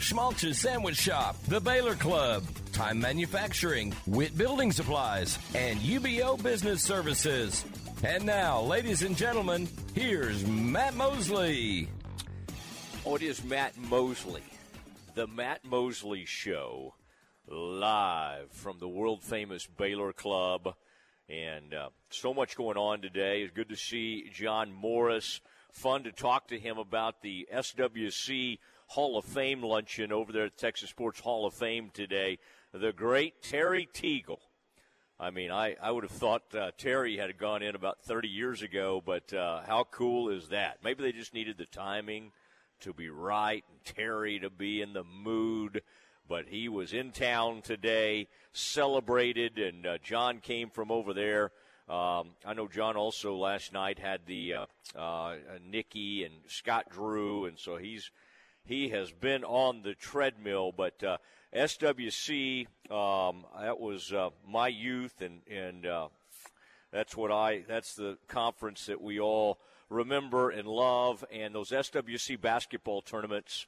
Schmaltz's Sandwich Shop, The Baylor Club, Time Manufacturing, Witt Building Supplies, and UBO Business Services. And now, ladies and gentlemen, here's Matt Mosley. It is Matt Mosley, the Matt Mosley Show, live from the world famous Baylor Club. And uh, so much going on today. It's good to see John Morris. Fun to talk to him about the SWC Hall of Fame luncheon over there at Texas Sports Hall of Fame today. The great Terry Teagle. I mean, I, I would have thought uh, Terry had gone in about 30 years ago, but uh, how cool is that? Maybe they just needed the timing to be right and Terry to be in the mood. But he was in town today, celebrated, and uh, John came from over there. Um, I know John also last night had the uh, uh, Nikki and Scott Drew, and so he's he has been on the treadmill. But uh, SWC, um, that was uh, my youth, and and uh, that's what I that's the conference that we all remember and love. And those SWC basketball tournaments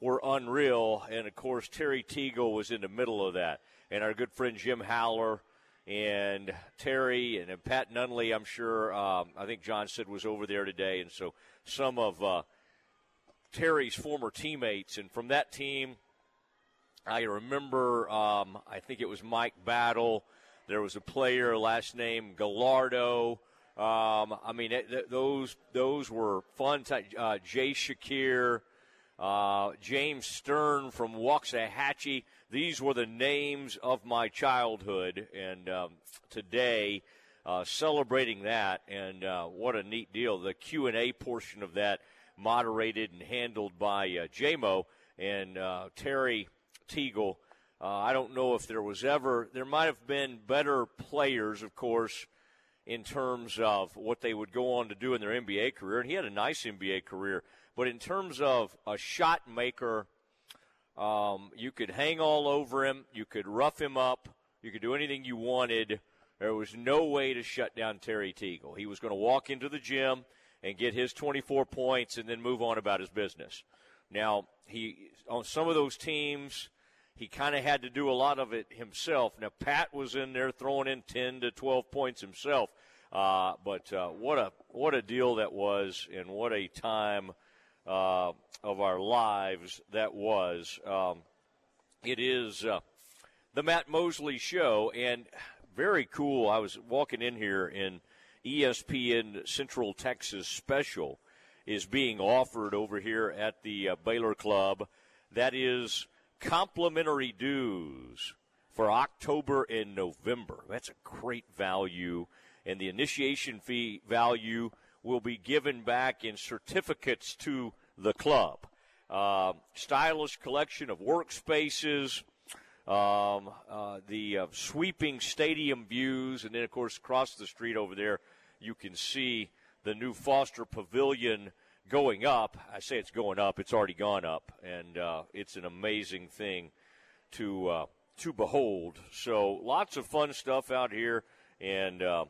were unreal. And of course, Terry Teagle was in the middle of that, and our good friend Jim Haller and Terry and, and Pat Nunley, I'm sure, um, I think John said was over there today. And so some of uh, Terry's former teammates. And from that team, I remember, um, I think it was Mike Battle. There was a player, last name Gallardo. Um, I mean, it, th- those those were fun. T- uh, Jay Shakir, uh, James Stern from Waxahachie. These were the names of my childhood, and um, today, uh, celebrating that, and uh, what a neat deal! The Q and A portion of that, moderated and handled by uh, JMO and uh, Terry Teagle. Uh, I don't know if there was ever, there might have been better players, of course, in terms of what they would go on to do in their NBA career. And he had a nice NBA career. But in terms of a shot maker, um, you could hang all over him, you could rough him up, you could do anything you wanted. There was no way to shut down Terry Teagle. He was going to walk into the gym and get his 24 points and then move on about his business. Now, he on some of those teams, he kind of had to do a lot of it himself. Now Pat was in there throwing in 10 to 12 points himself. Uh, but uh, what a what a deal that was, and what a time uh, of our lives that was. Um, it is uh, the Matt Mosley Show, and very cool. I was walking in here, and ESPN Central Texas Special is being offered over here at the uh, Baylor Club. That is complimentary dues for October and November. That's a great value. And the initiation fee value will be given back in certificates to the club. Uh, stylish collection of workspaces, um, uh, the uh, sweeping stadium views, and then, of course, across the street over there, you can see the new Foster Pavilion going up. I say it's going up; it's already gone up, and uh, it's an amazing thing to uh, to behold. So lots of fun stuff out here, and uh,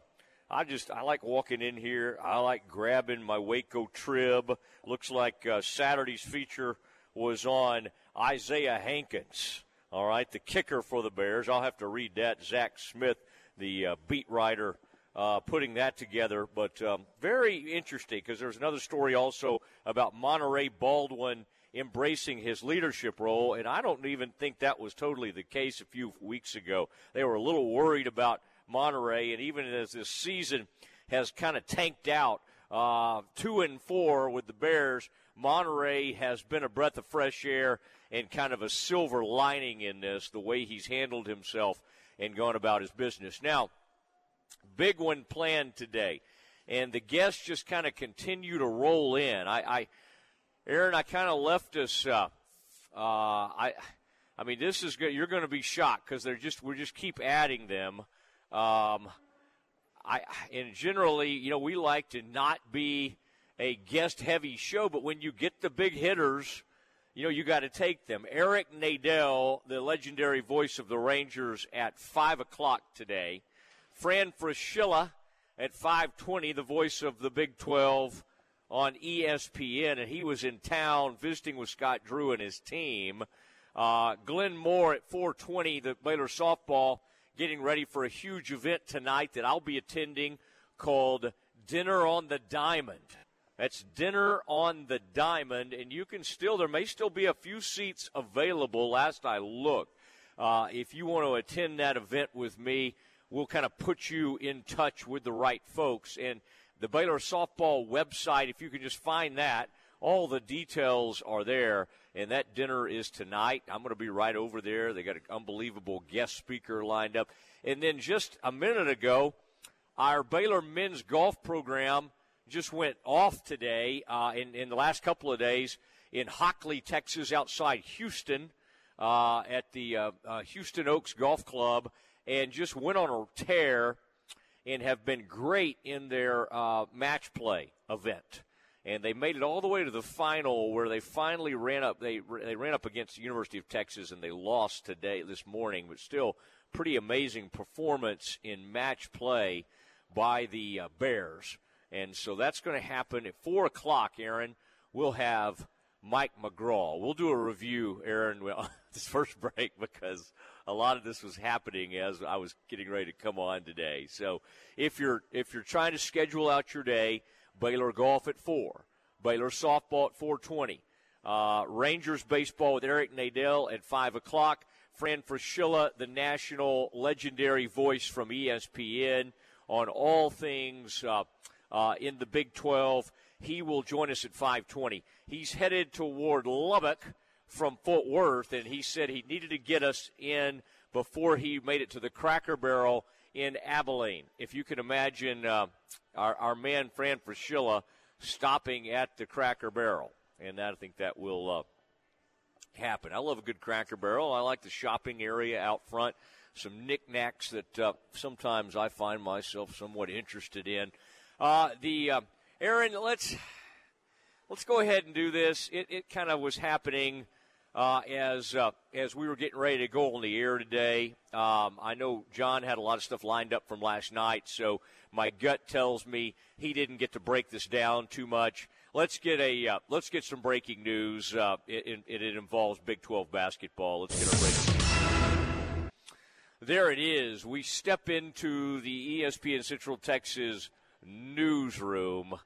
I just I like walking in here. I like grabbing my Waco trib. Looks like uh, Saturday's feature was on Isaiah Hankins. All right, the kicker for the Bears. I'll have to read that. Zach Smith, the uh, beat writer uh, putting that together. But um, very interesting because there's another story also about Monaray Baldwin embracing his leadership role, and I don't even think that was totally the case a few weeks ago. They were a little worried about Monaray, and even as this season has kind of tanked out, uh, two and four with the Bears, Monaray has been a breath of fresh air and kind of a silver lining in this, the way he's handled himself and gone about his business. Now, big one planned today. And the guests just kind of continue to roll in. I, I Aaron, I kind of left us. Uh, uh, I I mean, this is good. You're going to be shocked because they're just we just keep adding them. Um, I and generally, you know, we like to not be a guest heavy show, but when you get the big hitters, you know, you got to take them. Eric Nadel, the legendary voice of the Rangers, at five o'clock today. Fran Fraschilla at 5:20, the voice of the Big 12 on ESPN, and he was in town visiting with Scott Drew and his team. Uh, Glenn Moore at 4:20, the Baylor softball getting ready for a huge event tonight that I'll be attending called Dinner on the Diamond. That's Dinner on the Diamond, and you can still, there may still be a few seats available last I looked. Uh, if you want to attend that event with me, we'll kind of put you in touch with the right folks. And the Baylor softball website, if you can just find that, all the details are there. And that dinner is tonight. I'm going to be right over there. They got an unbelievable guest speaker lined up. And then just a minute ago, our Baylor men's golf program just went off today uh, in, in the last couple of days in Hockley, Texas, outside Houston uh, at the uh, uh, Houston Oaks Golf Club, and just went on a tear and have been great in their uh, match play event. And they made it all the way to the final, where they finally ran up. They they ran up against the University of Texas, and they lost today this morning. But still, pretty amazing performance in match play by the uh, Bears. And so that's going to happen at 4 o'clock, Aaron. We'll have Mike McGraw. We'll do a review, Aaron, this first break because a lot of this was happening as I was getting ready to come on today. So if you're if you're trying to schedule out your day, Baylor golf at four, Baylor softball at 4:20, uh, Rangers baseball with Eric Nadel at five o'clock. Fran Fraschilla, the national legendary voice from ESPN on all things. Uh, uh, in the Big 12. He will join us at 5:20. He's headed toward Lubbock from Fort Worth, and he said he needed to get us in before he made it to the Cracker Barrel in Abilene. If you can imagine uh, our, our man Fran Fraschilla stopping at the Cracker Barrel, and I think that will uh, happen. I love a good Cracker Barrel. I like the shopping area out front. Some knickknacks that uh, sometimes I find myself somewhat interested in. Uh, the uh, Aaron, let's let's go ahead and do this. It, it kind of was happening uh, as uh, as we were getting ready to go on the air today. Um, I know John had a lot of stuff lined up from last night, so my gut tells me he didn't get to break this down too much. Let's get a uh, let's get some breaking news. Uh, it, it, it, involves Big 12 basketball. Let's get our breaking. There it is. We step into the ESPN Central Texas newsroom.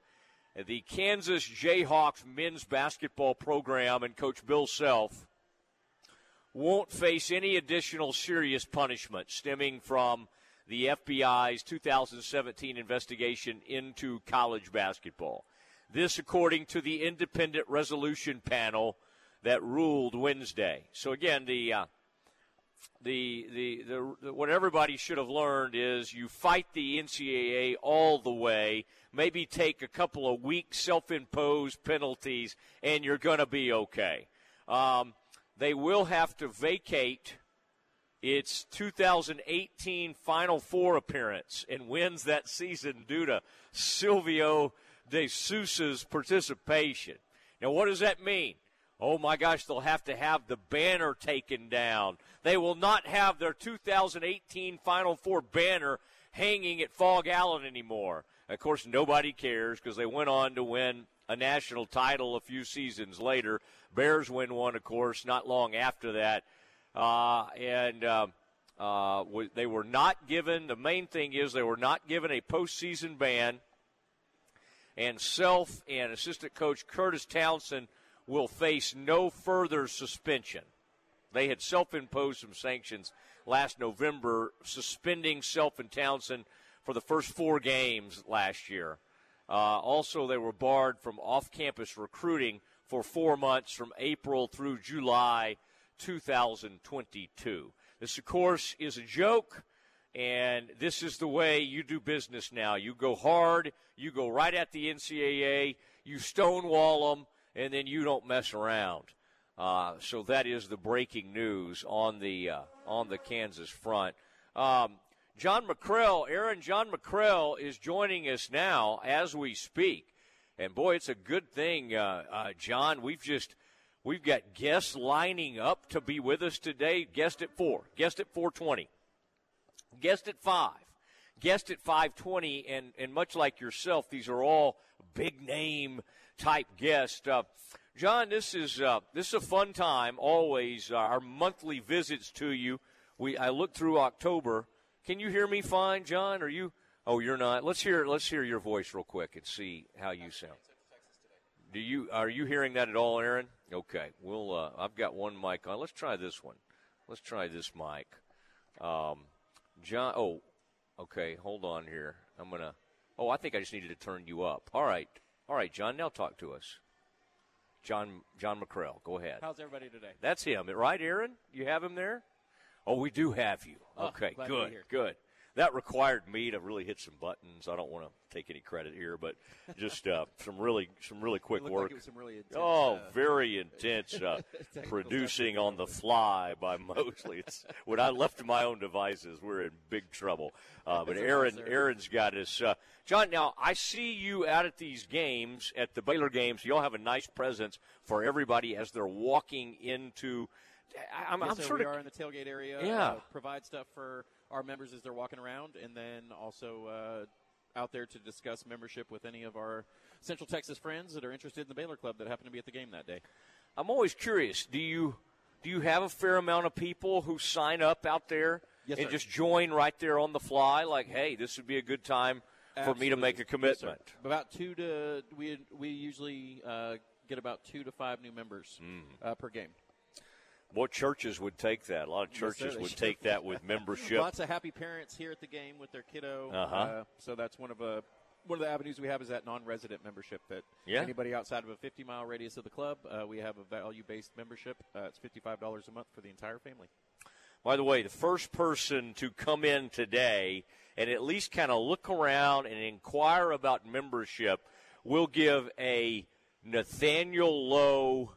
The Kansas Jayhawks men's basketball program and Coach Bill Self won't face any additional serious punishment stemming from the FBI's 2017 investigation into college basketball. This, according to the independent resolution panel that ruled Wednesday. So, again, the uh, the, the, the, what everybody should have learned is you fight the NCAA all the way, maybe take a couple of weak self-imposed penalties, and you're going to be okay. Um, they will have to vacate its 2018 Final Four appearance and wins that season due to Silvio De Sousa's participation. Now, what does that mean? Oh my gosh, they'll have to have the banner taken down. They will not have their 2018 Final Four banner hanging at Phog Allen anymore. Of course, nobody cares because they went on to win a national title a few seasons later. Bears win one, of course, not long after that. Uh, and uh, uh, they were not given, the main thing is they were not given a postseason ban. And Self and assistant coach Curtis Townsend will face no further suspension. They had self imposed some sanctions last November, suspending Self and Townsend for the first four games last year. Uh, also, they were barred from off campus recruiting for four months from April through July 2022. This, of course, is a joke, and this is the way you do business now. You go hard, you go right at the NCAA, you stonewall them, and then you don't mess around. Uh, so that is the breaking news on the uh, on the Kansas front. Um, John McCrell, Aaron John McCrell is joining us now as we speak, and boy, it's a good thing, uh, uh John. We've just we've got guests lining up to be with us today. Guest at four, guest at four twenty, guest at five, guest at five twenty, and and much like yourself, these are all big name type guests. Uh, John, this is uh, this is a fun time. Always uh, our monthly visits to you. We I looked through October. Can you hear me fine, John? Are you? Oh, you're not. Let's hear let's hear your voice real quick and see how you sound. Do you are you hearing that at all, Aaron? Okay, we'll. Uh, I've got one mic on. Let's try this one. Let's try this mic. Um, John. Oh, okay. Hold on here. I'm gonna. Oh, I think I just needed to turn you up. All right. All right, John. Now talk to us. John John McCrell. Go ahead. How's everybody today? That's him, right, Aaron? You have him there? Oh, we do have you. Oh, okay, good, good. That required me to really hit some buttons. I don't want to take any credit here, but just uh, some really some really quick work. Like really intense, oh, uh, very intense uh, producing on the fly by Mosley. It's, when I left my own devices, we're in big trouble. Uh, but Aaron, Aaron's got us. Uh, John, now I see you out at these games, at the Baylor games. You'll have a nice presence for everybody as they're walking into. I'm, yes, I'm sir, sort we of are in the tailgate area. Yeah. Uh, provide stuff for our members as they're walking around, and then also uh, out there to discuss membership with any of our Central Texas friends that are interested in the Baylor Club that happen to be at the game that day. I'm always curious. Do you do you have a fair amount of people who sign up out there yes, and sir. just join right there on the fly? Like, hey, this would be a good time for me to make a commitment. Yes, about two to we we usually uh, get about two to five new members Mm. uh, per game. What churches would take that? A lot of churches they would should. take that with membership. Lots of happy parents here at the game with their kiddo. Uh-huh. Uh, so that's one of a one of the avenues we have is that non-resident membership. That Yeah. anybody outside of a 50-mile radius of the club, uh, we have a value-based membership. Uh, it's fifty-five dollars a month for the entire family. By the way, the first person to come in today and at least kind of look around and inquire about membership will give a Nathaniel Lowe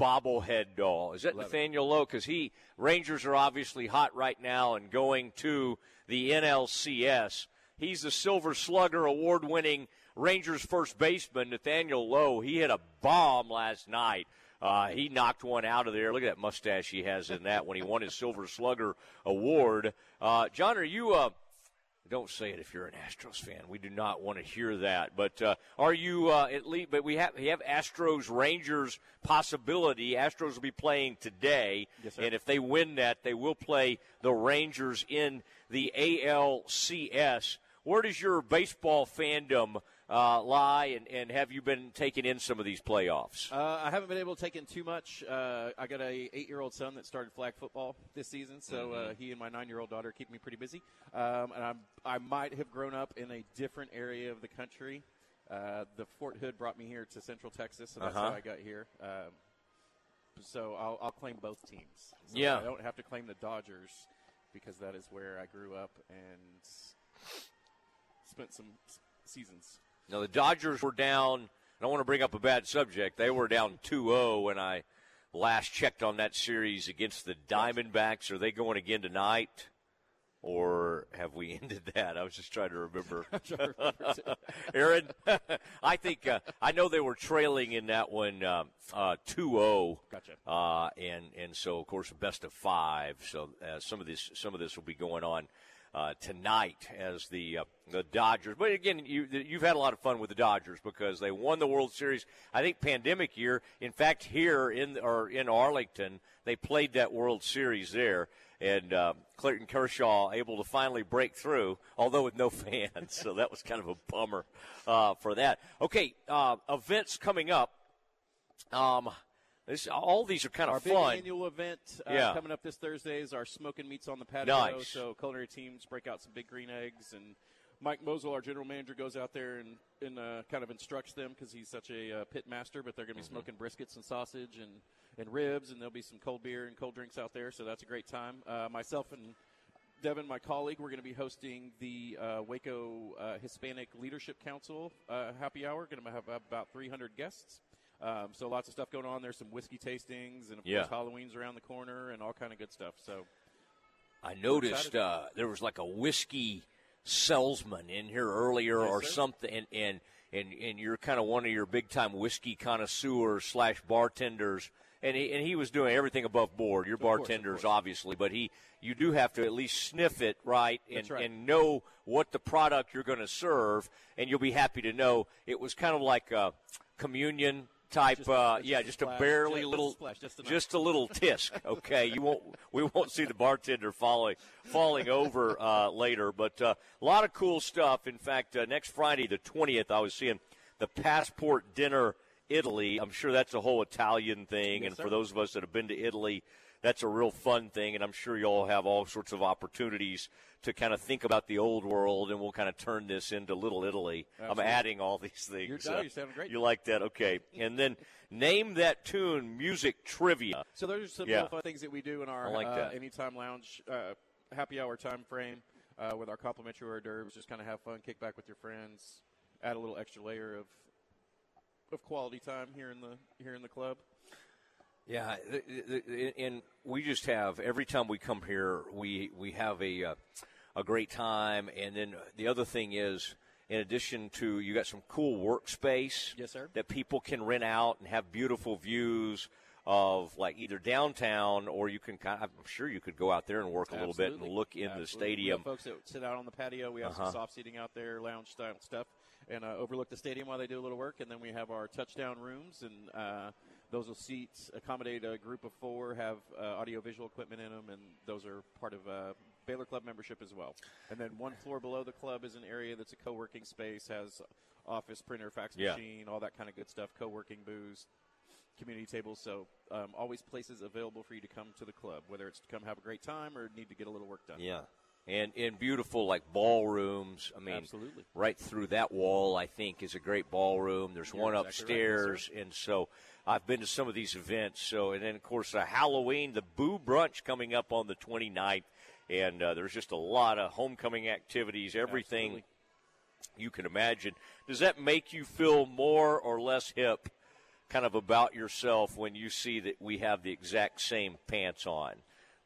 bobblehead doll. Is that Love it. Nathaniel Lowe? Because he Rangers are obviously hot right now and going to the NLCS. He's the Silver Slugger award-winning Rangers first baseman Nathaniel Lowe. He hit a bomb last night. Uh, he knocked one out of there. Look at that mustache he has in that when he won his Silver Slugger award. Uh, John, are you? Uh, don't say it if you're an Astros fan. We do not want to hear that. But uh, are you uh, at least? But we have we have Astros Rangers possibility. Astros will be playing today, Yes, and if they win that, they will play the Rangers in the ALCS. Where does your baseball fandom uh, lie, and, and have you been taking in some of these playoffs? Uh, I haven't been able to take in too much. Uh, I got a eight-year-old son that started flag football this season, so uh, he and my nine-year-old daughter keep me pretty busy. Um, and I'm, I might have grown up in a different area of the country. Uh, the Fort Hood brought me here to Central Texas, so that's Uh-huh. how I got here. Um, so I'll, I'll claim both teams. So Yeah. I don't have to claim the Dodgers because that is where I grew up and spent some seasons. Now the Dodgers were down. I don't want to bring up a bad subject. They were down 2-0 when I last checked on that series against the Diamondbacks. Are they going again tonight? Or have we ended that? I was just trying to remember. Aaron, I think uh, I know they were trailing in that one uh, 2-0. Gotcha. Uh, and and so of course best of five. So uh, some of this some of this will be going on uh, tonight as the uh, the Dodgers. But again, you you've had a lot of fun with the Dodgers because they won the World Series. I think pandemic year. In fact, here in or in Arlington, they played that World Series there. And uh, Clayton Kershaw able to finally break through, although with no fans. so that was kind of a bummer uh, for that. Okay, uh, events coming up. Um, this, all these are kind Our of big fun. annual event uh, Yeah. coming up this Thursday is our smoking meats on the patio. Nice. So culinary teams break out some big green eggs, and Mike Mosel, our general manager, goes out there and, and uh, kind of instructs them because he's such a uh, pit master. But they're going to be Mm-hmm. smoking briskets and sausage and, and ribs, and there'll be some cold beer and cold drinks out there. So that's a great time. Uh, myself and Devin, my colleague, we're going to be hosting the uh, Waco uh, Hispanic Leadership Council uh, happy hour. Going to have about 300 guests. Um, so lots of stuff going on. There's some whiskey tastings, and of Yeah. course Halloween's around the corner, and all kind of good stuff. So I noticed uh, there was like a whiskey salesman in here earlier Yes, or sir. something, and and and, and you're kind of one of your big time whiskey connoisseurs slash bartenders, and he and he was doing everything above board. Your course, bartenders, course. obviously, but he you do have to at least sniff it right and right. and know what the product you're going to serve, and you'll be happy to know it was kind of like a communion type. Just uh, yeah, just a splash. barely Just little, splash, just just a little tisk. Okay, you won't. We won't see the bartender falling falling over uh, later, but uh, a lot of cool stuff. In fact, uh, next Friday, the twentieth, I was seeing the Passport Dinner Italy. I'm sure that's a whole Italian thing, Yes, and sir. for those of us that have been to Italy. That's a real fun thing, and I'm sure you all have all sorts of opportunities to kind of think about the old world, and we'll kind of turn this into Little Italy. Absolutely. I'm adding all these things. You're- no, you're sounding great. You like that? Okay. And then name that tune, music trivia. So those are some Yeah. little fun things that we do in our I like uh, anytime lounge uh, happy hour time frame uh, with our complimentary hors d'oeuvres. Just kind of have fun, kick back with your friends, add a little extra layer of of quality time here in the here in the club. Yeah, and we just have every time we come here, we we have a uh, a great time. And then the other thing is, in addition to you got some cool workspace, Yes, sir. that people can rent out and have beautiful views of like either downtown or you can kind. of, I'm sure you could go out there and work a little bit and look in the Absolutely. We stadium. have folks that sit out on the patio. We have Uh-huh. some soft seating out there, lounge style stuff, and uh, overlook the stadium while they do a little work. And then we have our touchdown rooms, and uh, those will seat accommodate a group of four, have uh, audio visual equipment in them, and those are part of uh, Baylor Club membership as well. And then one floor below the club is an area that's a co-working space, has office, printer, fax Yeah. machine, all that kind of good stuff, co-working booths community tables. So um, always places available for you to come to the club, whether it's to come have a great time or need to get a little work done. Yeah. And in beautiful like ballrooms. I mean, Absolutely. right through that wall, I think, is a great ballroom. There's You're one exactly right. Upstairs, and so I've been to some of these events. So, and then of course, uh, Halloween, the Boo Brunch coming up on the 29th, and uh, there's just a lot of homecoming activities. Everything Absolutely. you can imagine. Does that make you feel more or less hip, kind of about yourself when you see that we have the exact same pants on?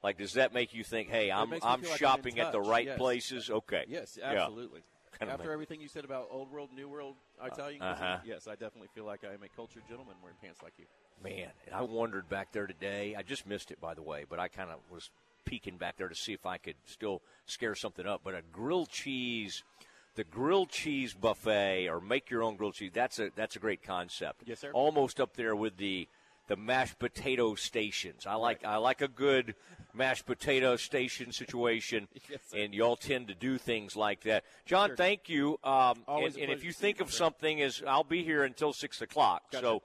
Like, does that make you think, "Hey, I'm I'm like I'm shopping at the right yes. places"? Okay. Yes, Yeah. absolutely. Kinda After make- everything you said about old world, new world Italian uh-huh. yes, I definitely feel like I am a cultured gentleman wearing pants like you. Man, I wandered back there today. I just missed it, by the way, but I kind of was peeking back there to see if I could still scare something up. But a grilled cheese, the grilled cheese buffet, or make your own grilled cheese. That's a that's a great concept. Yes, sir. Almost up there with the the mashed potato stations. I like I like a good mashed potato station situation, Yes, and y'all tend to do things like that. John, thank you. Um, and, and if you think of something, as I'll be here until six o'clock. Gotcha. So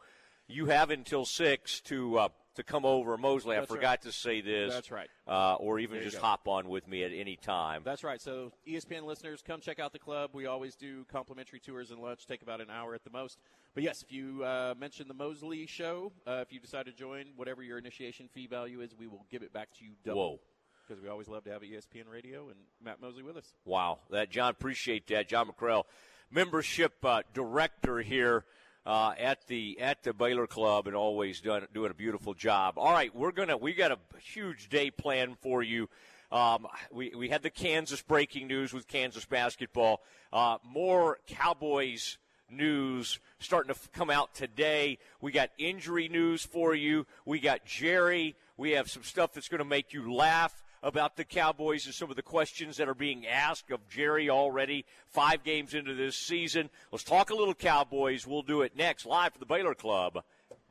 you have until six to uh, to come over, Mosley. I That's right. forgot to say this. That's right. Uh, or even just go. hop on with me at any time. That's right. So, ESPN listeners, come check out the club. We always do complimentary tours and lunch, take about an hour at the most. But yes, if you uh, mention the Mosley show, uh, if you decide to join, whatever your initiation fee value is, we will give it back to you double. Whoa. Because we always love to have ESPN radio and Matt Mosley with us. Wow, that John appreciate that. John McCrell, membership uh, director here uh, at the at the Baylor Club, and always doing a beautiful job. All right, we're gonna we got a huge day planned for you. Um, we we had the Kansas breaking news with Kansas basketball. Uh, more Cowboys news starting to come out today. We got injury news for you. We got Jerry. We have some stuff that's going to make you laugh about the Cowboys and some of the questions that are being asked of Jerry already five games into this season. Let's talk a little Cowboys. We'll do it next live for the Baylor Club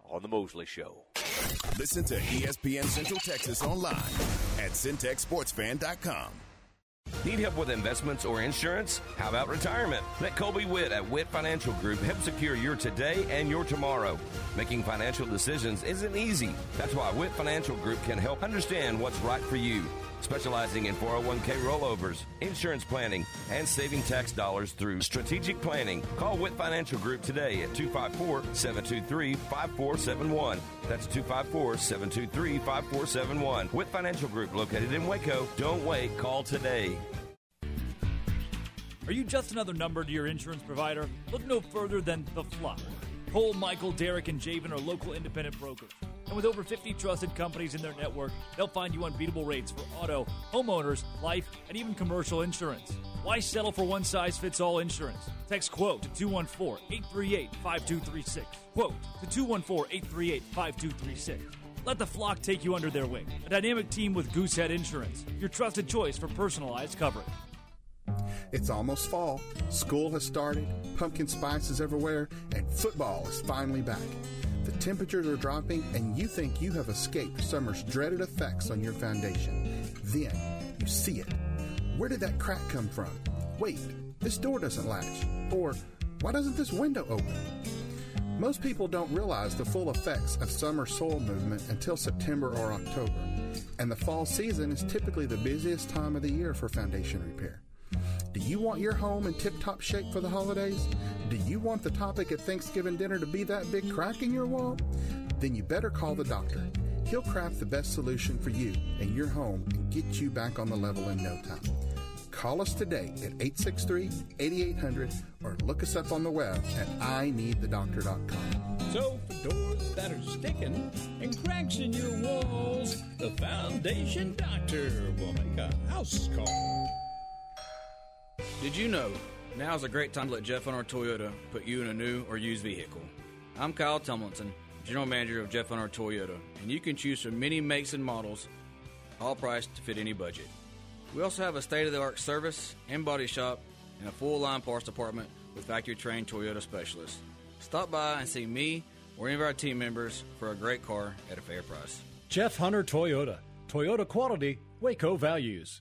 on the Mosley Show. Listen to ESPN Central Texas online at centexsportsfan.com. Need help with investments or insurance? How about retirement? Let Colby Witt at Witt Financial Group help secure your today and your tomorrow. Making financial decisions isn't easy. That's why Witt Financial Group can help understand what's right for you. Specializing in 401k rollovers, insurance planning, and saving tax dollars through strategic planning. Call Witt Financial Group today at 254 723 5471. That's 254 723 5471. Witt Financial Group located in Waco. Don't wait, call today. Are you just another number to your insurance provider? Look no further than The Flock. Cole, Michael, Derek, and Javen are local independent brokers. And with over 50 trusted companies in their network, they'll find you unbeatable rates for auto, homeowners, life, and even commercial insurance. Why settle for one size fits all insurance? Text quote to 214 838 5236. Quote to 214 838 5236. Let the flock take you under their wing. A dynamic team with Goosehead Insurance, your trusted choice for personalized coverage. It's almost fall, school has started, pumpkin spice is everywhere, and football is finally back. The temperatures are dropping, and you think you have escaped summer's dreaded effects on your foundation. Then you see it. Where did that crack come from? Wait, this door doesn't latch. Or, why doesn't this window open? Most people don't realize the full effects of summer soil movement until September or October, and the fall season is typically the busiest time of the year for foundation repair. Do you want your home in tip top shape for the holidays? Do you want the topic at Thanksgiving dinner to be that big crack in your wall? Then you better call the doctor. He'll craft the best solution for you and your home and get you back on the level in no time. Call us today at 863 8800 or look us up on the web at ineedthedoctor.com. So, for doors that are sticking and cracks in your walls, the Foundation Doctor will make a house call. Did you know now's a great time to let Jeff Hunter Toyota put you in a new or used vehicle? I'm Kyle Tumlinson, General Manager of Jeff Hunter Toyota, and you can choose from many makes and models, all priced to fit any budget. We also have a state of the art service and body shop and a full line parts department with factory trained Toyota specialists. Stop by and see me or any of our team members for a great car at a fair price. Jeff Hunter Toyota. Toyota quality, Waco values.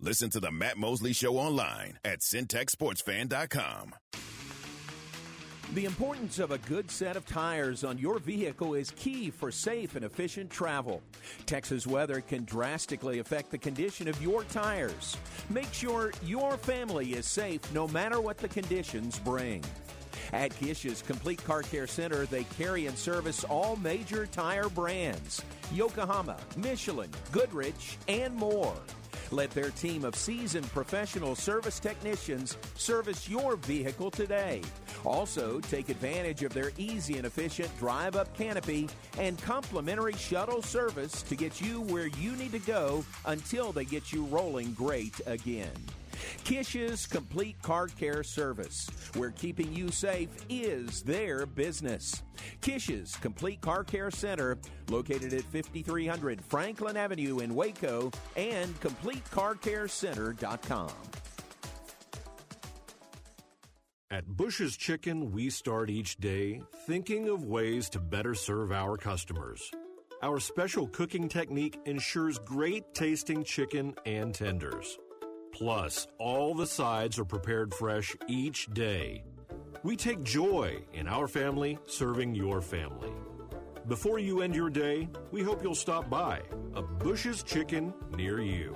Listen to the Matt Mosley Show online at centexsportsfan.com. The importance of a good set of tires on your vehicle is key for safe and efficient travel. Texas weather can drastically affect the condition of your tires. Make sure your family is safe no matter what the conditions bring. At Kish's Complete Car Care Center, they carry and service all major tire brands Yokohama, Michelin, Goodrich, and more. Let their team of seasoned professional service technicians service your vehicle today. Also, take advantage of their easy and efficient drive up canopy and complimentary shuttle service to get you where you need to go until they get you rolling great again. Kish's Complete Car Care Service, where keeping you safe is their business. Kish's Complete Car Care Center, located at 5300 Franklin Avenue in Waco, and CompleteCarCareCenter.com. At Bush's Chicken, we start each day thinking of ways to better serve our customers. Our special cooking technique ensures great tasting chicken and tenders. Plus, all the sides are prepared fresh each day. We take joy in our family serving your family. Before you end your day, we hope you'll stop by a Bush's Chicken near you.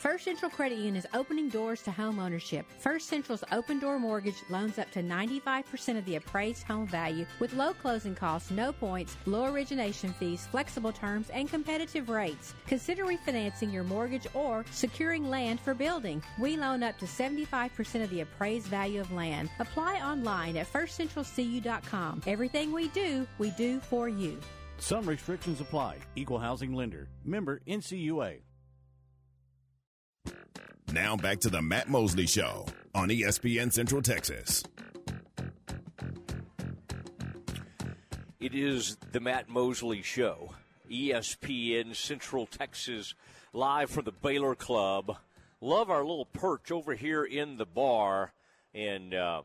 First Central Credit Union is opening doors to home ownership. First Central's open door mortgage loans up to 95% of the appraised home value with low closing costs, no points, low origination fees, flexible terms, and competitive rates. Consider refinancing your mortgage or securing land for building. We loan up to 75% of the appraised value of land. Apply online at firstcentralcu.com. Everything we do, we do for you. Some restrictions apply. Equal housing lender. Member NCUA. Now back to the Matt Mosley Show on ESPN Central Texas. It is the Matt Mosley Show, ESPN Central Texas, live from the Baylor Club. Love our little perch over here in the bar, and uh,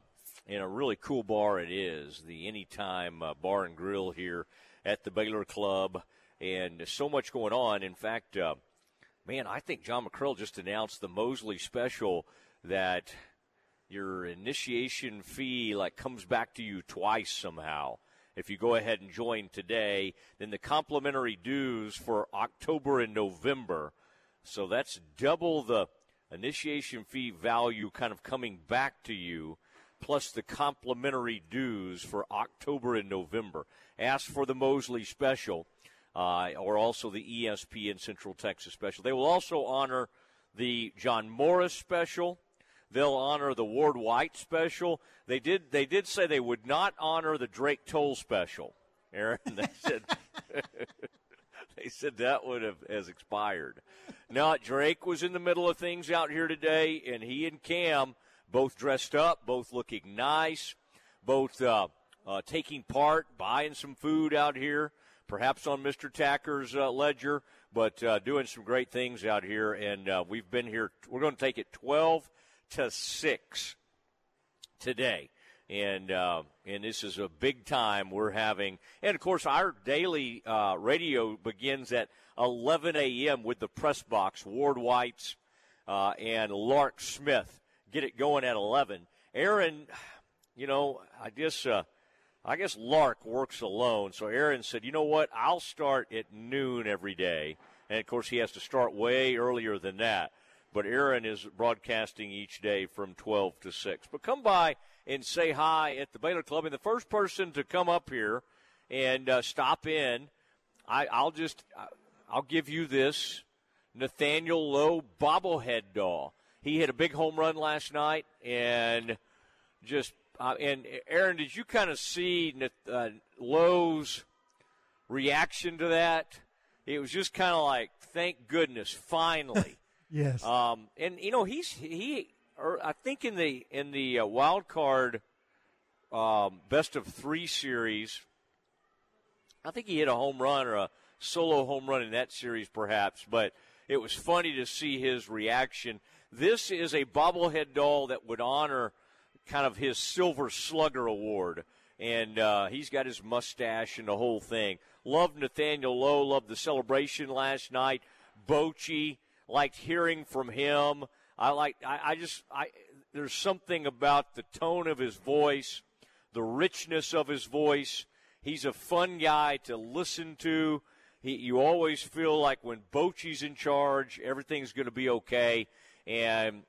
in a really cool bar it is, the Anytime uh, Bar and Grill here at the Baylor Club, and so much going on. In fact, uh, man, I think John McCrill just announced the Mosley special that your initiation fee like comes back to you twice somehow if you go ahead and join today. Then the complimentary dues for October and November. So that's double the initiation fee value kind of coming back to you, plus the complimentary dues for October and November. Ask for the Mosley special. Uh, or also the ESPN Central Texas special. They will also honor the John Morris special. They'll honor the Ward White special. They did. They did say they would not honor the Drake Toll special. Aaron, they said. they said that would have has expired. Now Drake was in the middle of things out here today, and he and Cam both dressed up, both looking nice, both uh, uh, taking part, buying some food out here, perhaps on Mr. Tacker's uh, ledger, but uh, doing some great things out here. And uh, we've been here. We're going to take it twelve to six today. And uh, and this is a big time we're having, and of course our daily uh, radio begins at 11 a.m. with the press box. Ward White's uh, and Lark Smith get it going at 11. Aaron, you know, I just I guess Lark works alone, so Aaron said, you know what, I'll start at noon every day, and of course he has to start way earlier than that but Aaron is broadcasting each day from 12 to 6. But come by and say hi at the Baylor Club. And the first person to come up here and uh, stop in, I, I'll just I'll give you this Nathaniel Lowe bobblehead doll. He hit a big home run last night, and just uh, and Aaron, did you kind of see uh, Lowe's reaction to that? It was just kind of like, thank goodness, finally. Yes. Um, and you know he's he or I think in the in the uh, wild card um, best of three series, I think he hit a home run or a solo home run in that series, perhaps. But it was funny to see his reaction. This is a bobblehead doll that would honor kind of his Silver Slugger Award. And uh, he's got his mustache and the whole thing. Loved Nathaniel Lowe. Loved the celebration last night. Bochy liked hearing from him. I like. I, I just. I there's something about the tone of his voice, the richness of his voice. He's a fun guy to listen to. He, you always feel like when Bochy's in charge, everything's going to be okay. And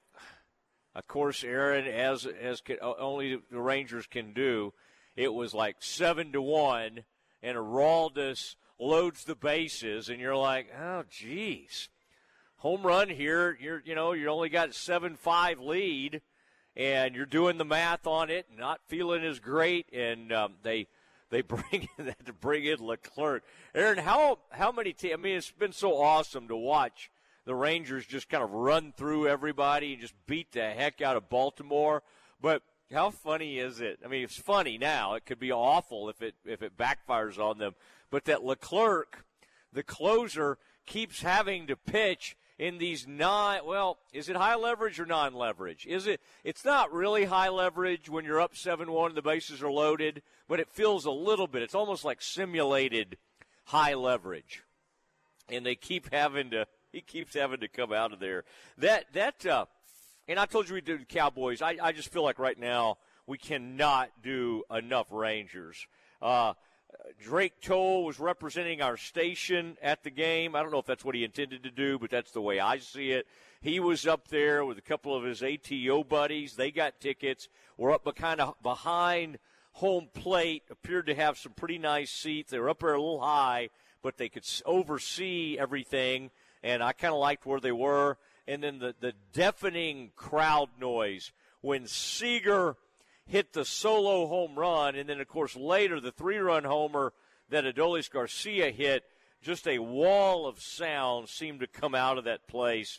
of course, Aaron, as as can, only the Rangers can do, it was like seven to one, and Aroldis loads the bases, and you're like, oh, geez home run here. You're you know you only got seven five lead, and you're doing the math on it, not feeling as great, and um, they they bring they to bring in Leclerc. Aaron, how how many? Te- I mean, it's been so awesome to watch the Rangers just kind of run through everybody and just beat the heck out of Baltimore, but. How funny is it? I mean, it's funny now. It could be awful if it if it backfires on them. But that Leclerc, the closer, keeps having to pitch in these non well is it high leverage or non leverage is it it's not really high leverage when you're up 7-1 and the bases are loaded but it feels a little bit it's almost like simulated high leverage and they keep having to he keeps having to come out of there that that uh, and I told you we did the Cowboys I, I just feel like right now we cannot do enough Rangers uh, Drake Toll was representing our station at the game. I don't know if that's what he intended to do, but that's the way I see it. He was up there with a couple of his ATO buddies. They got tickets. We're up kind of behind home plate. Appeared to have some pretty nice seats. They were up there a little high, but they could oversee everything. And I kind of liked where they were. And then the, the deafening crowd noise when Seager hit the solo home run, and then of course later the three-run homer that Adolis Garcia hit. Just a wall of sound seemed to come out of that place.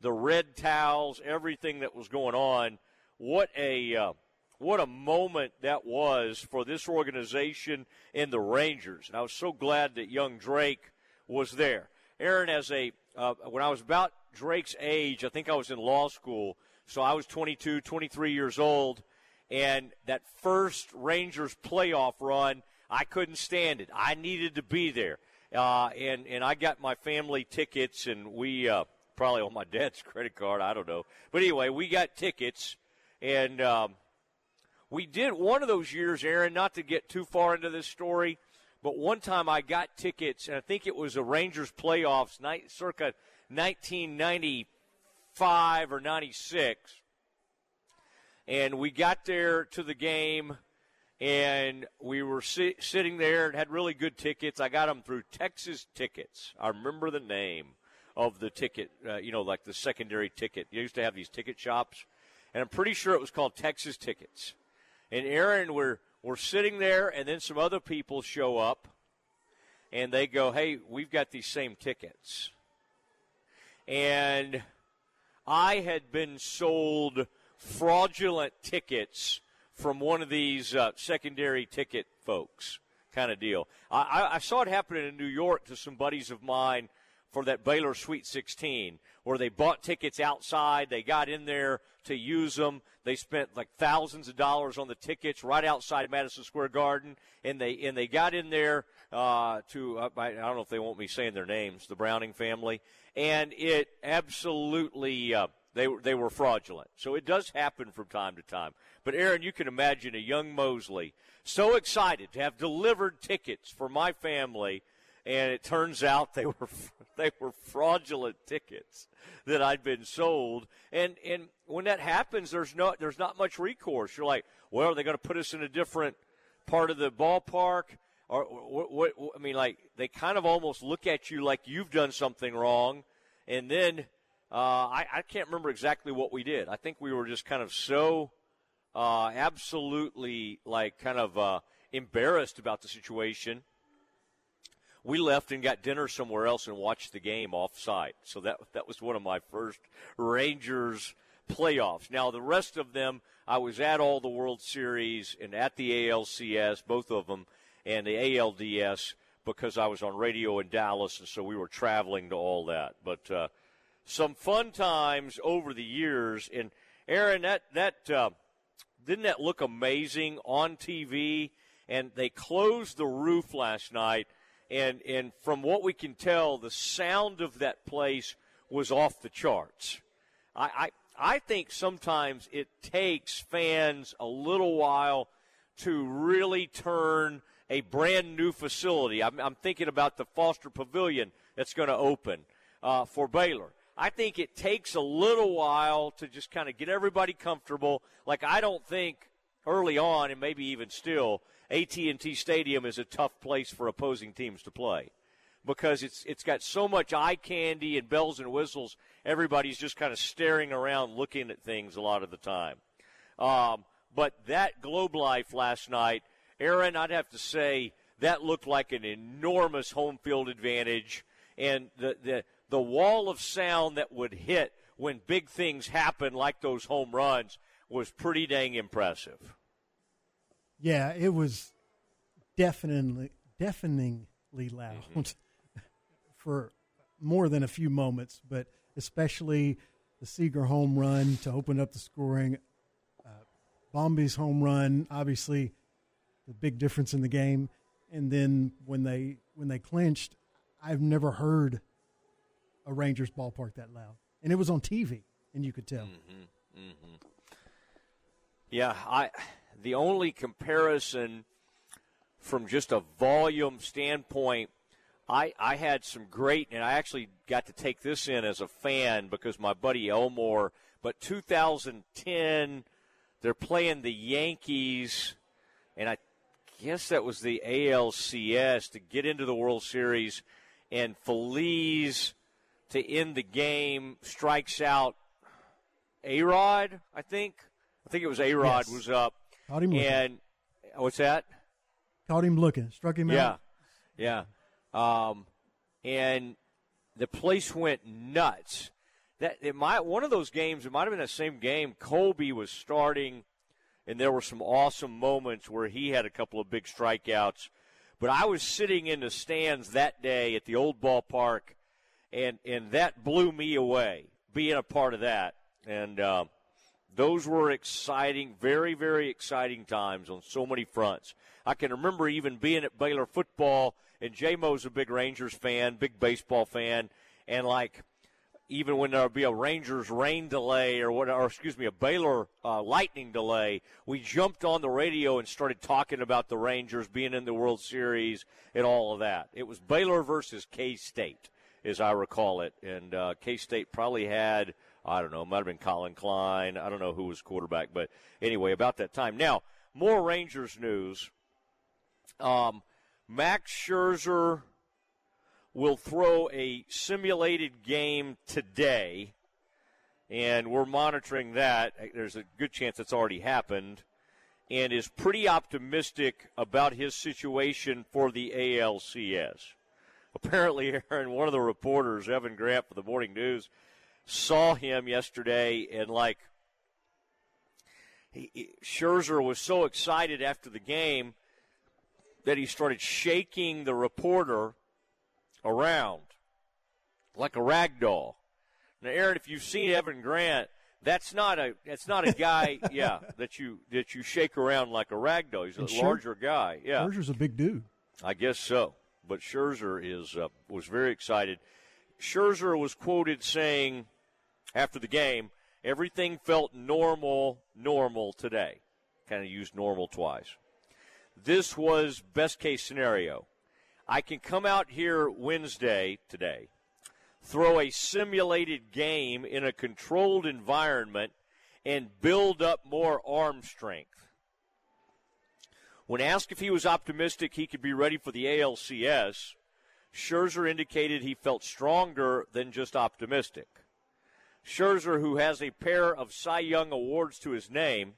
the red towels, everything that was going on. What a uh, what a moment that was for this organization and the Rangers. And I was so glad that young Drake was there. Aaron, as a uh, when I was about Drake's age, I think I was in law school, so I was 22, 23 years old, and that first Rangers playoff run, I couldn't stand it. I needed to be there, uh, and and I got my family tickets, and we uh, probably on my dad's credit card, I don't know, but anyway, we got tickets, and. Um, we did one of those years, Aaron, not to get too far into this story, but one time I got tickets, and I think it was a Rangers playoffs, night, circa 1995 or 96. And we got there to the game, and we were si- sitting there and had really good tickets. I got them through Texas Tickets. I remember the name of the ticket, uh, you know, like the secondary ticket. You used to have these ticket shops, and I'm pretty sure it was called Texas Tickets and Aaron were we're sitting there, and then some other people show up, and they go, "Hey, we've got these same tickets," and I had been sold fraudulent tickets from one of these uh, secondary ticket folks, kind of deal. I, I saw it happening in New York to some buddies of mine for that Baylor Sweet 16, where they bought tickets outside. They got in there to use them. They spent like thousands of dollars on the tickets right outside Madison Square Garden, and they and they got in there uh, to uh, I, don't know if they want me saying their names, the Browning family, and it absolutely. Uh, they, they were fraudulent. So it does happen from time to time. But Aaron, you can imagine a young Mosley so excited to have delivered tickets for my family and it turns out they were they were fraudulent tickets that I'd been sold. And and when that happens, there's no there's not much recourse. You're like, well, are they going to put us in a different part of the ballpark? Or what, what, I mean, like they kind of almost look at you like you've done something wrong, and then uh, I, I can't remember exactly what we did. I think we were just kind of so uh, absolutely like kind of uh, embarrassed about the situation we left and got dinner somewhere else and watched the game off site. So that that was one of my first Rangers playoffs. Now the rest of them, I was at all the World Series and at the ALCS, both of them, and the ALDS because I was on radio in Dallas, and so we were traveling to all that. But uh, some fun times over the years. And Aaron, that that uh, didn't that look amazing on TV? And they closed the roof last night and and from what we can tell, the sound of that place was off the charts. I, I I think sometimes it takes fans a little while to really turn a brand new facility. I'm, I'm thinking about the Foster Pavilion that's going to open uh, for Baylor. I think it takes a little while to just kind of get everybody comfortable. Like I don't think early on, and maybe even still, AT&T Stadium is a tough place for opposing teams to play because it's it's got so much eye candy and bells and whistles. Everybody's just kind of staring around, looking at things a lot of the time. Um, but that Globe Life last night, Aaron, I'd have to say that looked like an enormous home field advantage, and the the the wall of sound that would hit when big things happen, like those home runs, was pretty dang impressive. Yeah, it was deafeningly, deafeningly loud mm-hmm. for more than a few moments, but especially the Seager home run to open up the scoring, uh, Bombi's home run, obviously the big difference in the game, and then when they when they clinched, I've never heard a Rangers ballpark that loud, and it was on TV, and you could tell. Mm-hmm. Mm-hmm. Yeah, I the only comparison from just a volume standpoint, I, I had some great, and I actually got to take this in as a fan because my buddy Elmore, but 2010, they're playing the Yankees, and I guess that was the ALCS to get into the World Series, and Feliz to end the game strikes out A Rod, I think. I think it was A Rod yes. was up Caught him looking. And what's that? Caught him looking. Struck him yeah. out. Yeah. Yeah. Um, and the place went nuts. that it might one of those games. It might have been the same game. Colby was starting, and there were some awesome moments where he had a couple of big strikeouts. But I was sitting in the stands that day at the old ballpark, and and that blew me away being a part of that. And uh, those were exciting, very very exciting times on so many fronts. I can remember even being at Baylor football, and J Mo's a big Rangers fan, big baseball fan, and like even when there would be a Rangers rain delay or what, or excuse me, a Baylor uh, lightning delay, we jumped on the radio and started talking about the Rangers being in the World Series and all of that. It was Baylor versus K State, as I recall it, and uh, K State probably had I don't know, might have been Collin Klein. I don't know who was quarterback, but anyway, about that time. Now, more Rangers news. Um, Max Scherzer will throw a simulated game today, and we're monitoring that. There's a good chance it's already happened, and is pretty optimistic about his situation for the ALCS. Apparently, Aaron, one of the reporters, Evan Grant for the Morning News, saw him yesterday and like he, he, Scherzer was so excited after the game that he started shaking the reporter around like a rag doll. Now, Aaron, if you've seen Evan Grant, that's not a that's not a guy, yeah, that you that you shake around like a rag doll. He's a larger guy. Yeah, Scherzer's a big dude. I guess so. But Scherzer is uh, was very excited. Scherzer was quoted saying after the game, everything felt normal, normal today. Kind of used normal twice. This was best case scenario. I can come out here Wednesday today, throw a simulated game in a controlled environment, and build up more arm strength. When asked if he was optimistic he could be ready for the ALCS, Scherzer indicated he felt stronger than just optimistic. Scherzer, who has a pair of Cy Young awards to his name,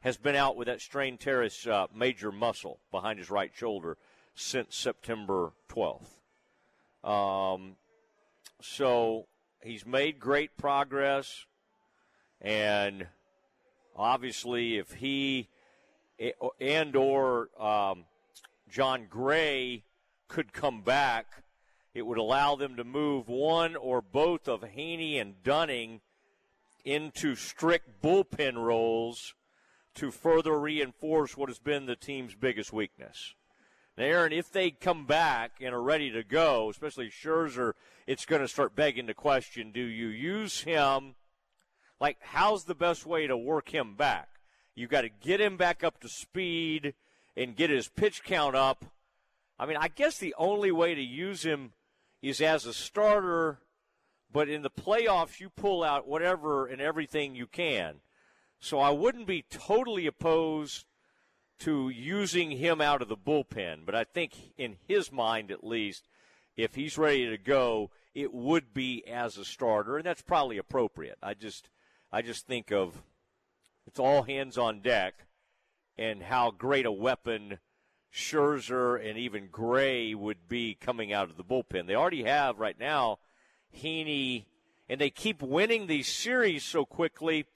has been out with that strained teres uh, major muscle behind his right shoulder since September 12th. Um, so he's made great progress, and obviously, if he and or um, Jon Gray could come back, it would allow them to move one or both of Heaney and Dunning into strict bullpen roles to further reinforce what has been the team's biggest weakness. Now, Aaron, if they come back and are ready to go, especially Scherzer, it's going to start begging the question do you use him? Like, how's the best way to work him back? You've got to get him back up to speed and get his pitch count up. I mean, I guess the only way to use him is as a starter, but in the playoffs, you pull out whatever and everything you can. So I wouldn't be totally opposed to using him out of the bullpen, but I think in his mind at least, if he's ready to go, it would be as a starter, and that's probably appropriate. I just I just think of it's all hands on deck and how great a weapon Scherzer and even Gray would be coming out of the bullpen. They already have right now Heaney, and they keep winning these series so quickly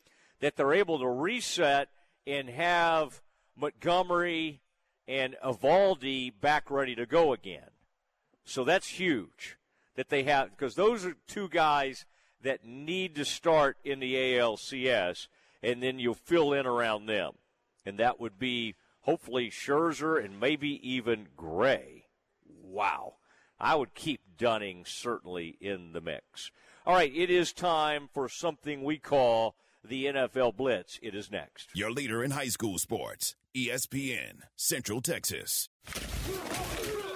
that they're able to reset and have Montgomery and Eovaldi back ready to go again. So that's huge that they have because those are two guys that need to start in the ALCS, and then you'll fill in around them, and that would be hopefully Scherzer and maybe even Gray. Wow. I would keep Dunning certainly in the mix. All right, it is time for something we call the NFL Blitz. It is next. Your leader in high school sports, ESPN, Central Texas.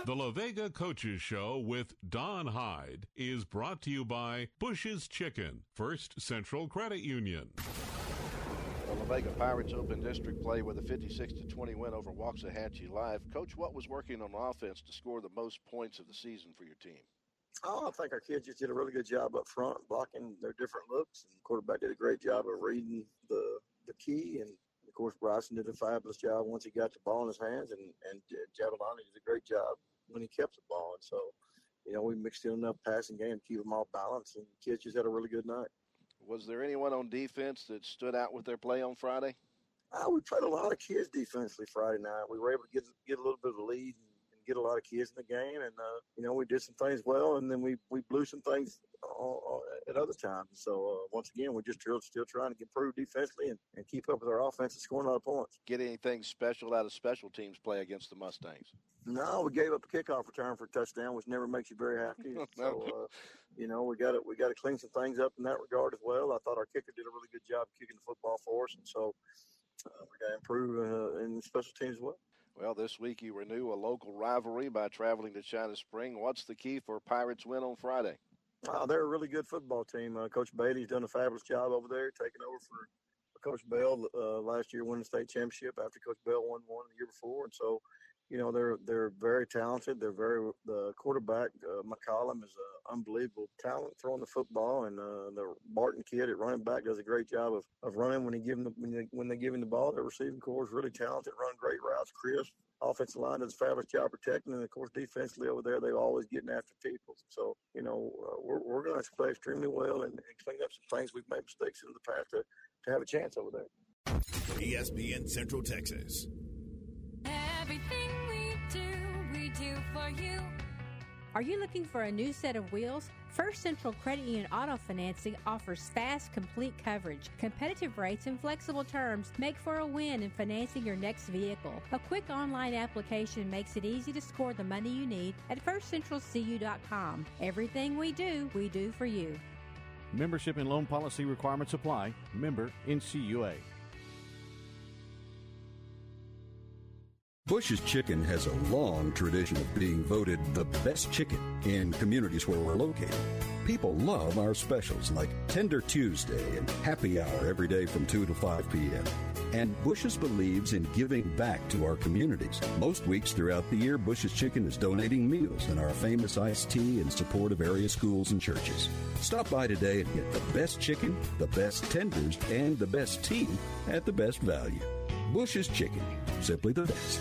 The La Vega Coaches Show with Don Hyde is brought to you by Bush's Chicken, First Central Credit Union. The La Vega Pirates Open District play with a 56 to 20 win over Waxahachie Live. Coach, what was working on offense to score the most points of the season for your team? Oh, I think our kids just did a really good job up front, blocking their different looks. And the quarterback did a great job of reading the the key. And of course, Bryson did a fabulous job once he got the ball in his hands, and and Javelani did a great job when he kept the ball. And so, you know, we mixed in enough passing game to keep them all balanced, and kids just had a really good night. Was there anyone on defense that stood out with their play on Friday? Uh, we played a lot of kids defensively Friday night. We were able to get get a little bit of a lead get a lot of kids in the game, and uh, you know we did some things well, and then we we blew some things at other times. So uh, once again, we're just still, still trying to improve defensively and, and keep up with our offense and scoring a lot of points. Get anything special out of special teams play against the Mustangs? No, we gave up a kickoff return for a touchdown, which never makes you very happy. so, uh, you know, we got to we got to clean some things up in that regard as well. I thought our kicker did a really good job kicking the football for us, and so uh, we got to improve uh, in special teams as well. Well, this week you renew a local rivalry by traveling to China Spring. What's the key for Pirates' win on Friday? Uh, they're a really good football team. Uh, Coach Bailey's done a fabulous job over there, taking over for, for Coach Bell uh, last year, winning the state championship after Coach Bell won one the year before. And so, you know, they're they're very talented. They're very the quarterback uh, McCollum is an unbelievable talent throwing the football, and uh, the Barton kid at running back does a great job of, of running when he give him the, when they, when they give him the ball. Their receiving core is really talented, run great routes, crisp offensive line does a fabulous job protecting, and of course defensively over there they're always getting after people. So you know uh, we're we're going to play extremely well and, and, clean up some things we've made mistakes in the past to to have a chance over there. ESPN Central Texas. We do for you. Are you looking for a new set of wheels? First Central Credit Union Auto Financing offers fast, complete coverage, competitive rates, and flexible terms make for a win in financing your next vehicle. A quick online application makes it easy to score the money you need at firstcentralcu.com. Everything we do, we do for you. Membership and loan policy requirements apply. Member NCUA. Bush's Chicken has a long tradition of being voted the best chicken in communities where we're located. People love our specials like Tender Tuesday and Happy Hour every day from 2 to 5 p.m. And Bush's believes in giving back to our communities. Most weeks throughout the year, Bush's Chicken is donating meals and our famous iced tea in support of area schools and churches. Stop by today and get the best chicken, the best tenders, and the best tea at the best value. Bush's Chicken, simply the best.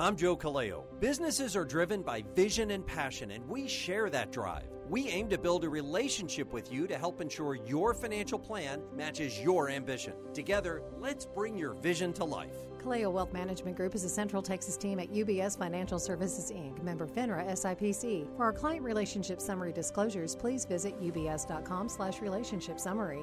I'm Joe Kaleo. Businesses are driven by vision and passion, and we share that drive. We aim to build a relationship with you to help ensure your financial plan matches your ambition. Together, let's bring your vision to life. Kaleo Wealth Management Group is a Central Texas team at UBS Financial Services Inc., member FINRA SIPC. For our client relationship summary disclosures, please visit ubs.com slash relationship summary.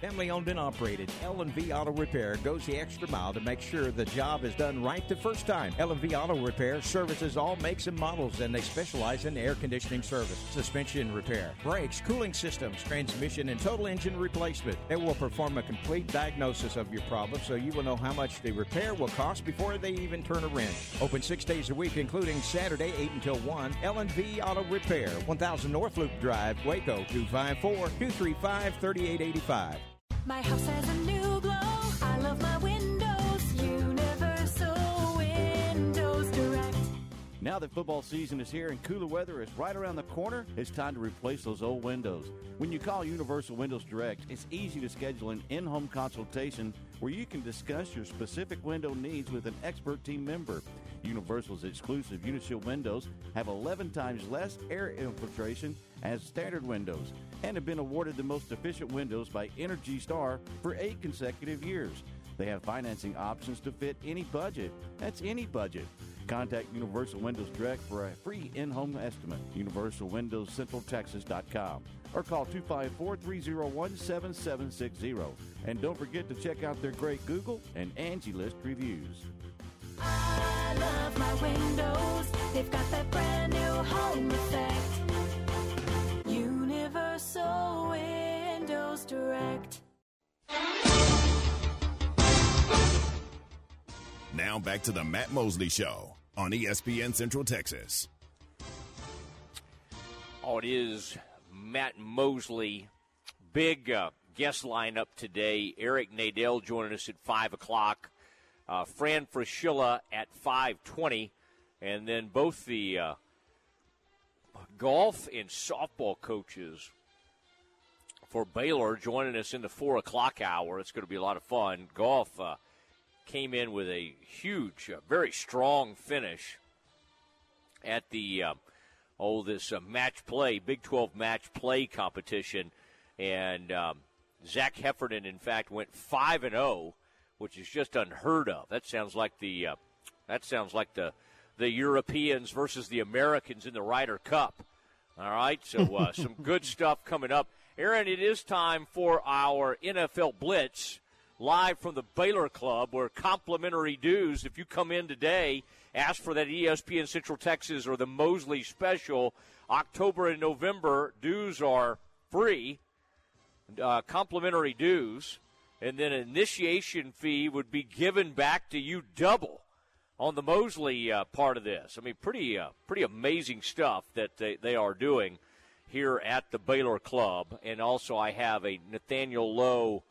Family owned and operated, L&V Auto Repair goes the extra mile to make sure the job is done right the first time. L&V Auto Repair services all makes and models and they specialize in air conditioning service, suspension repair, brakes, cooling systems, transmission and total engine replacement. They will perform a complete diagnosis of your problem so you will know how much the repair will cost before they even turn a wrench. Open 6 days a week including Saturday 8 until 1. L&V Auto Repair, 1000 North Loop Drive, Waco 254-235-3885. My house has a new glow. I love my windows. Universal Windows Direct. Now that football season is here and cooler weather is right around the corner, it's time to replace those old windows. When you call Universal Windows Direct, it's easy to schedule an in home consultation where you can discuss your specific window needs with an expert team member. Universal's exclusive Unishield windows have 11 times less air infiltration as standard windows and have been awarded the most efficient windows by Energy Star for eight consecutive years. They have financing options to fit any budget. That's any budget. Contact Universal Windows Direct for a free in-home estimate. UniversalWindowsCentralTexas.com or call 254-301-7760. And don't forget to check out their great Google and Angie List reviews. I love my windows. They've got that brand new home effect. Universal Windows. Direct. Now back to the Matt Mosley Show on ESPN Central Texas. Oh, it is Matt Mosley. Big uh, guest lineup today. Eric Nadel joining us at 5 o'clock. Uh, Fran Fraschilla at 5.20. And then both the uh, golf and softball coaches for Baylor joining us in the 4 o'clock hour. It's going to be a lot of fun. Golf uh, came in with a huge, uh, very strong finish at the uh, oh this uh, match play Big 12 match play competition, and um, Zach Heffernan in fact went five and zero, which is just unheard of. That sounds like the uh, that sounds like the the Europeans versus the Americans in the Ryder Cup. All right, so uh, some good stuff coming up. Aaron, it is time for our NFL Blitz live from the Baylor Club, where complimentary dues, if you come in today, ask for that ESPN Central Texas or the Mosley Special. October and November dues are free, uh, complimentary dues, and then an initiation fee would be given back to you double on the Mosley uh, part of this. I mean, pretty uh, pretty amazing stuff that they, they are doing here at the Baylor Club. And also, I have a Nathaniel Lowe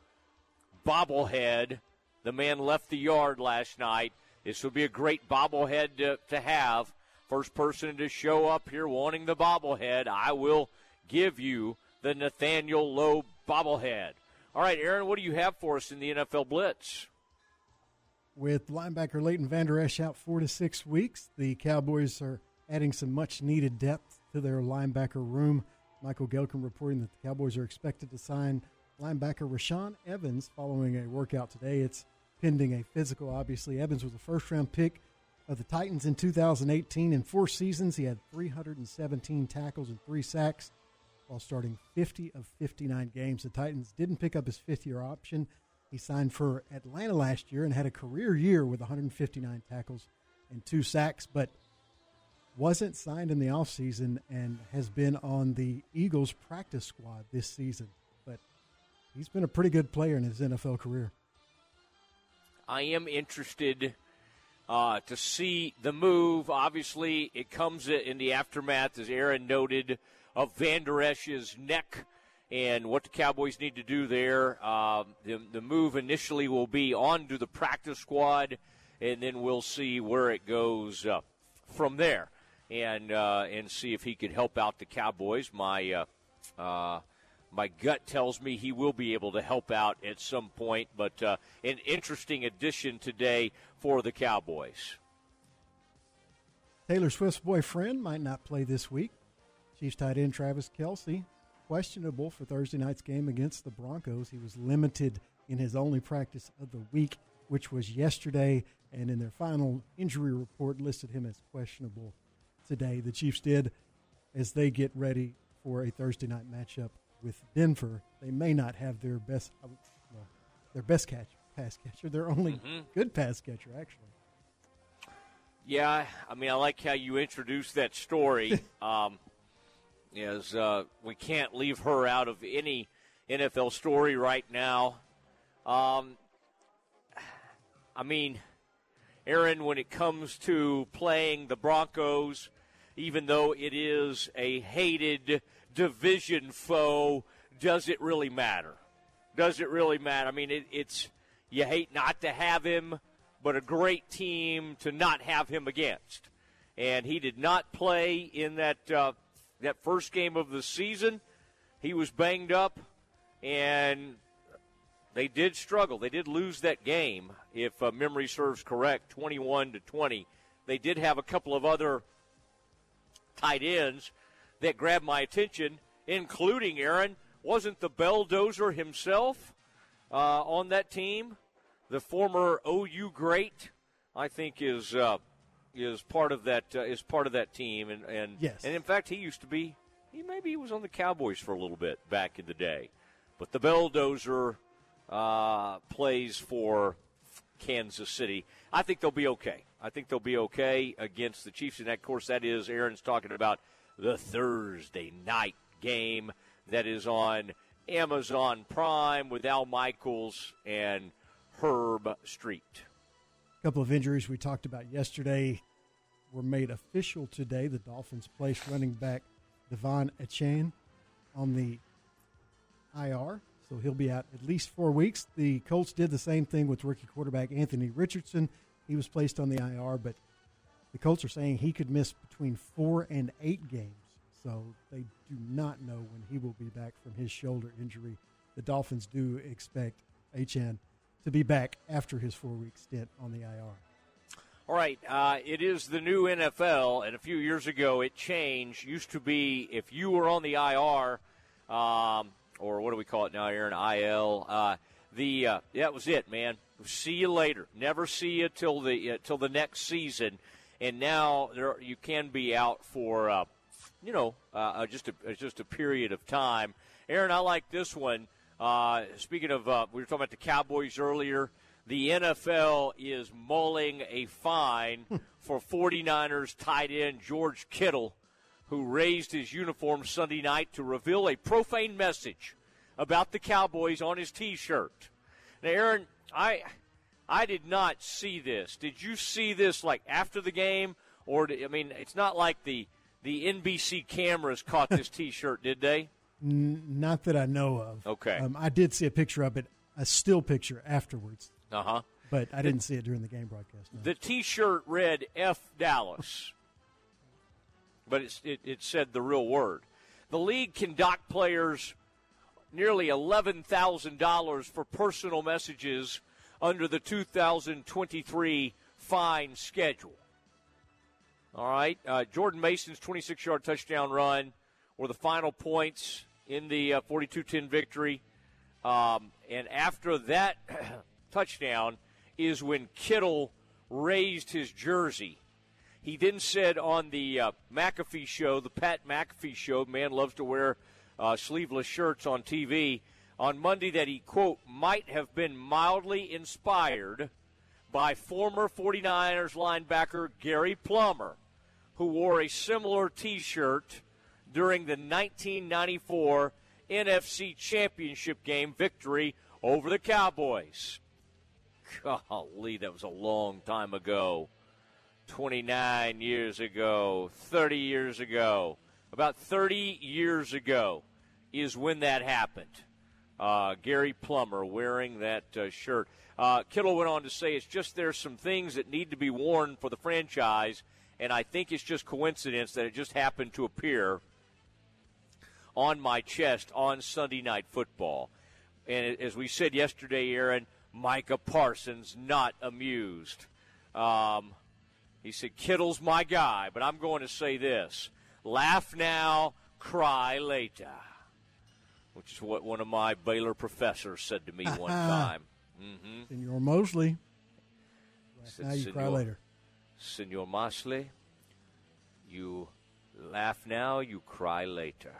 bobblehead. The man left the yard last night. This would be a great bobblehead to, to have. First person to show up here wanting the bobblehead, I will give you the Nathaniel Lowe bobblehead. All right, Aaron, what do you have for us in the NFL Blitz? With linebacker Leighton Vander Esch out four to six weeks, the Cowboys are adding some much needed depth to their linebacker room. Michael Gehlken reporting that the Cowboys are expected to sign linebacker Rashaan Evans following a workout today. It's pending a physical, obviously. Evans was a first round pick of the Titans in 2018. In four seasons, he had 317 tackles and three sacks while starting 50 of 59 games. The Titans didn't pick up his fifth year option. He signed for Atlanta last year and had a career year with 159 tackles and two sacks, but wasn't signed in the offseason and has been on the Eagles practice squad this season. But he's been a pretty good player in his NFL career. I am interested uh, to see the move. Obviously, it comes in the aftermath, as Aaron noted, of Vander Esch's neck and what the Cowboys need to do there. Um, the, the move initially will be onto the practice squad, and then we'll see where it goes uh, from there, and uh, and see if he could help out the Cowboys. My uh, uh, my gut tells me he will be able to help out at some point, but uh, an interesting addition today for the Cowboys. Taylor Swift's boyfriend might not play this week. Chiefs tight end Travis Kelce, questionable for Thursday night's game against the Broncos. He was limited in his only practice of the week, which was yesterday, and in their final injury report listed him as questionable today. The Chiefs did as they get ready for a Thursday night matchup with Denver. They may not have their best, well, their best catch pass catcher. Their only Mhm. good pass catcher, actually. Yeah, I mean, I like how you introduced that story. um, is uh, we can't leave her out of any NFL story right now. Um, I mean, Aaron, when it comes to playing the Broncos, even though it is a hated division foe, does it really matter? Does it really matter? I mean, it, it's you hate not to have him, but a great team to not have him against. And he did not play in that uh, that first game of the season. He was banged up, and they did struggle. They did lose that game, if uh, memory serves correct, 21 to 20. They did have a couple of other tight ends that grabbed my attention, including Aaron. Wasn't the Belldozer himself uh, on that team? The former OU great, I think, is uh, is part of that uh, is part of that team, and and Yes. and in fact, he used to be. He maybe he was on the Cowboys for a little bit back in the day, but the Belldozer uh, plays for Kansas City. I think they'll be okay. I think they'll be okay against the Chiefs, and of course, that is Aaron's talking about the Thursday night game that is on Amazon Prime with Al Michaels and Herb Street. A couple of injuries we talked about yesterday were made official today. The Dolphins placed running back De'Von Achane on the IR, so he'll be out at least four weeks. The Colts did the same thing with rookie quarterback Anthony Richardson. He was placed on the IR, but the Colts are saying he could miss between four and eight games. So they do not know when he will be back from his shoulder injury. The Dolphins do expect Achane to be back after his four week stint on the IR. All right, uh, it is the new NFL, and a few years ago it changed. Used to be if you were on the IR, um, or what do we call it now, Aaron? IL. Uh, the uh, that was it, man. See you later. Never see you till the uh, till the next season. And now there, you can be out for uh, you know uh, just a just a period of time. Aaron, I like this one. Uh, speaking of, uh, we were talking about the Cowboys earlier. The NFL is mulling a fine for 49ers tight end George Kittle, who raised his uniform Sunday night to reveal a profane message about the Cowboys on his T-shirt. Now, Aaron, I I did not see this. Did you see this like after the game, or did, I mean, it's not like the the NBC cameras caught this T-shirt, did they? N- not that I know of. Okay. Um, I did see a picture of it, a still picture afterwards, Uh huh. but I didn't see it during the game broadcast. no. The T-shirt read "F Dallas," but it's, it, it said the real word. The league can dock players nearly eleven thousand dollars for personal messages under the 2023 fine schedule. All right, uh, Jordan Mason's 26-yard touchdown run were the final points in the uh, 42-10 victory, um, and after that touchdown is when Kittle raised his jersey. He then said on the uh, McAfee show, the Pat McAfee show, man loves to wear uh, sleeveless shirts on TV, on Monday that he, quote, might have been mildly inspired by former 49ers linebacker Gary Plummer, who wore a similar t shirt during the 1994 NFC Championship game victory over the Cowboys. Golly, that was a long time ago. 29 years ago, 30 years ago. About 30 years ago is when that happened. Uh, Gary Plummer wearing that uh, shirt. Uh, Kittle went on to say it's just there's some things that need to be worn for the franchise, and I think it's just coincidence that it just happened to appear on my chest on Sunday Night Football. And as we said yesterday, Aaron, Micah Parsons not amused. Um, he said, Kittle's my guy, but I'm going to say this laugh now, cry later, which is what one of my Baylor professors said to me one time. Mm-hmm. Senor Mosley. Said, now you cry later. Senor Mosley, you laugh now, you cry later.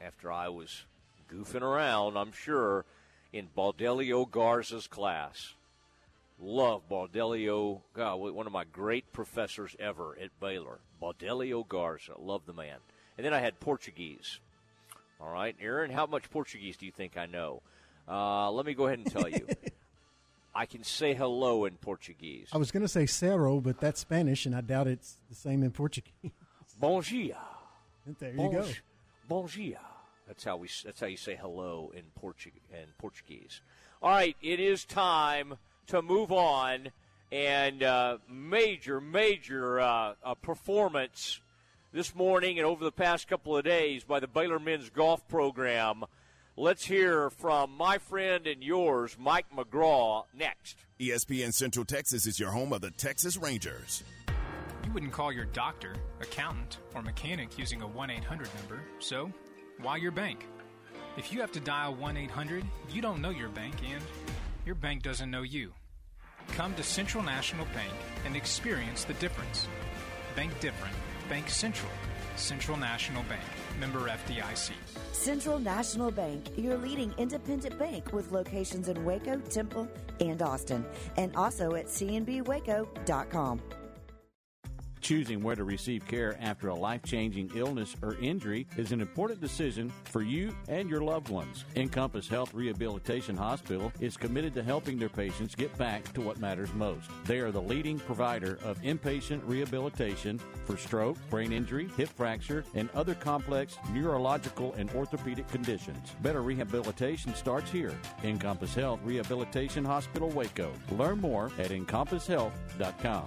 After I was goofing around, I'm sure, in Baldelio Garza's class. Love Baldelio, God, one of my great professors ever at Baylor. Baldelio Garza, love the man. And then I had Portuguese. All right, Aaron, how much Portuguese do you think I know? Uh, let me go ahead and tell you. I can say hello in Portuguese. I was going to say cerro, but that's Spanish, and I doubt it's the same in Portuguese. Bon dia. There you bon, go. Bon dia. That's how we. That's how you say hello in Portu- in Portuguese. All right, it is time to move on, and uh, major, major uh, uh, performance this morning and over the past couple of days by the Baylor men's golf program. Let's hear from my friend and yours, Mike McGraw, next. ESPN Central Texas is your home of the Texas Rangers. You wouldn't call your doctor, accountant, or mechanic using a 1 800 number, so why your bank? If you have to dial 1 800, you don't know your bank and your bank doesn't know you. Come to Central National Bank and experience the difference. Bank different. Bank Central. Central National Bank. Member FDIC. Central National Bank, your leading independent bank with locations in Waco, Temple, and Austin, and also at cnbwaco.com. Choosing where to receive care after a life changing illness or injury is an important decision for you and your loved ones. Encompass Health Rehabilitation Hospital is committed to helping their patients get back to what matters most. They are the leading provider of inpatient rehabilitation for stroke, brain injury, hip fracture, and other complex neurological and orthopedic conditions. Better rehabilitation starts here. Encompass Health Rehabilitation Hospital, Waco. Learn more at encompasshealth.com.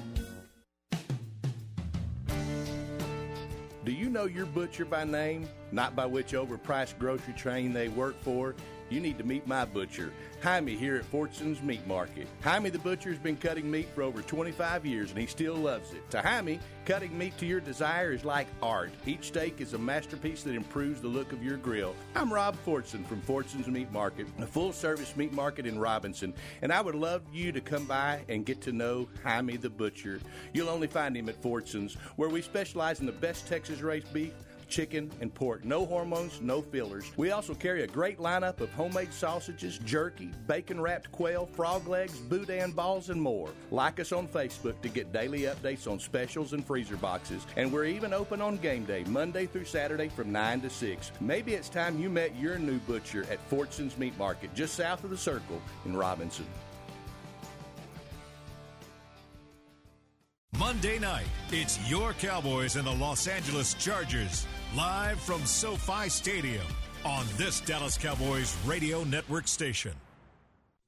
Know your butcher by name, not by which overpriced grocery chain they work for? You need to meet my butcher, Jaime, here at Fortson's Meat Market. Jaime the butcher's been cutting meat for over 25 years and he still loves it. To Jaime, cutting meat to your desire is like art. Each steak is a masterpiece that improves the look of your grill. I'm Rob Fortson from Fortson's Meat Market, a full service meat market in Robinson, and I would love you to come by and get to know Jaime the butcher. You'll only find him at Fortson's, where we specialize in the best Texas raised beef chicken, and pork. No hormones, no fillers. We also carry a great lineup of homemade sausages, jerky, bacon wrapped quail, frog legs, boudin balls, and more. Like us on Facebook to get daily updates on specials and freezer boxes. And we're even open on game day, Monday through Saturday from 9 to 6. Maybe it's time you met your new butcher at Fortson's Meat Market, just south of the circle in Robinson. Monday night, it's your Cowboys and the Los Angeles Chargers, live from SoFi Stadium on this Dallas Cowboys radio network station.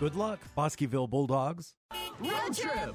Good luck, Bosqueville Bulldogs. Road trip!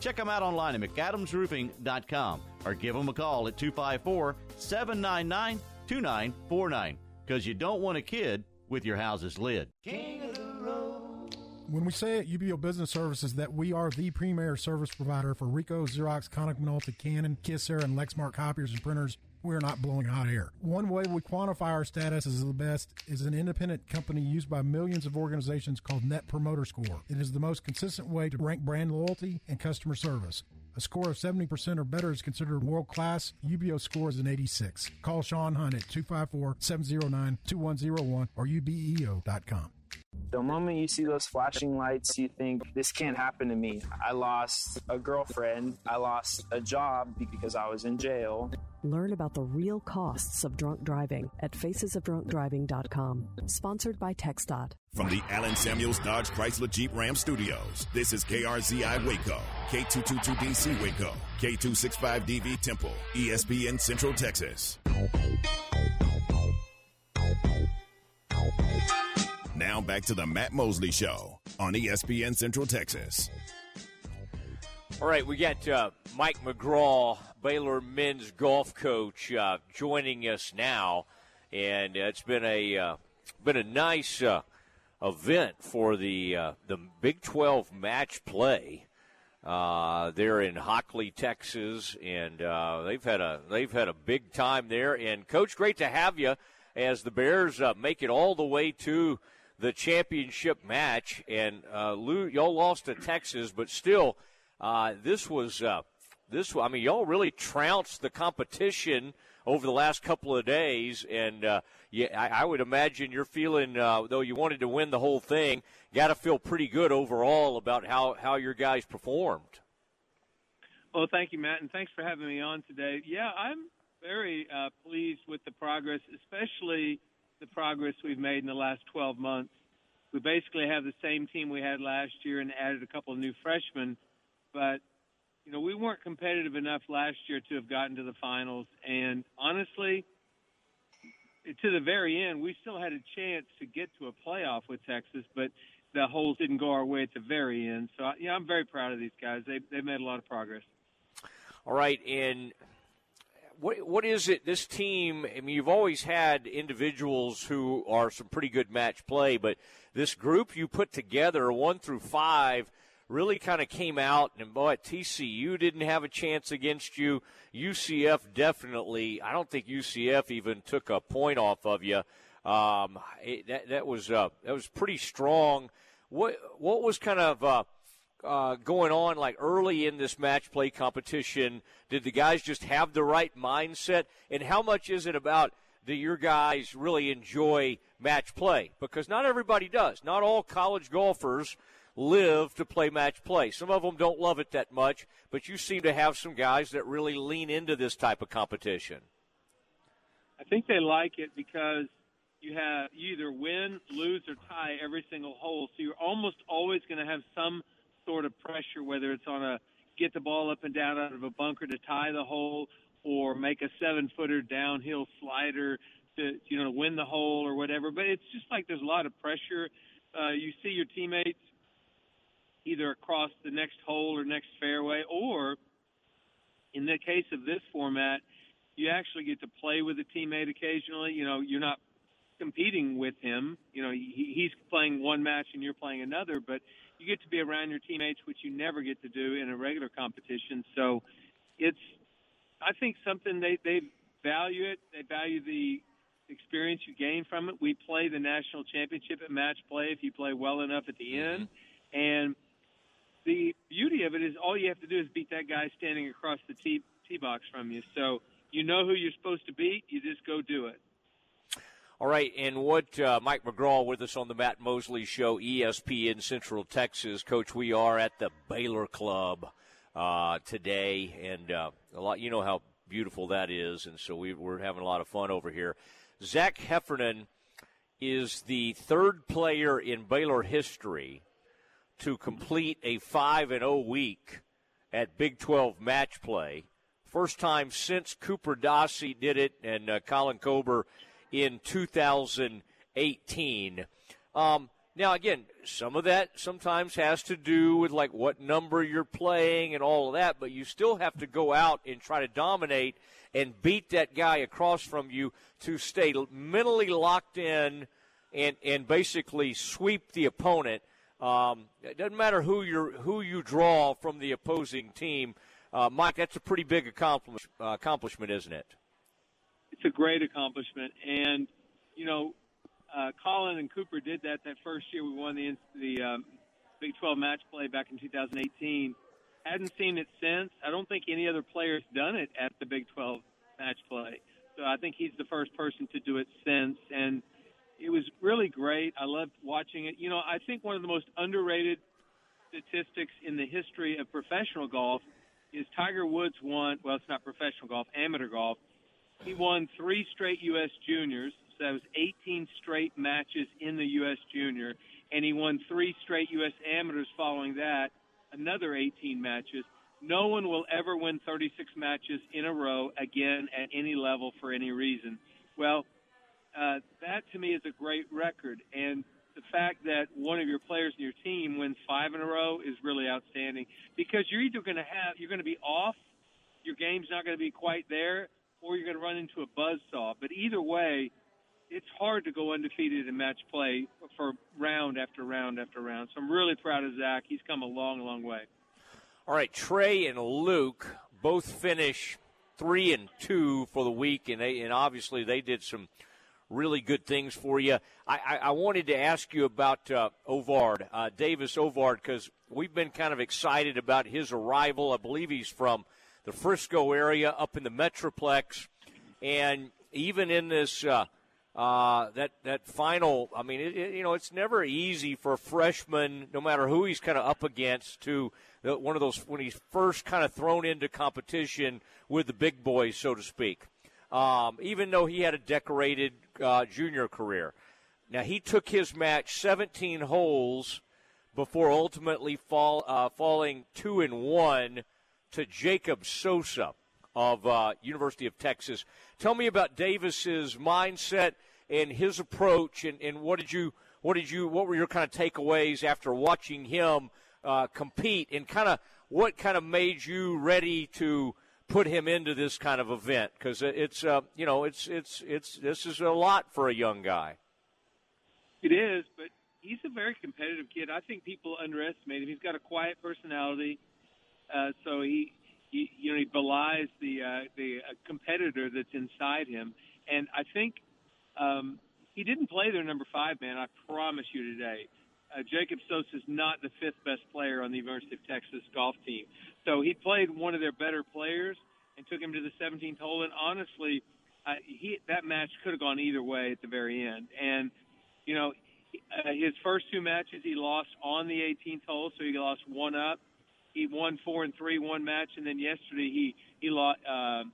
Check them out online at McAdamsRoofing.com or give them a call at 254 799 2949 because you don't want a kid with your house's lid. When we say at UBEO Business Services that we are the premier service provider for Ricoh, Xerox, Konica Minolta, Canon, Kyocera, and Lexmark copiers and printers, we're not blowing hot air. One way we quantify our status as the best is an independent company used by millions of organizations called Net Promoter Score. It is the most consistent way to rank brand loyalty and customer service. A score of 70% or better is considered world class. UBEO score is an 86. Call Sean Hunt at 254 709 2101 or ubeo.com. The moment you see those flashing lights, you think, this can't happen to me. I lost a girlfriend. I lost a job because I was in jail. Learn about the real costs of drunk driving at facesofdrunkdriving.com. Sponsored by TxDOT. From the Allen Samuels Dodge Chrysler Jeep Ram Studios, this is KRZI Waco, K222DC Waco, K265DV Temple, ESPN Central Texas. Now back to the Matt Mosley Show on ESPN Central Texas. All right, we got uh, Mike McGraw, Baylor men's golf coach, uh, joining us now, and it's been a uh, been a nice uh, event for the uh, the Big 12 match play. Uh, they're in Hockley, Texas, and they've had a they've had a big time there. And coach, great to have you as the Bears make it all the way to the championship match. And uh, Lou, y'all lost to Texas, but still, uh, this was uh, this. I mean, y'all really trounced the competition over the last couple of days, and uh, yeah, I, I would imagine you're feeling uh, though you wanted to win the whole thing. Got to feel pretty good overall about how how your guys performed. Well, thank you, Matt, and thanks for having me on today. Yeah, I'm very uh, pleased with the progress, especially the progress we've made in the last 12 months. We basically have the same team we had last year and added a couple of new freshmen, but you know we weren't competitive enough last year to have gotten to the finals. And honestly, to the very end, we still had a chance to get to a playoff with Texas, but the holes didn't go our way at the very end. So yeah, I'm very proud of these guys. They they made a lot of progress. All right, and what what is it? This team. I mean, you've always had individuals who are some pretty good match play, but this group you put together, one through five, really kind of came out. And boy, TCU didn't have a chance against you. UCF definitely. I don't think UCF even took a point off of you. Um, it, that that was uh, that was pretty strong. What what was kind of uh, uh, going on like early in this match play competition? Did the guys just have the right mindset? And how much is it about do your guys really enjoy match play? Because not everybody does. Not all college golfers live to play match play. Some of them don't love it that much, but you seem to have some guys that really lean into this type of competition. I think they like it because you have you either win, lose, or tie every single hole. So you're almost always going to have some sort of pressure, whether it's on a get the ball up and down out of a bunker to tie the hole, or make a seven footer downhill slider to you know win the hole or whatever. But it's just like there's a lot of pressure. Uh, you see your teammates either across the next hole or next fairway, or in the case of this format, you actually get to play with a teammate occasionally. You know, you're not competing with him. You know, he, he's playing one match and you're playing another, but you get to be around your teammates, which you never get to do in a regular competition. So it's, I think, something they they value it. They value the experience you gain from it. We play the national championship at match play if you play well enough at the mm-hmm. end, and the beauty of it is all you have to do is beat that guy standing across the tee tee box from you. So you know who you're supposed to beat. You just go do it. All right, and what uh, Mike McGraw with us on the Matt Mosley Show, ESPN Central Texas, Coach. We are at the Baylor Club uh, today, and uh, a lot. You know how beautiful that is, and so we, we're having a lot of fun over here. Zach Heffernan is the third player in Baylor history to complete a five and zero week at Big Twelve match play. First time since Cooper Dossey did it, and uh, Colin Kober in 2018. Um, now, again, some of that sometimes has to do with like what number you're playing and all of that, but you still have to go out and try to dominate and beat that guy across from you to stay mentally locked in and and basically sweep the opponent. Um, it doesn't matter who you who you draw from the opposing team. Uh, Mike, that's a pretty big accomplishment, uh, accomplishment, isn't it? It's a great accomplishment. And you know, uh, Colin and Cooper did that that first year we won the the um, Big 12 match play back in 2018. Hadn't seen it since. I don't think any other player's done it at the Big 12 match play. So I think he's the first person to do it since. And it was really great. I loved watching it. You know, I think one of the most underrated statistics in the history of professional golf is Tiger Woods won, well, it's not professional golf, amateur golf. He won three straight U.S. juniors. So that was 18 straight matches in the U.S. junior. And he won three straight U.S. amateurs following that, another 18 matches. No one will ever win 36 matches in a row again at any level for any reason. Well, uh, that to me is a great record. And the fact that one of your players in your team wins five in a row is really outstanding because you're either going to have you're going to be off, your game's not going to be quite there, or you're going to run into a buzzsaw. But either way, it's hard to go undefeated in match play for round after round after round. So I'm really proud of Zach. He's come a long, long way. All right, Trey and Luke both finish three and two for the week, and they and obviously they did some really good things for you. I, I, I wanted to ask you about uh, Ovard, uh, Davis Ovard, because we've been kind of excited about his arrival. I believe he's from the Frisco area, up in the Metroplex, and even in this. Uh, uh, that that final, I mean, it, it, you know, it's never easy for a freshman, no matter who he's kind of up against, to uh, one of those when he's first kind of thrown into competition with the big boys, so to speak. Um, even though he had a decorated uh, junior career, now he took his match 17 holes before ultimately fall, uh, falling two and one to Jacob Sosa of uh, University of Texas. Tell me about Davis's mindset and his approach, and, and what did you what did you what were your kind of takeaways after watching him uh, compete, and kind of what kind of made you ready to put him into this kind of event because it's uh, you know it's it's it's this is a lot for a young guy. It is, but he's a very competitive kid. I think people underestimate him. He's got a quiet personality, uh, so he, he you know he belies the uh, the uh, competitor that's inside him. And I think um, he didn't play their number five man. I promise you today. Uh, Jacob Sosa is not the fifth best player on the University of Texas golf team. So he played one of their better players and took him to the 17th hole. And honestly, uh, he that match could have gone either way at the very end. And you know, uh, his first two matches he lost on the 18th hole, so he lost one up. He won four and three one match, and then yesterday he he lost. Uh,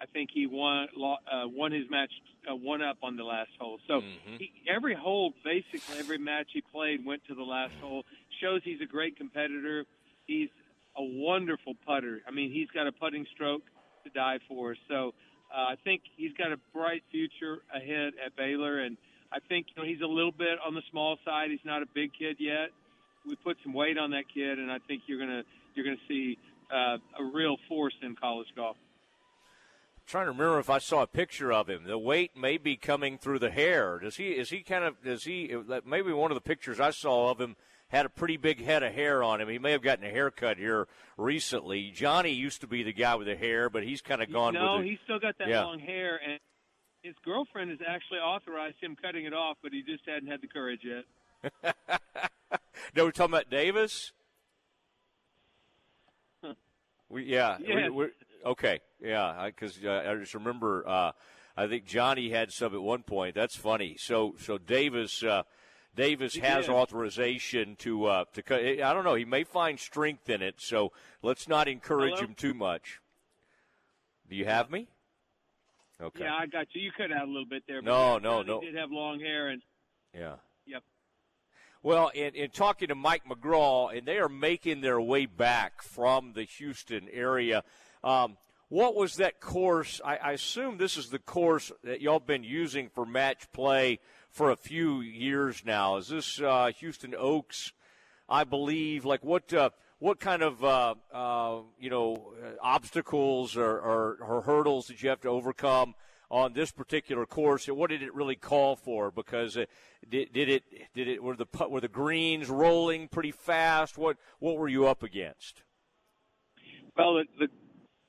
I think he won uh, won his match uh, one up on the last hole. So Mm-hmm. he, every hole, basically every match he played went to the last hole. Shows he's a great competitor. He's a wonderful putter. I mean, he's got a putting stroke to die for. So uh, I think he's got a bright future ahead at Baylor, and I think you know he's a little bit on the small side. He's not a big kid yet. We put some weight on that kid, and I think you're gonna you're gonna see uh, a real force in college golf. trying to remember if I saw a picture of him. The weight may be coming through the hair. Does he? Is he kind of? Does he? Maybe one of the pictures I saw of him had a pretty big head of hair on him. He may have gotten a haircut here recently. Johnny used to be the guy with the hair, but he's kind of gone. no, with the, he's still got that yeah. long hair, and his girlfriend has actually authorized him cutting it off, but he just hadn't had the courage yet. No, we're talking about Davis. We, yeah, we- Yes. we're, okay, yeah, because uh, I just remember. Uh, I think Johnny had some at one point. That's funny. So, so Davis, uh, Davis has did. authorization to uh, to cut. I don't know. He may find strength in it. So let's not encourage Hello? him too much. Do you have me? Okay. Yeah, I got you. You cut out a little bit there. but No, yeah, no, no. Did have long hair, and Yeah. Well, in, in talking to Mike McGraw, and they are making their way back from the Houston area. Um, what was that course? I, I assume this is the course that y'all been using for match play for a few years now. Is this uh, Houston Oaks? I believe. Like what? Uh, what kind of uh, uh, you know obstacles or, or, or hurdles did you have to overcome on this particular course? What did it really call for? Because uh, did, did it did it were the were the greens rolling pretty fast? What what were you up against? Well, the, the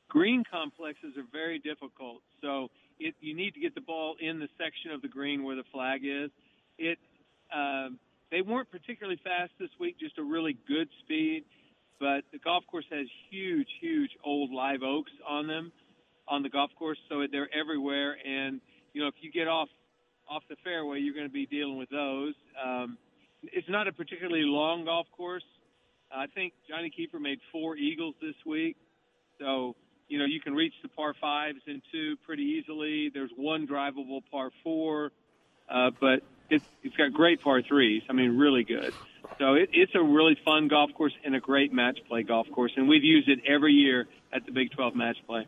green complexes are very difficult. So it, you need to get the ball in the section of the green where the flag is. It um, they weren't particularly fast this week, just a really good speed. But the golf course has huge, huge old live oaks on them on the golf course, so they're everywhere. And you know, if you get off off the fairway, you're going to be dealing with those. Um, it's not a particularly long golf course. I think Johnny Keefer made four eagles this week, so you know you can reach the par fives in two pretty easily. There's one drivable par four, uh, but it's it's got great par threes. I mean, really good. So it, it's a really fun golf course and a great match play golf course, and we've used it every year at the Big 12 match play.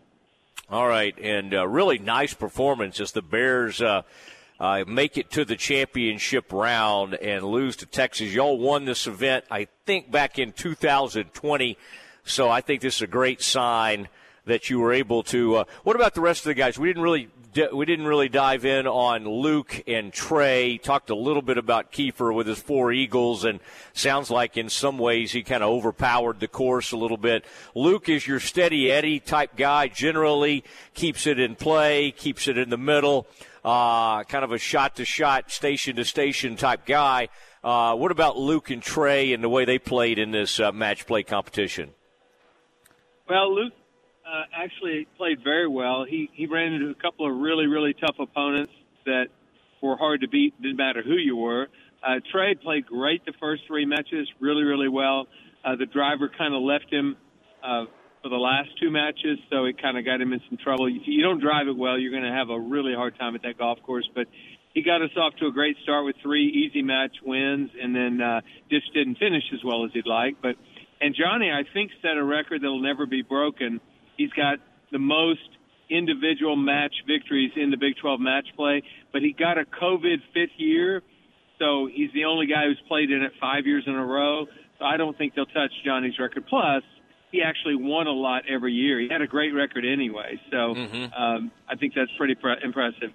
All right, and uh, really nice performance as the Bears uh, uh, make it to the championship round and lose to Texas. Y'all won this event, I think, back in 2020. So I think this is a great sign that you were able to. Uh, what about the rest of the guys? We didn't really we didn't really dive in on Luke and Trey. Talked a little bit about Keefer with his four eagles, and sounds like in some ways he kind of overpowered the course a little bit. Luke is your steady Eddie type guy. Generally keeps it in play, keeps it in the middle. Uh, kind of a shot to shot, station to station type guy. Uh, what about Luke and Trey and the way they played in this uh, match play competition? Well, Luke uh, actually played very well. He he ran into a couple of really really tough opponents that were hard to beat. Didn't matter who you were. Uh, Trey played great the first three matches, really really well. Uh, the driver kind of left him uh, for the last two matches, so it kind of got him in some trouble. If you don't drive it well, you're going to have a really hard time at that golf course. But he got us off to a great start with three easy match wins, and then uh, just didn't finish as well as he'd like. But and Johnny, I think, set a record that'll never be broken. He's got the most individual match victories in the Big 12 match play, but he got a COVID fifth year, so he's the only guy who's played in it five years in a row. So I don't think they'll touch Johnny's record. Plus, he actually won a lot every year. He had a great record anyway, so um, I think that's pretty pre- impressive.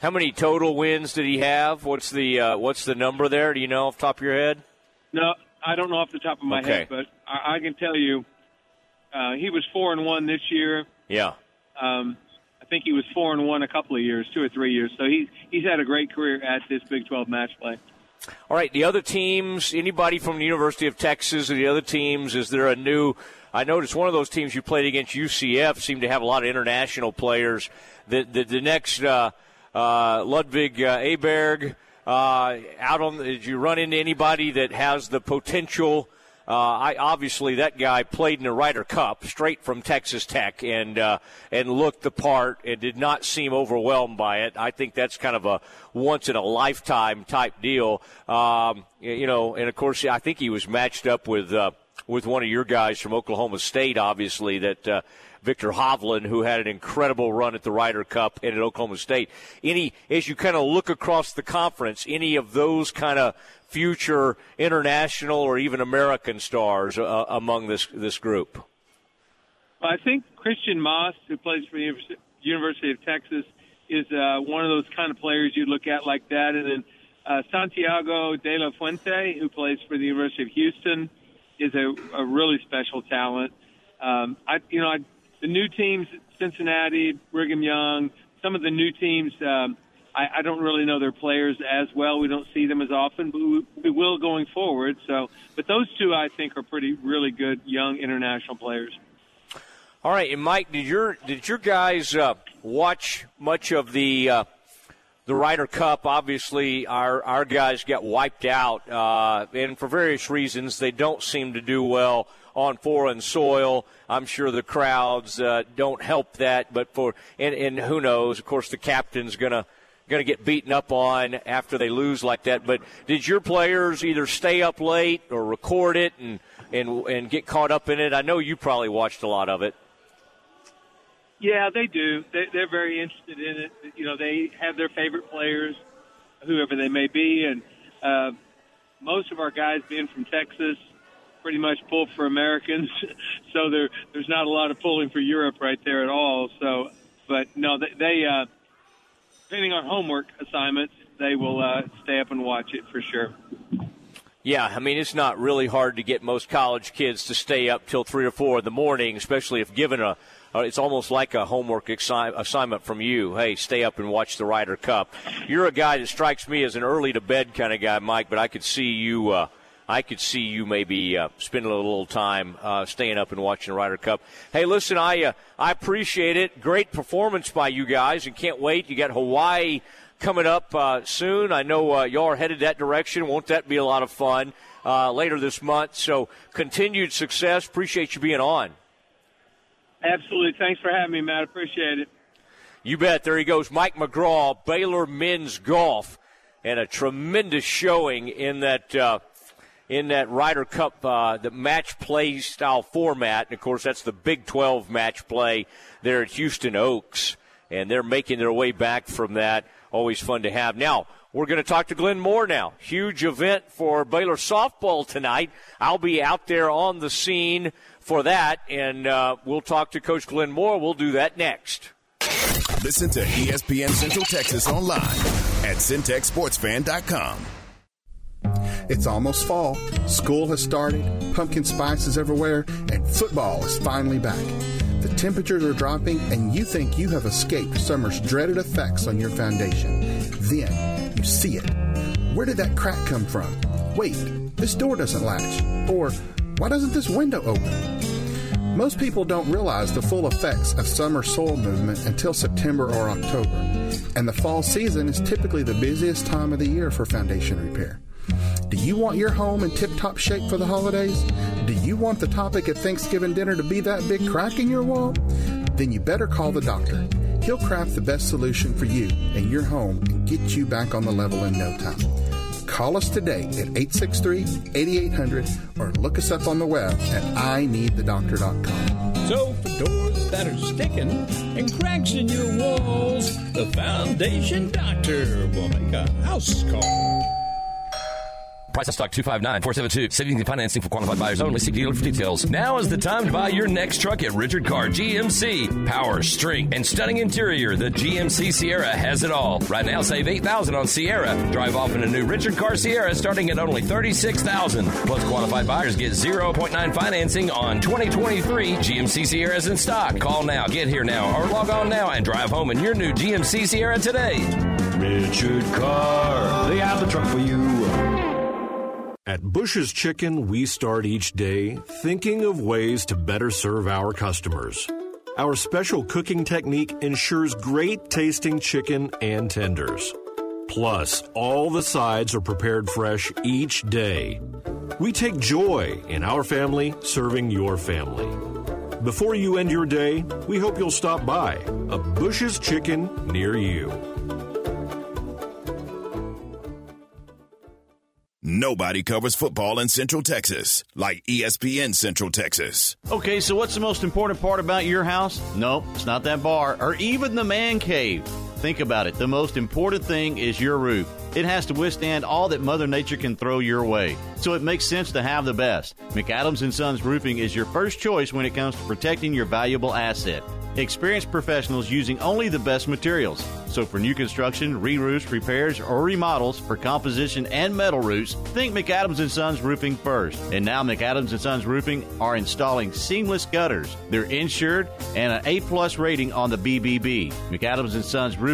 How many total wins did he have? What's the uh, what's the number there? Do you know off the top of your head? No, I don't know off the top of my Okay. head, but I, I can tell you, uh, he was four and one this year. Yeah. Um, I think he was four and one a couple of years, two or three years. So he's he's had a great career at this Big 12 match play. All right, the other teams, anybody from the University of Texas or the other teams, is there a new? I noticed one of those teams you played against UCF seemed to have a lot of international players. The the, the next uh, uh, Ludvig uh, Aberg uh, out on. Did you run into anybody that has the potential? Uh, I obviously that guy played in the Ryder Cup straight from Texas Tech and uh, and looked the part and did not seem overwhelmed by it. I think that's kind of a once in a lifetime type deal. Um, you know, and of course I think he was matched up with uh, with one of your guys from Oklahoma State, obviously that. Uh, Viktor Hovland, who had an incredible run at the Ryder Cup and at Oklahoma State. Any, as you kind of look across the conference, any of those kind of future international or even American stars uh, among this this group? I think Christiaan Maas, who plays for the University of Texas, is uh, one of those kind of players you look at like that. And then uh, Santiago de la Fuente, who plays for the University of Houston, is a, a really special talent. Um, I, you know, I, the new teams, Cincinnati, Brigham Young, some of the new teams, um, I, I don't really know their players as well. We don't see them as often, but we, we will going forward. So, but those two, I think, are pretty really good young international players. All right, and Mike, did your did your guys uh, watch much of the uh, the Ryder Cup? Obviously, our our guys got wiped out, uh, and for various reasons, they don't seem to do well on foreign soil. I'm sure the crowds uh, don't help that, but for and, and who knows? Of course, the captain's gonna going to get beaten up on after they lose like that. But did your players either stay up late or record it and and and get caught up in it? I know you probably watched a lot of it. Yeah, they do. They, they're very interested in it. You know, they have their favorite players, whoever they may be, and uh, most of our guys being from Texas, pretty much pull for Americans. so there, there's not a lot of pulling for Europe right there at all. So, but no, they, they uh, depending on homework assignments, they will uh, stay up and watch it for sure. Yeah, I mean it's not really hard to get most college kids to stay up till three or four in the morning, especially if given a, uh, it's almost like a homework assi- assignment from you. Hey, stay up and watch the Ryder Cup. You're a guy that strikes me as an early to bed kind of guy, Mike, but I could see you. Uh, I could see you maybe uh, spending a little time uh, staying up and watching the Ryder Cup. Hey, listen, I uh, I appreciate it. Great performance by you guys, and can't wait. You got Hawaii coming up uh, soon. I know uh, y'all are headed that direction. Won't that be a lot of fun uh, later this month? So continued success. Appreciate you being on. Absolutely. Thanks for having me, Matt. Appreciate it. You bet. There he goes, Mike McGraw, Baylor men's golf, and a tremendous showing in that uh, in that Ryder Cup, uh, the match play style format. And of course, that's the Big 12 match play there at Houston Oaks, and they're making their way back from that. Always fun to have. Now we're going to talk to Glenn Moore now. Huge event for Baylor softball tonight. I'll be out there on the scene for that, and uh, we'll talk to Coach Glenn Moore. We'll do that next. Listen to ESPN Central Texas online at centexsportsfan.com. It's almost fall. School has started, pumpkin spice is everywhere, and football is finally back. The temperatures are dropping, and you think you have escaped summer's dreaded effects on your foundation. Then you see it. Where did that crack come from? Wait, this door doesn't latch. Or why doesn't this window open? Most people don't realize the full effects of summer soil movement until September or October, and the fall season is typically the busiest time of the year for foundation repair. Do you want your home in tip top shape for the holidays? Do you want the topic at Thanksgiving dinner to be that big crack in your wall? Then you better call the doctor. He'll craft the best solution for you and your home and get you back on the level in no time. Call us today at 863 8800 or look us up on the web at ineedthedoctor.com. So, for doors that are sticking and cracks in your walls, the Foundation Doctor will make a house call. Price of stock 259 472. Savings and financing for qualified buyers only. See dealer for details. Now is the time to buy your next truck at Richard Car GMC. Power, strength, and stunning interior. The GMC Sierra has it all. Right now, save 8000 on Sierra. Drive off in a new Richard Car Sierra starting at only 36000 Plus, qualified buyers get 0.9 financing on 2023 GMC Sierras in stock. Call now, get here now, or log on now and drive home in your new GMC Sierra today. Richard Carr, they have the truck for you. At Bush's Chicken, we start each day thinking of ways to better serve our customers. Our special cooking technique ensures great tasting chicken and tenders. Plus, all the sides are prepared fresh each day. We take joy in our family serving your family. Before you end your day, we hope you'll stop by a Bush's Chicken near you. Nobody covers football in Central Texas like ESPN Central Texas. Okay, so what's the most important part about your house? Nope, it's not that bar or even the man cave. Think about it. The most important thing is your roof. It has to withstand all that Mother Nature can throw your way. So it makes sense to have the best. McAdams and Sons Roofing is your first choice when it comes to protecting your valuable asset. Experienced professionals using only the best materials. So for new construction, re-roofs, repairs, or remodels for composition and metal roofs, think McAdams and Sons Roofing first. And now McAdams and Sons Roofing are installing seamless gutters. They're insured and an A-plus rating on the BBB. McAdams and Sons Roofing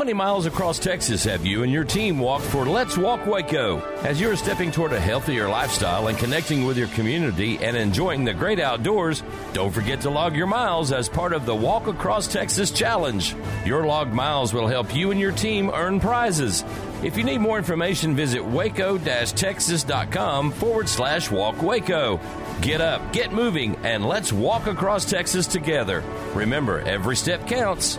Many miles across Texas have you and your team walked for Let's Walk Waco? As you're stepping toward a healthier lifestyle and connecting with your community and enjoying the great outdoors, don't forget to log your miles as part of the Walk Across Texas Challenge. Your logged miles will help you and your team earn prizes. If you need more information, visit waco-texas.com forward slash walk Waco. Get up, get moving, and let's walk across Texas together. Remember, every step counts.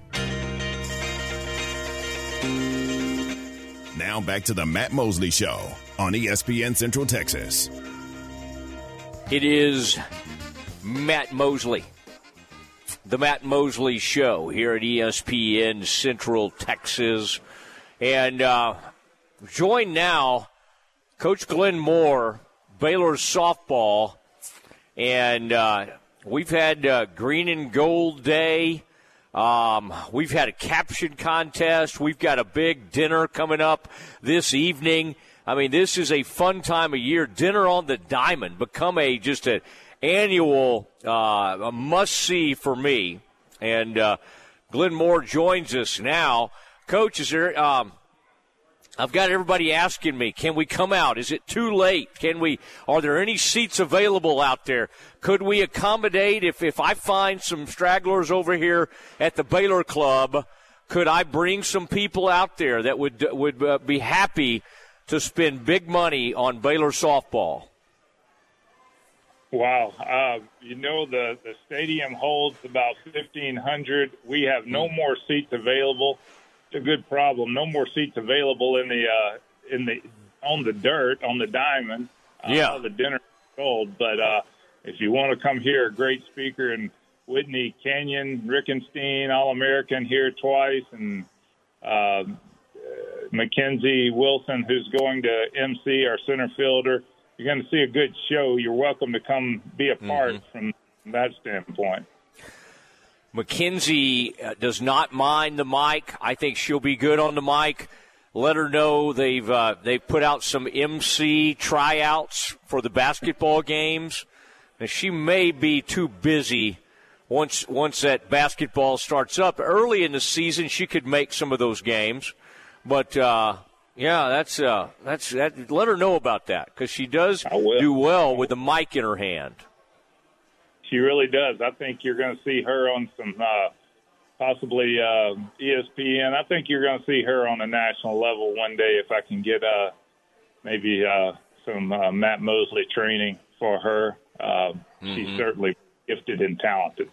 Now back to the Matt Mosley Show on ESPN Central Texas. It is Matt Mosley. The Matt Mosley Show here at ESPN Central Texas. And uh, join now Coach Glenn Moore, Baylor softball. And uh, we've had uh, Green and Gold Day. Um, we've had a caption contest. We've got a big dinner coming up this evening. I mean, this is a fun time of year. Dinner on the Diamond become a just an annual uh, must see for me. And uh, Glenn Moore joins us now. Coach, is there? Um, I've got everybody asking me, can we come out? Is it too late? Can we? Are there any seats available out there? Could we accommodate if if I find some stragglers over here at the Baylor Club? Could I bring some people out there that would would uh, be happy to spend big money on Baylor softball? Wow. Uh, you know, the, the stadium holds about 1,500. We have no more seats available. A good problem. No more seats available in the, uh, in the, on the dirt, on the diamond. Uh, Yeah. The dinner is sold. But, uh, if you want to come here, a great speaker and Whitney Canion, Rickenstein, All American here twice, and, uh, Mackenzie Wilson, who's going to MC our center fielder. You're going to see a good show. You're welcome to come be a part from that standpoint. Mackenzie uh, does not mind the mic. I think she'll be good on the mic. Let her know they've uh, they've put out some MC tryouts for the basketball games. Now she may be too busy once once that basketball starts up early in the season. She could make some of those games, but uh, yeah, that's uh, that's that. Let her know about that because she does do well with the mic in her hand. She really does. I think you're going to see her on some uh, possibly uh, ESPN. I think you're going to see her on a national level one day if I can get uh, maybe uh, some uh, Matt Mosley training for her. Uh, She's Mhm. certainly gifted and talented.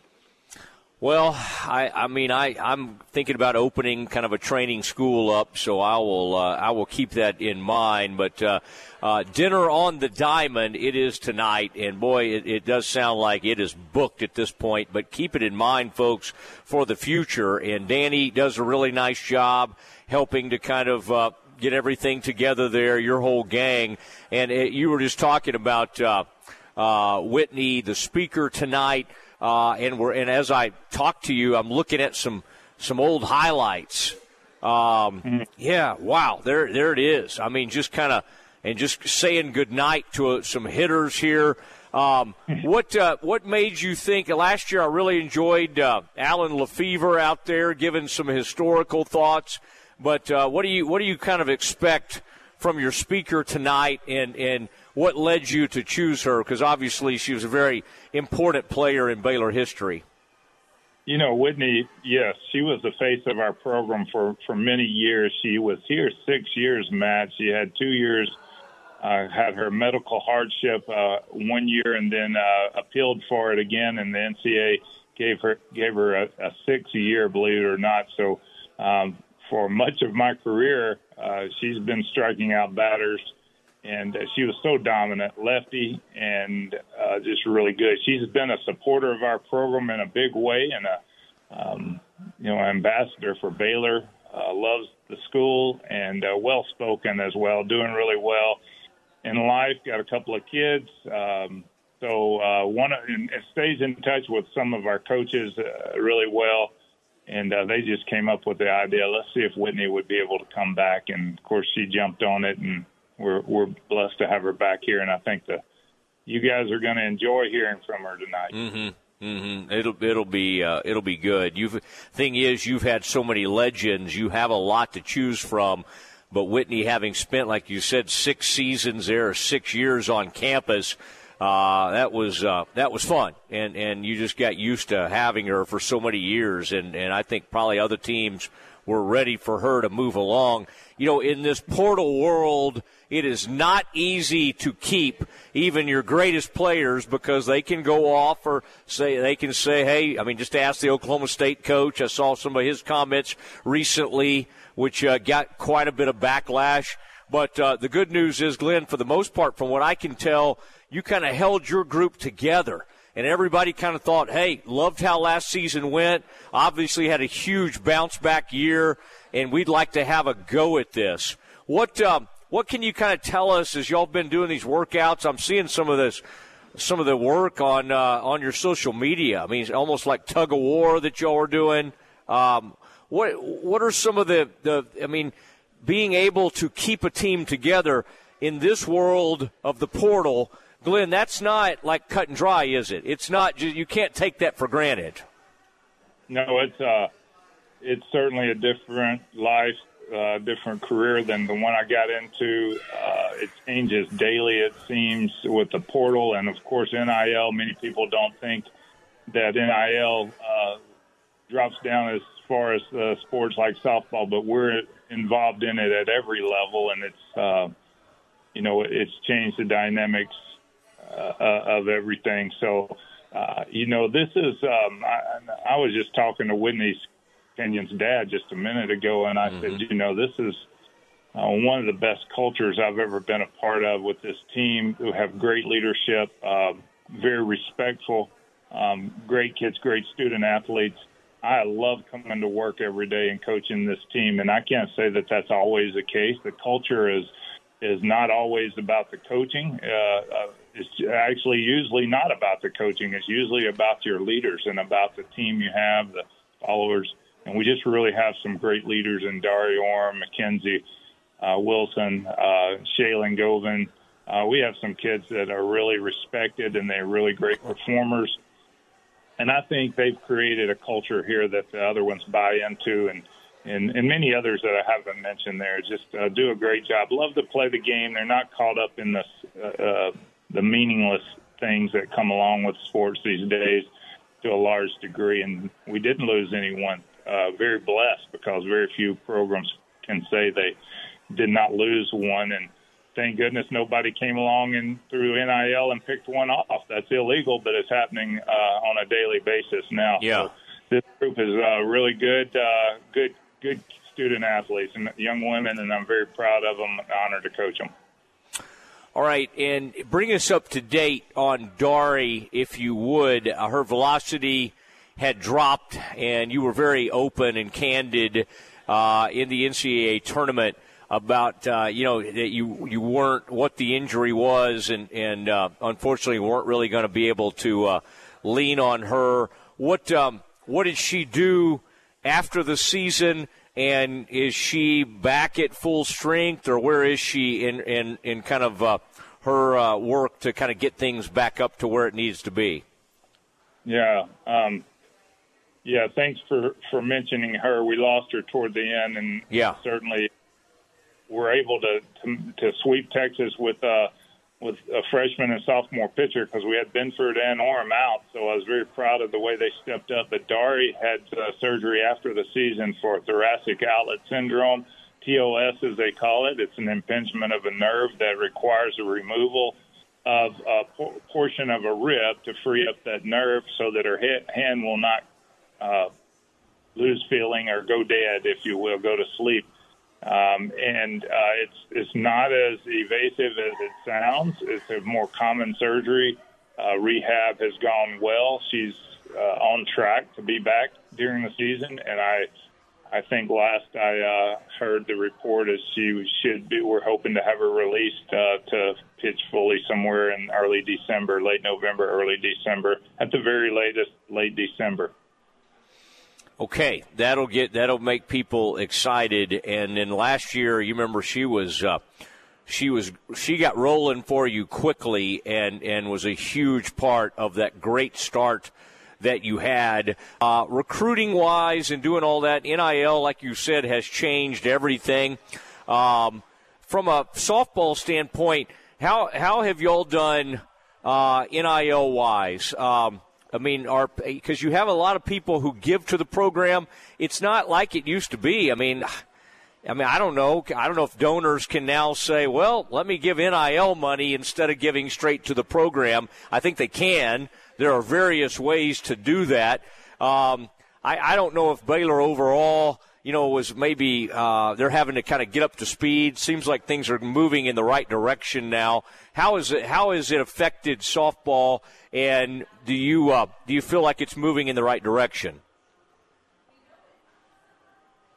Well, I, I mean, I, I'm thinking about opening kind of a training school up, so I will, uh, I will keep that in mind. But uh, uh, dinner on the diamond, it is tonight, and boy, it, it does sound like it is booked at this point. But keep it in mind, folks, for the future. And Danny does a really nice job helping to kind of. Uh, Get everything together there, your whole gang, and uh, you were just talking about uh, uh, Whitney, the speaker tonight. Uh, and we're and as I talk to you, I'm looking at some some old highlights. Um, Yeah, wow, there there it is. I mean, just kind of and just saying goodnight to uh, some hitters here. Um, what uh, what made you think last year? I really enjoyed uh, Alan Lefevre out there giving some historical thoughts. But uh, what do you what do you kind of expect from your speaker tonight, and and what led you to choose her? Because obviously she was a very important player in Baylor history. You know, Whitney, yes, she was the face of our program for, for many years. She was here six years, Matt. She had two years, uh, had her medical hardship uh, one year, and then uh, appealed for it again, and the NCAA gave her gave her a, a six year, believe it or not. So, um, for much of my career, uh, she's been striking out batters, and uh, she was so dominant, lefty, and uh, just really good. She's been a supporter of our program in a big way, and a um, you know ambassador for Baylor uh, loves the school, and uh, well spoken as well. Doing really well in life. Got a couple of kids. Um, so uh, one and stays in touch with some of our coaches uh, really well, and uh, they just came up with the idea. Let's see if Whitney would be able to come back, and of course she jumped on it, and we're we're blessed to have her back here, and I think the you guys are going to enjoy hearing from her tonight. Mm-hmm. Mm-hmm. It'll it'll be uh, it'll be good. You've thing is, you've had so many legends. You have a lot to choose from. But Whitney, having spent, like you said, six seasons there, six years on campus, uh, that was uh, that was fun, and and you just got used to having her for so many years, and and I think probably other teams were ready for her to move along. You know, in this portal world, it is not easy to keep even your greatest players because they can go off or say they can say, "Hey, I mean, just ask the Oklahoma State coach." I saw some of his comments recently, which uh, got quite a bit of backlash. But uh, the good news is, Glenn, for the most part, from what I can tell, you kind of held your group together. And everybody kind of thought, hey, loved how last season went. Obviously, had a huge bounce back year, and we'd like to have a go at this. What um, what can you kind of tell us as y'all been doing these workouts? I'm seeing some of this, some of the work on uh, on your social media. I mean, it's almost like tug of war that y'all are doing. Um, what what are some of the the? I mean, being able to keep a team together in this world of the portal Glenn, that's not like cut and dry, is it? It's not. You can't take that for granted. No, it's uh, it's certainly a different life, uh, different career than the one I got into. Uh, it changes daily, it seems, with the portal, and of course NIL. Many people don't think that NIL uh, drops down as far as uh, sports like softball, but we're involved in it at every level, and it's uh, you know it's changed the dynamics uh, of everything. So, uh, you know, this is. Um, I, I was just talking to Whitney Canion's dad just a minute ago, and I mm-hmm. said, you know, this is uh, one of the best cultures I've ever been a part of with this team who have great leadership, uh, very respectful, um, great kids, great student athletes. I love coming to work every day and coaching this team, and I can't say that that's always the case. The culture is is not always about the coaching. Uh, uh, it's actually usually not about the coaching. It's usually about your leaders and about the team you have, the followers. And we just really have some great leaders in Dari Orme, Mackenzie uh, Wilson, uh, Shaylon Govan. Uh, we have some kids that are really respected and they're really great performers. And I think they've created a culture here that the other ones buy into and and, and many others that I haven't mentioned there just uh, do a great job. Love to play the game. They're not caught up in this uh, uh the meaningless things that come along with sports these days to a large degree. And we didn't lose anyone. Uh, very blessed because very few programs can say they did not lose one. And thank goodness nobody came along and through NIL and picked one off. That's illegal, but it's happening uh, on a daily basis now. Yeah. So this group is uh, really good, uh, good, good student athletes and young women, and I'm very proud of them. and Honored to coach them. All right, and bring us up to date on Dari, if you would. Uh, her velocity had dropped, and you were very open and candid uh, in the NCAA tournament about uh, you know that you you weren't what the injury was, and and uh, unfortunately weren't really going to be able to uh, lean on her. What um, what did she do after the season? And is she back at full strength, or where is she in in, in kind of uh, her uh, work to kind of get things back up to where it needs to be? Yeah, um, yeah. Thanks for for mentioning her. We lost her toward the end, and yeah, certainly we're able to to, to sweep Texas with uh, with a freshman and sophomore pitcher because we had Binford and Orme out. So I was very proud of the way they stepped up. But Dari had uh, surgery after the season for thoracic outlet syndrome, TOS as they call it. It's an impingement of a nerve that requires a removal of a por- portion of a rib to free up that nerve so that her he- hand will not uh, lose feeling or go dead, if you will, go to sleep. Um, and uh, it's it's not as evasive as it sounds. It's a more common surgery. Uh, rehab has gone well. She's uh, on track to be back during the season, and I I think last I uh, heard the report is she should be. We're hoping to have her released uh, to pitch fully somewhere in early December, late November, early December, at the very latest, late December. Okay, that'll get that'll make people excited. And then last year, you remember she was uh, she was she got rolling for you quickly and and was a huge part of that great start that you had. Uh, recruiting wise and doing all that, NIL, like you said, has changed everything. Um, from a softball standpoint, how how have y'all done uh, NIL wise? Um, I mean, are because you have a lot of people who give to the program. It's not like it used to be. I mean. I mean, I don't know. I don't know if donors can now say, well, let me give NIL money instead of giving straight to the program. I think they can. There are various ways to do that. Um, I, I don't know if Baylor overall, you know, was maybe uh, they're having to kind of get up to speed. Seems like things are moving in the right direction now. How is it? How has it affected softball? And do you uh, do you feel like it's moving in the right direction?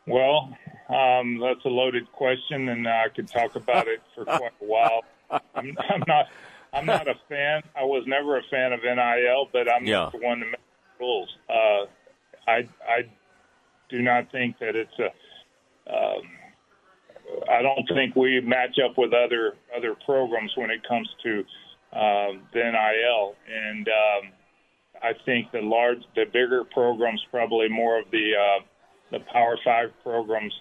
Well, um, that's a loaded question, and I could talk about it for quite a while. I'm, I'm not I'm not a fan. I was never a fan of NIL, but I'm yeah. the one to make rules. Uh, I I do not think that it's a. Um, I don't think we match up with other other programs when it comes to um, the NIL, and um, I think the large, the bigger programs, probably more of the uh, the Power Five programs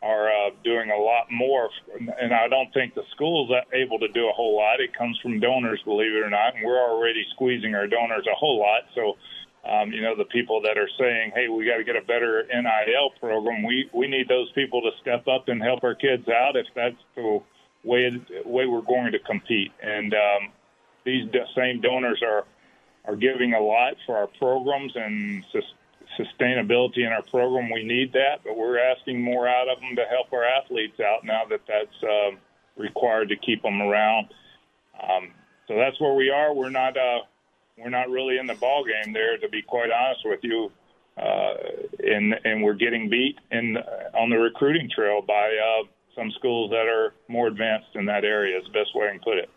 are uh, doing a lot more, and I don't think the school's able to do a whole lot. It comes from donors, believe it or not, and we're already squeezing our donors a whole lot. So, um, you know, the people that are saying, "Hey, we got to get a better NIL program," we we need those people to step up and help our kids out if that's the way way we're going to compete. And um, these same donors are are giving a lot for our programs and sustainability in our program. We need that, but we're asking more out of them to help our athletes out now that that's uh, required to keep them around. Um, so that's where we are. We're not uh, we're not really in the ball game there, to be quite honest with you. Uh, and and we're getting beat in on the recruiting trail by uh, some schools that are more advanced in that area. Is the best way I can put it.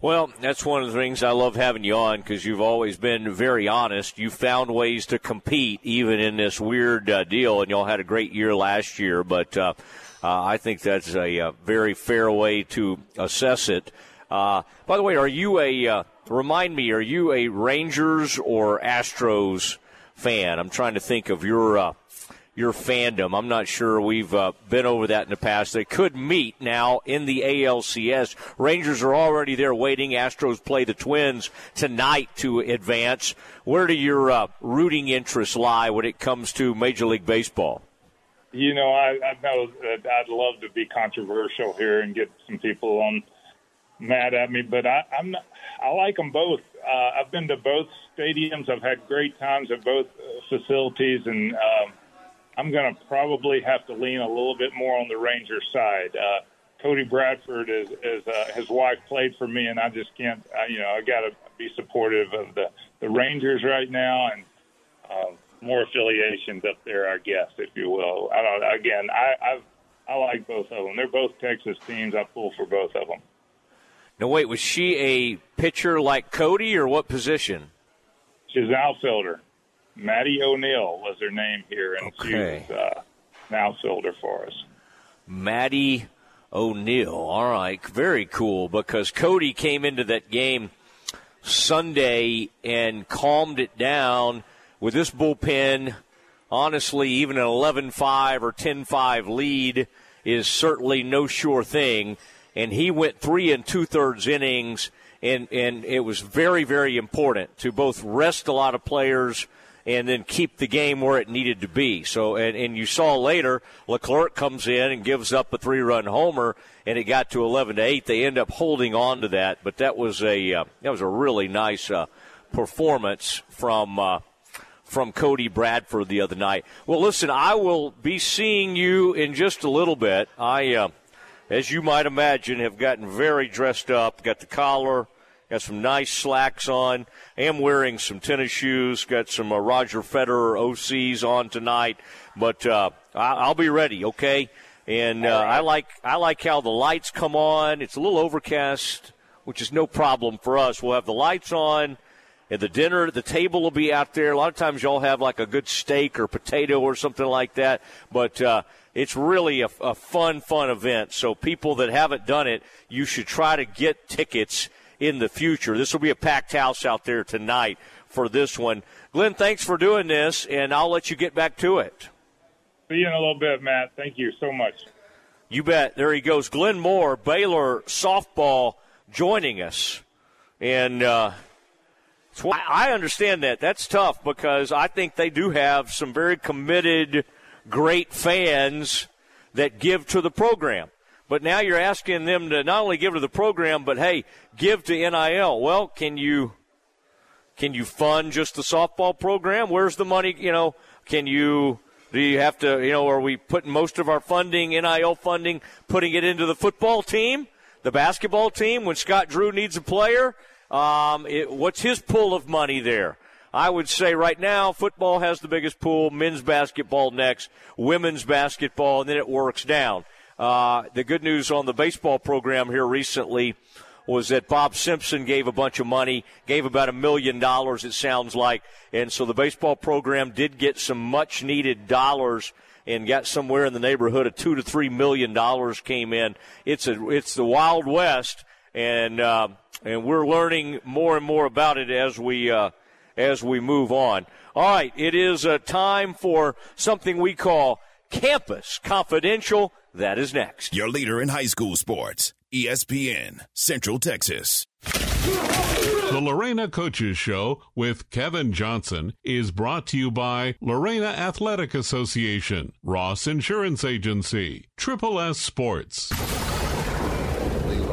Well, that's one of the things I love having you on because you've always been very honest. You found ways to compete even in this weird uh, deal, and y'all had a great year last year. But uh, uh, I think that's a, a, uh, very fair way to assess it. Uh, by the way, are you a uh, remind me? Are you a Rangers or Astros fan? I'm trying to think of your your fandom. I'm not sure we've uh, been over that in the past. They could meet now in the ALCS. Rangers are already there waiting. Astros play the Twins tonight to advance. Where do your uh, rooting interests lie when it comes to Major League Baseball? You know, I, I know that I'd love to be controversial here and get some people on mad at me, but I, I'm not, I like them both. Uh, I've been to both stadiums. I've had great times at both uh, facilities, and um, I'm going to probably have to lean a little bit more on the Rangers side. Uh, Cody Bradford is, is uh, his wife played for me, and I just can't. Uh, you know, I got to be supportive of the the Rangers right now, and uh, more affiliations up there, I guess, if you will. I don't. Again, I I've, I like both of them. They're both Texas teams. I pull for both of them. Now, wait, was she a pitcher like Cody, or what position? She's an outfielder. Maddie O'Neill was her name here, and okay. she was uh, an outfielder for us. Maddie O'Neill. All right, very cool because Cody came into that game Sunday and calmed it down with this bullpen. Honestly, even an 11 5 or 10 5 lead is certainly no sure thing. And he went three and two thirds innings, and, and it was very, very important to both rest a lot of players and then keep the game where it needed to be. So, and, and you saw later, Leclerc comes in and gives up a three run homer, and it got to 11 to 8. They end up holding on to that, but that was a, uh, that was a really nice uh, performance from, uh, from Cody Bradford the other night. Well, listen, I will be seeing you in just a little bit. I, uh, as you might imagine, have gotten very dressed up, got the collar Got some nice slacks on. Am wearing some tennis shoes. Got some uh, Roger Federer OCs on tonight, but uh, I- will be ready. Okay, and uh, I like I like how the lights come on. It's a little overcast, which is no problem for us. We'll have the lights on. And the dinner, the table will be out there. A lot of times y'all have like a good steak or potato or something like that. But uh, it's really a, a fun, fun event. So people that haven't done it, you should try to get tickets in the future. This will be a packed house out there tonight for this one. Glenn, thanks for doing this, and I'll let you get back to it. See you in a little bit, Matt. Thank you so much. You bet. There he goes. Glenn Moore, Baylor softball, joining us. And uh, I understand that. That's tough because I think they do have some very committed, great fans that give to the program. But now you're asking them to not only give to the program, but hey, give to NIL. Well, can you can you fund just the softball program? Where's the money? You know, can you do you have to? You know, are we putting most of our funding, NIL funding, putting it into the football team, the basketball team when Scott Drew needs a player? Um, it, what's his pool of money there? I would say right now, football has the biggest pool, men's basketball next, women's basketball, and then it works down. Uh, the good news on the baseball program here recently was that Bob Simpson gave a bunch of money, gave about a million dollars, it sounds like. And so the baseball program did get some much needed dollars and got somewhere in the neighborhood of two to three million dollars came in. It's a, it's the Wild West and, uh, and we're learning more and more about it as we, uh, as we move on. All right. It is a time for something we call Campus Confidential. That is next. Your leader in high school sports, ESPN, Central Texas. The Lorena Coaches Show with Kevin Johnson is brought to you by Lorena Athletic Association, Ross Insurance Agency, Triple S Sports.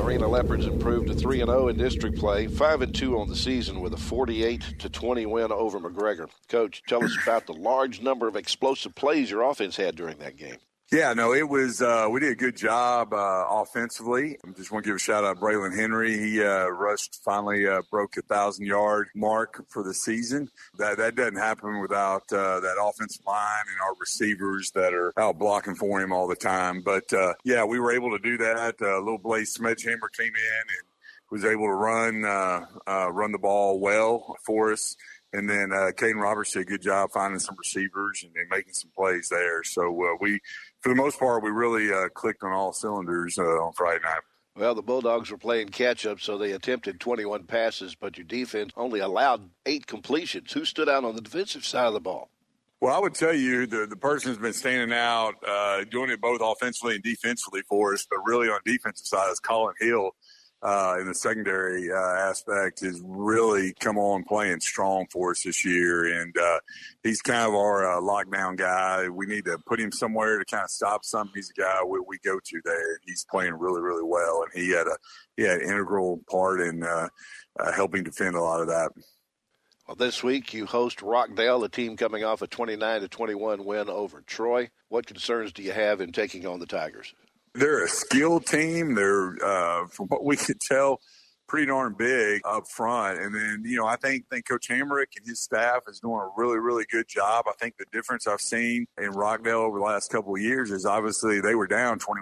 Lorena Leopards improved to 3 0 in district play, 5 and 2 on the season with a 48 to 20 win over McGregor. Coach, tell us about the large number of explosive plays your offense had during that game. Yeah, no, it was. Uh, we did a good job uh, offensively. I just want to give a shout out to Braylon Henry. He uh, rushed, finally uh, broke a thousand yard mark for the season. That that doesn't happen without uh, that offensive line and our receivers that are out blocking for him all the time. But uh, yeah, we were able to do that. Little Blaze Smedgehammer came in and was able to run run the ball well for us. And then uh, Caden Roberts did a good job finding some receivers and, and making some plays there. So uh, we for the most part, we really uh, clicked on all cylinders uh, on Friday night. Well, the Bulldogs were playing catch up, so they attempted 21 passes, but your defense only allowed eight completions. Who stood out on the defensive side of the ball? Well, I would tell you the the person who's been standing out, uh, doing it both offensively and defensively for us, but really on defensive side is Colin Hill uh, in the secondary uh, aspect has really come on playing strong for us this year. And uh, he's kind of our uh, lockdown guy. We need to put him somewhere to kind of stop something. He's a guy we, we go to there. He's playing really, really well. And he had a he had an integral part in uh, uh, helping defend a lot of that. Well, this week you host Rockdale, a team coming off a 29 to 21 win over Troy. What concerns do you have in taking on the Tigers? They're a skilled team. They're, uh, from what we could tell, pretty darn big up front. And then, you know, I think think Coach Hamrick and his staff is doing a really, really good job. I think the difference I've seen in Rockdale over the last couple of years is obviously they were down 21-3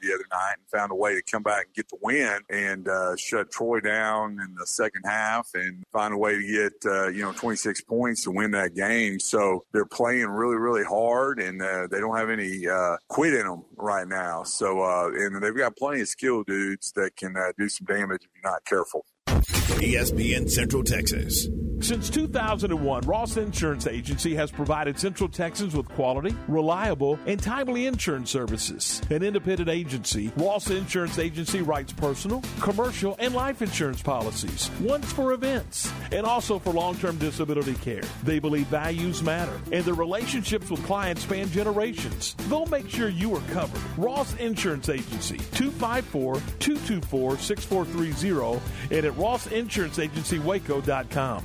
the other night and found a way to come back and get the win and uh, shut Troy down in the second half and find a way to get, uh, you know, 26 points to win that game. So they're playing really, really hard and uh, they don't have any uh, quit in them right now. So, uh, and they've got plenty of skill dudes that can uh, do some damage not careful. ESPN Central Texas. Since 2001, Ross Insurance Agency has provided Central Texans with quality, reliable, and timely insurance services. An independent agency, Ross Insurance Agency writes personal, commercial, and life insurance policies, once for events, and also for long term disability care. They believe values matter, and their relationships with clients span generations. They'll make sure you are covered. Ross Insurance Agency, 254 224 6430, and at rossinsuranceagencywaco.com.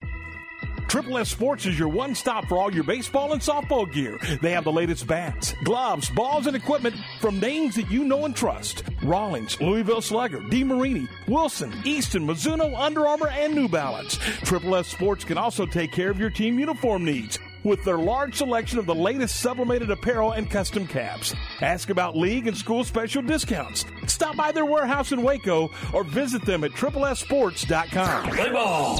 Triple S Sports is your one stop for all your baseball and softball gear. They have the latest bats, gloves, balls, and equipment from names that you know and trust Rawlings, Louisville Slugger, DeMarini, Wilson, Easton, Mizuno, Under Armour, and New Balance. Triple S Sports can also take care of your team uniform needs with their large selection of the latest sublimated apparel and custom caps. Ask about league and school special discounts. Stop by their warehouse in Waco or visit them at triplessports.com. Play ball.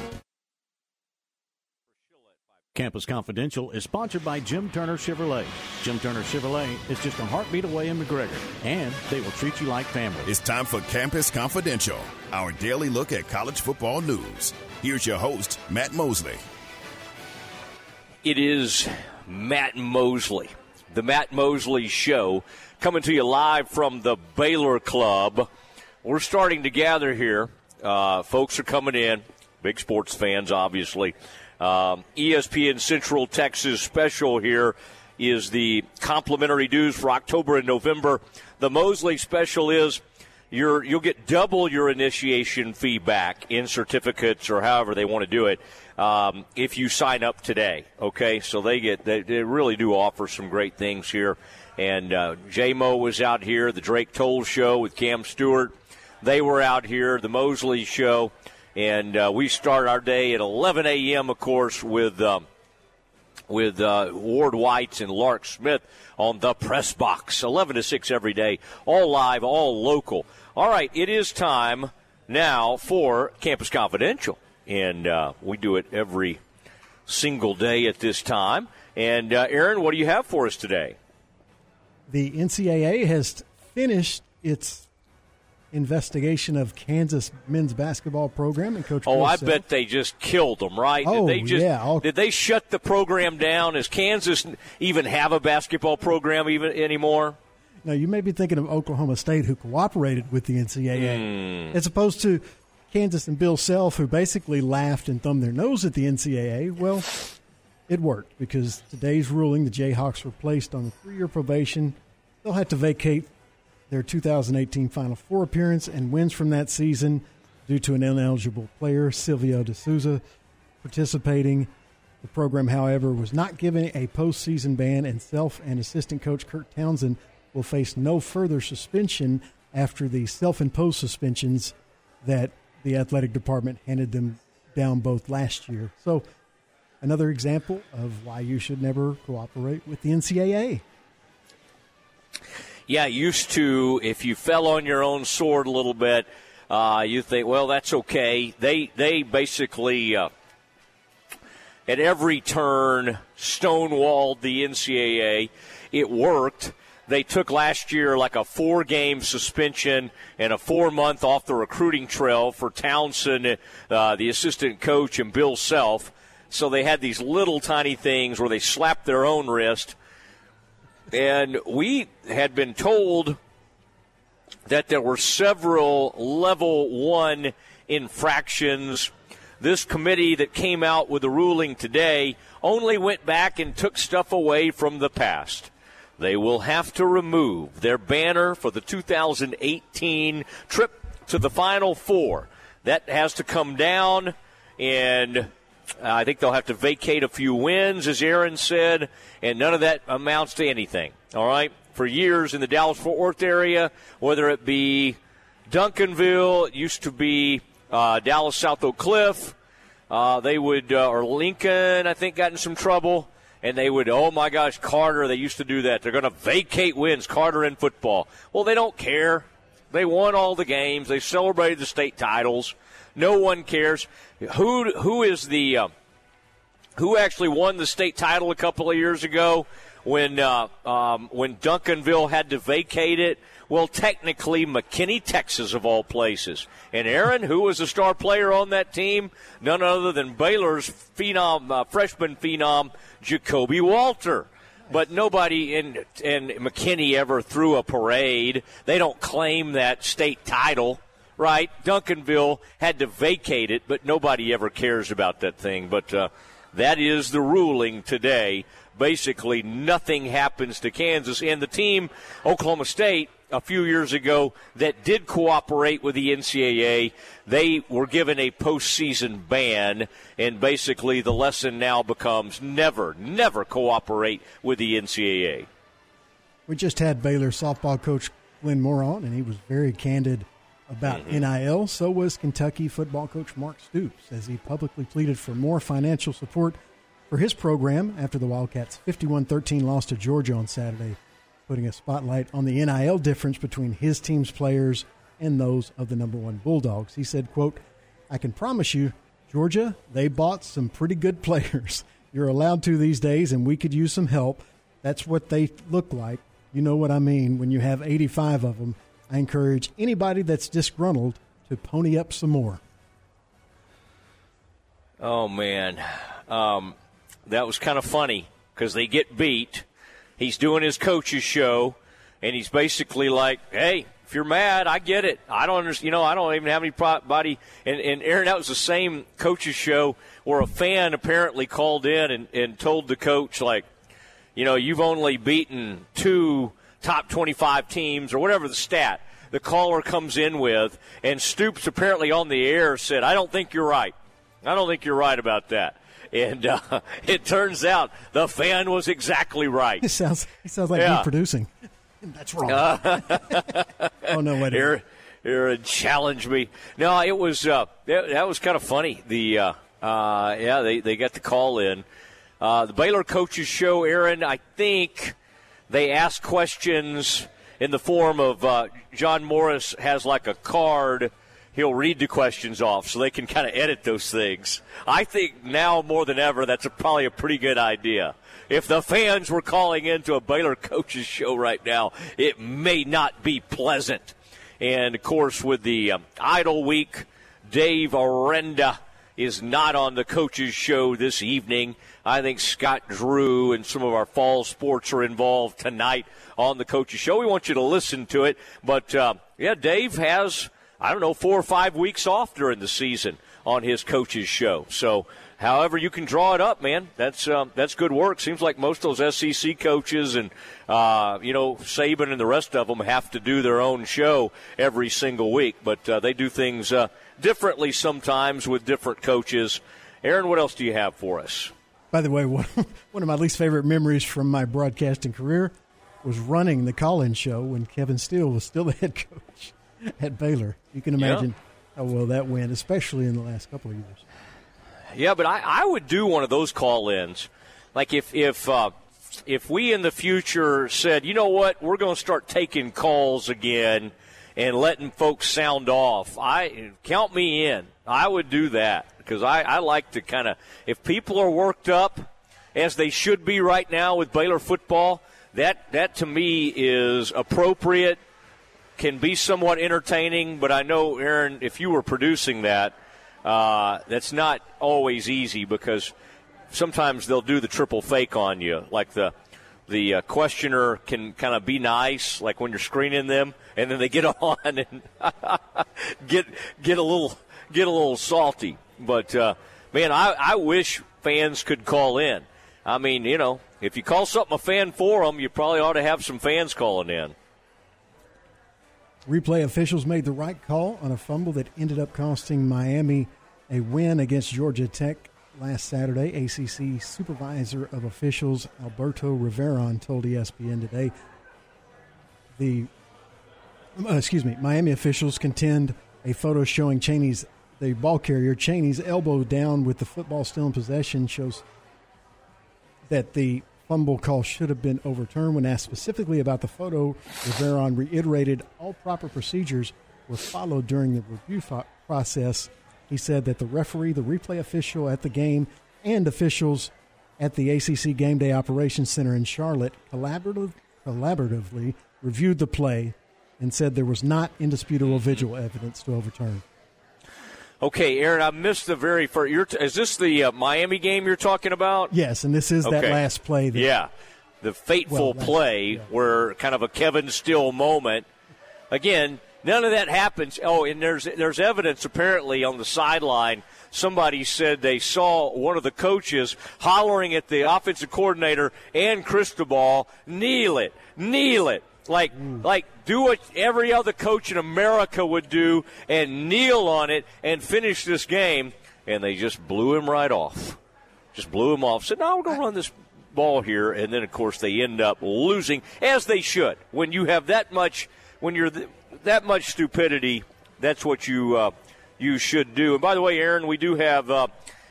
Campus Confidential is sponsored by Jim Turner Chevrolet. Jim Turner Chevrolet is just a heartbeat away in McGregor, and they will treat you like family. It's time for Campus Confidential, our daily look at college football news. Here's your host, Matt Mosley. It is Matt Mosley, the Matt Mosley Show, coming to you live from the Baylor Club. We're starting to gather here. Uh, folks are coming in, big sports fans, obviously. Um, ESPN Central Texas special here is the complimentary dues for October and November. The Mosley special is you you'll get double your initiation fee back in certificates or however they want to do it um, if you sign up today. Okay, so they get they, they really do offer some great things here. And uh, JMO was out here, the Drake Toll show with Cam Stewart. They were out here, the Mosley show. And uh, we start our day at 11 a.m., of course, with um, with uh, Ward Whites and Lark Smith on the press box, 11 to 6 every day, all live, all local. All right, it is time now for Campus Confidential, and uh, we do it every single day at this time. And uh, Aaron, what do you have for us today? The NCAA has finished its investigation of Kansas men's basketball program and Coach. Oh, Bill I Self. bet they just killed them, right? Oh, did they just, yeah, Did they shut the program down? Does Kansas even have a basketball program even anymore? Now you may be thinking of Oklahoma State, who cooperated with the NCAA, hmm. as opposed to Kansas and Bill Self, who basically laughed and thumbed their nose at the NCAA. Well, it worked because today's ruling, the Jayhawks were placed on a three-year probation. They'll have to vacate their 2018 Final Four appearance and wins from that season due to an ineligible player, Silvio De Souza, participating. The program, however, was not given a postseason ban, and Self and assistant coach Kurt Townsend will face no further suspension after the self-imposed suspensions that the athletic department handed them down both last year. So, another example of why you should never cooperate with the NCAA. Yeah, used to if you fell on your own sword a little bit, uh, you think, well, that's okay. They they basically uh, at every turn stonewalled the NCAA. It worked. They took last year like a four game suspension and a four month off the recruiting trail for Townsend, uh, the assistant coach, and Bill Self. So they had these little tiny things where they slapped their own wrist. And we had been told that there were several level one infractions. This committee that came out with the ruling today only went back and took stuff away from the past. They will have to remove their banner for the 2018 trip to the Final Four. That has to come down, and uh, I think they'll have to vacate a few wins, as Aaron said, and none of that amounts to anything. All right? For years in the Dallas Fort Worth area, whether it be Duncanville, it used to be uh, Dallas South Oak Cliff, uh, they would, uh, or Lincoln, I think, got in some trouble and they would, oh my gosh, Carter, they used to do that. They're going to vacate wins, Carter in football. Well, they don't care. They won all the games. They celebrated the state titles. No one cares. Who who is the uh, who actually won the state title a couple of years ago when uh, um, when Duncanville had to vacate it? Well, technically, McKinney, Texas, of all places. And Aaron, who was a star player on that team, none other than Baylor's phenom, uh, freshman phenom, Ja'Kobe Walter. But nobody in, in McKinney ever threw a parade. They don't claim that state title, right? Duncanville had to vacate it, but nobody ever cares about that thing. But uh, that is the ruling today. Basically, nothing happens to Kansas. And the team, Oklahoma State, a few years ago that did cooperate with the NCAA. They were given a postseason ban, and basically the lesson now becomes never, never cooperate with the NCAA. We just had Baylor softball coach Glenn Moore on, and he was very candid about mm-hmm. NIL. So was Kentucky football coach Mark Stoops, as he publicly pleaded for more financial support for his program after the Wildcats' 51 13 loss to Georgia on Saturday putting a spotlight on the NIL difference between his team's players and those of the number one Bulldogs. He said, quote, I can promise you, Georgia, they bought some pretty good players. You're allowed to these days, and we could use some help. That's what they look like. You know what I mean when you have 85 of them. I encourage anybody that's disgruntled to pony up some more. Oh, man. Um, that was kind of funny because they get beat he's doing his coach's show, and he's basically like, "Hey, if you're mad, I get it. I don't understand. You know, I don't even have any body." And, and Aaron, that was the same coach's show where a fan apparently called in and, and told the coach, like, you know, you've only beaten two top 25 teams or whatever the stat the caller comes in with, and Stoops apparently on the air said, "I don't think you're right. I don't think you're right about that." and uh, it turns out the fan was exactly right. It sounds it sounds like yeah. me producing. That's wrong. oh no, wait. Here, here, and challenge me. No, it was uh, that, that, was kind of funny. The uh, uh, yeah, they they got the call in. Uh, the Baylor coaches show, Aaron. I think they ask questions in the form of uh, John Morris has like a card he'll read the questions off so they can kind of edit those things. I think now more than ever, that's a, probably a pretty good idea. If the fans were calling into a Baylor coaches show right now, it may not be pleasant. And of course, with the um, idle week, Dave Aranda is not on the coaches show this evening. I think Scott Drew and some of our fall sports are involved tonight on the coaches show. We want you to listen to it, but uh, yeah, Dave has I don't know, four or five weeks off during the season on his coach's show. So, however you can draw it up, man, that's um, that's good work. Seems like most of those SEC coaches and uh, you know Saban and the rest of them have to do their own show every single week, but uh, they do things uh, differently sometimes with different coaches. Aaron, what else do you have for us? By the way, one, one of my least favorite memories from my broadcasting career was running the call-in show when Kevin Steele was still the head coach. at Baylor. You can imagine yeah. how well that went, especially in the last couple of years. Yeah, but I, I would do one of those call ins. Like if if uh, if we in the future said, you know what, we're going to start taking calls again and letting folks sound off, I count me in. I would do that because I, I like to kind of, if people are worked up as they should be right now with Baylor football, that that to me is appropriate, can be somewhat entertaining. But I know, Aaron, if you were producing that, uh, that's not always easy because sometimes they'll do the triple fake on you, like the the uh, questioner can kind of be nice, like when you're screening them, and then they get on and get get a little get a little salty. But uh, man, I, I wish fans could call in. I mean, you know, if you call something a fan forum, you probably ought to have some fans calling in. Replay officials made the right call on a fumble that ended up costing Miami a win against Georgia Tech last Saturday. ACC supervisor of officials Alberto Riveron told ESPN today the uh, excuse me, Miami officials contend a photo showing Chaney's the ball carrier Chaney's elbow down with the football still in possession shows that the fumble call should have been overturned. When asked specifically about the photo, Riveron reiterated all proper procedures were followed during the review fo- process. He said that the referee, the replay official at the game, and officials at the ACC Game Day Operations Center in Charlotte collaborative, collaboratively reviewed the play and said there was not indisputable visual evidence to overturn. Okay, Aaron, I missed the very first. You're, is this the uh, Miami game you're talking about? Yes, and this is that last play. That, Yeah, the fateful Well, play where kind of a Kevin Steele moment. Again, none of that happens. Oh, and there's there's evidence apparently on the sideline. Somebody said they saw one of the coaches hollering at the offensive coordinator and Cristobal, "Kneel it, kneel it." Like, like, do what every other coach in America would do and kneel on it and finish this game. And they just blew him right off just blew him off. Said, "No, we're going to run this ball here," and then of course they end up losing, as they should. When you have that much, when you're th- that much stupidity, that's what you uh, you should do. And by the way, Aaron, we do have uh,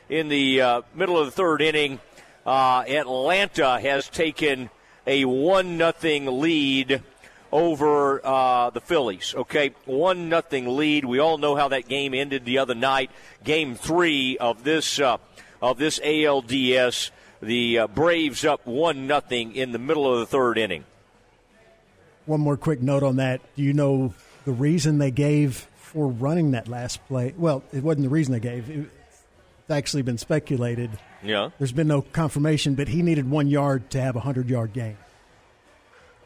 in the uh, middle of the third inning, uh, Atlanta has taken a one nothing lead over uh, the Phillies. Okay, one nothing lead. We all know how that game ended the other night. Game three of this uh, of this ALDS. The uh, Braves up one nothing in the middle of the third inning. One more quick note on that. Do you know the reason they gave for running that last play? Well, it wasn't the reason they gave. It's actually been speculated. Yeah. There's been no confirmation, but he needed one yard to have a hundred yard game,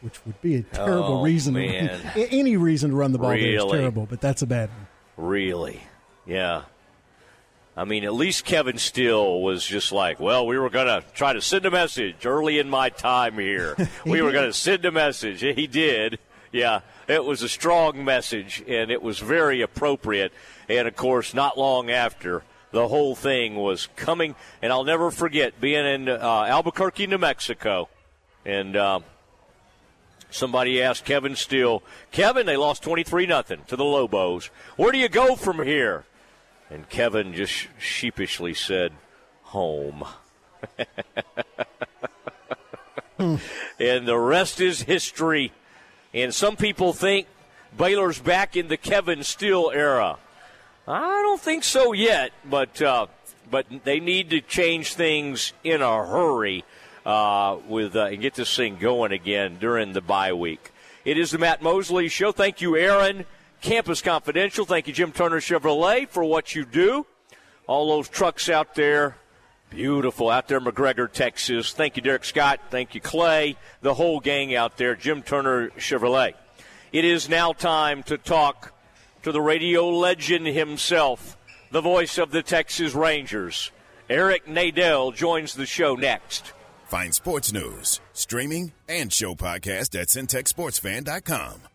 which would be a terrible Oh, reason. man. Any reason to run the ball there is Really? terrible, but that's a bad one. Really? Yeah. I mean, at least Kevin Steele was just like, well, we were going to try to send a message early in my time here. we were going to send a message. He did. Yeah. It was a strong message, and it was very appropriate. And, of course, not long after, the whole thing was coming. And I'll never forget being in uh, Albuquerque, New Mexico. And. Uh, Somebody asked Kevin Steele, Kevin, they lost 23 nothing to the Lobos. Where do you go from here? And Kevin just sheepishly said, home. and the rest is history. And some people think Baylor's back in the Kevin Steele era. I don't think so yet, but uh, but they need to change things in a hurry uh, with uh, and get this thing going again during the bye week. It is the Matt Mosley Show. Thank you, Aaron. Campus Confidential. Thank you, Jim Turner Chevrolet, for what you do. All those trucks out there, beautiful out there, McGregor, Texas. Thank you, Derek Scott. Thank you, Clay. The whole gang out there, Jim Turner Chevrolet. It is now time to talk to the radio legend himself, the voice of the Texas Rangers. Eric Nadel joins the show next. Find sports news, streaming, and show podcast at centexsportsfan.com.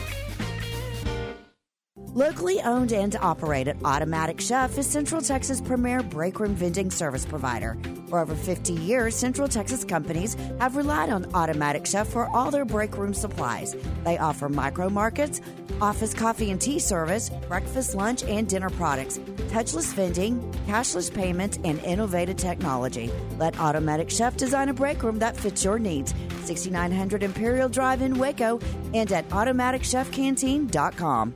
Locally owned and operated, Automatic Chef is Central Texas' premier break room vending service provider. For over 50 years, Central Texas companies have relied on Automatic Chef for all their break room supplies. They offer micro markets, office coffee and tea service, breakfast, lunch, and dinner products, touchless vending, cashless payment, and innovative technology. Let Automatic Chef design a break room that fits your needs. 6900 Imperial Drive in Waco and at automaticchefcanteen.com.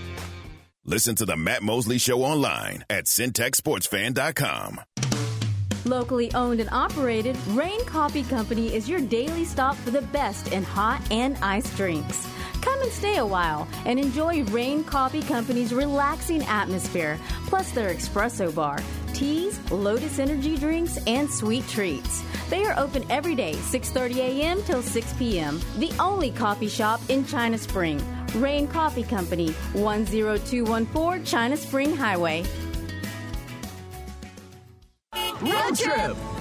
Listen to the Matt Mosley Show online at centexsportsfan.com. Locally owned and operated, Rain Coffee Company is your daily stop for the best in hot and iced drinks. Come and stay a while and enjoy Rain Coffee Company's relaxing atmosphere, plus their espresso bar, teas, Lotus energy drinks, and sweet treats. They are open every day, 6:30 a.m. till 6 p.m. The only coffee shop in China Spring. Rain Coffee Company, 10214 China Spring Highway. Road trip!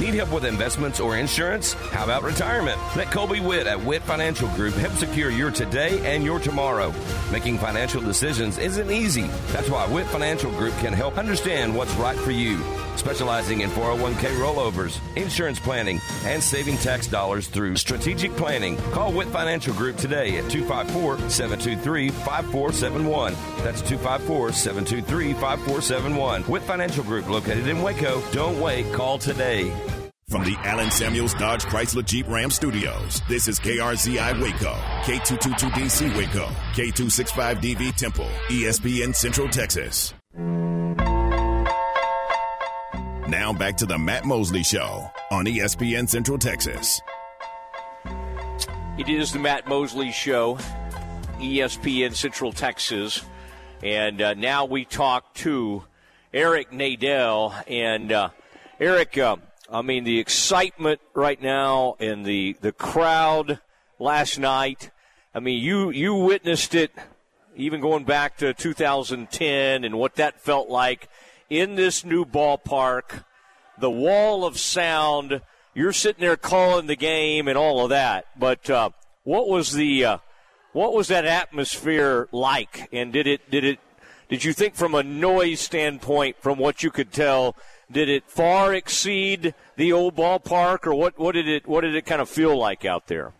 Need help with investments or insurance? How about retirement? Let Colby Witt at Witt Financial Group help secure your today and your tomorrow. Making financial decisions isn't easy. That's why Witt Financial Group can help understand what's right for you. Specializing in 401k rollovers, insurance planning, and saving tax dollars through strategic planning. Call Witt Financial Group today at 254 723 5471. That's 254 723 5471. Witt Financial Group located in Waco. Don't wait. Call today. From the Allen Samuels Dodge Chrysler Jeep Ram Studios, this is KRZI Waco, K222DC Waco, K265DV Temple, ESPN Central Texas. Now back to the Matt Mosley Show on ESPN Central Texas. It is the Matt Mosley Show, ESPN Central Texas. And uh, now we talk to Eric Nadel. And uh, Eric, uh, I mean, the excitement right now and the, the crowd last night. I mean, you, you witnessed it even going back to 2010 and what that felt like in this new ballpark, the wall of sound. You're sitting there calling the game and all of that. But uh, what was the uh, what was that atmosphere like? And did it did it did you think from a noise standpoint, from what you could tell, did it far exceed the old ballpark, or what? What did it what did it kind of feel like out there?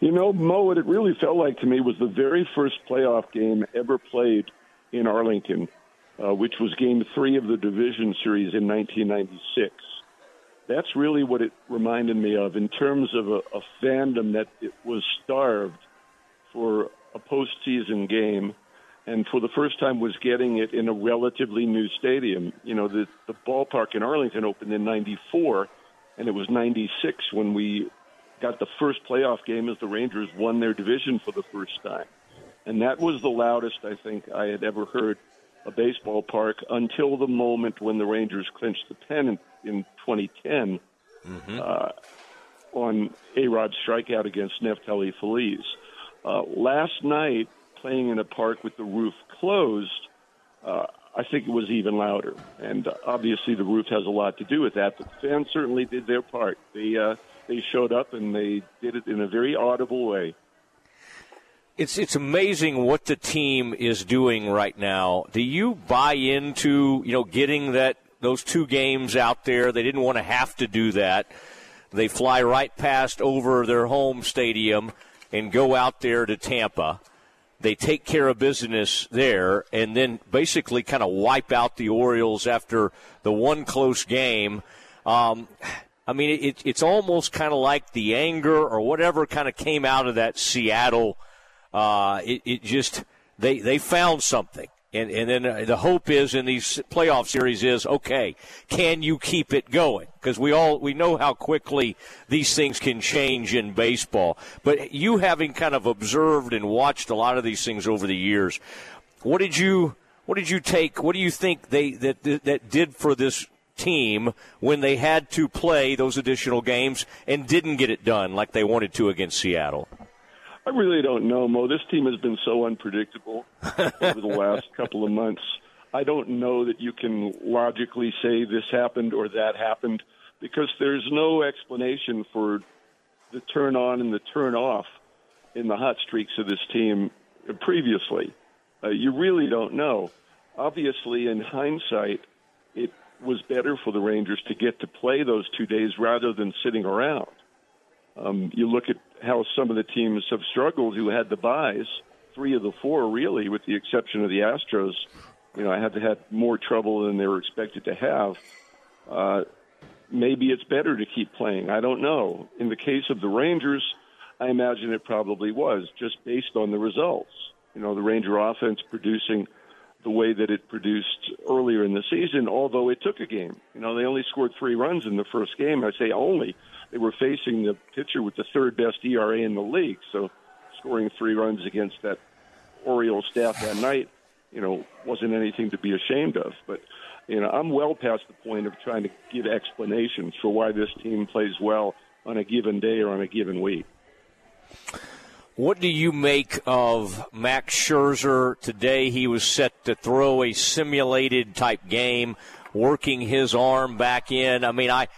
You know, Mo, what it really felt like to me was the very first playoff game ever played in Arlington uh, which was game three of the division series in 1996. That's really what it reminded me of in terms of a, a fandom that it was starved for a postseason game. and for the first time was getting it in a relatively new stadium. You know, the the ballpark in Arlington opened in '94, and it was '96 when we got the first playoff game as the Rangers won their division for the first time, and that was the loudest I think I had ever heard a baseball park until the moment when the Rangers clinched the pennant in 2010 Mm-hmm. uh, on A Rod's strikeout against Neftali Feliz. Uh, last night, playing in a park with the roof closed, uh, I think it was even louder. And uh, obviously, the roof has a lot to do with that. But the fans certainly did their part. They uh, they showed up and they did it in a very audible way. It's it's amazing what the team is doing right now. Do you buy into you know getting that those two games out there? They didn't want to have to do that. They fly right past over their home stadium and go out there to Tampa. They take care of business there and then basically kind of wipe out the Orioles after the one close game. Um, I mean, it, it's almost kind of like the anger or whatever kind of came out of that Seattle. Uh, it, it just they they found something, and and then uh, the hope is in these playoff series is okay, can you keep it going? Because we all we know how quickly these things can change in baseball. But you having kind of observed and watched a lot of these things over the years, what did you what did you take? What do you think they that that did for this team when they had to play those additional games and didn't get it done like they wanted to against Seattle? I really don't know, Mo. This team has been so unpredictable over the last couple of months. I don't know that you can logically say this happened or that happened because there's no explanation for the turn on and the turn off in the hot streaks of this team previously. Uh, you really don't know. Obviously, in hindsight, it was better for the Rangers to get to play those two days rather than sitting around. Um, you look at how some of the teams have struggled who had the buys, three of the four really, with the exception of the Astros, you know, have had to have more trouble than they were expected to have. Uh, maybe it's better to keep playing. I don't know. In the case of the Rangers, I imagine it probably was just based on the results. You know, the Ranger offense producing the way that it produced earlier in the season, although it took a game. You know, they only scored three runs in the first game. I say only. They were facing the pitcher with the third best ERA in the league, so scoring three runs against that Orioles staff that night, you know, wasn't anything to be ashamed of. But you know, I'm well past the point of trying to give explanations for why this team plays well on a given day or on a given week. What do you make of Max Scherzer today? He was set to throw a simulated type game, working his arm back in. I mean, I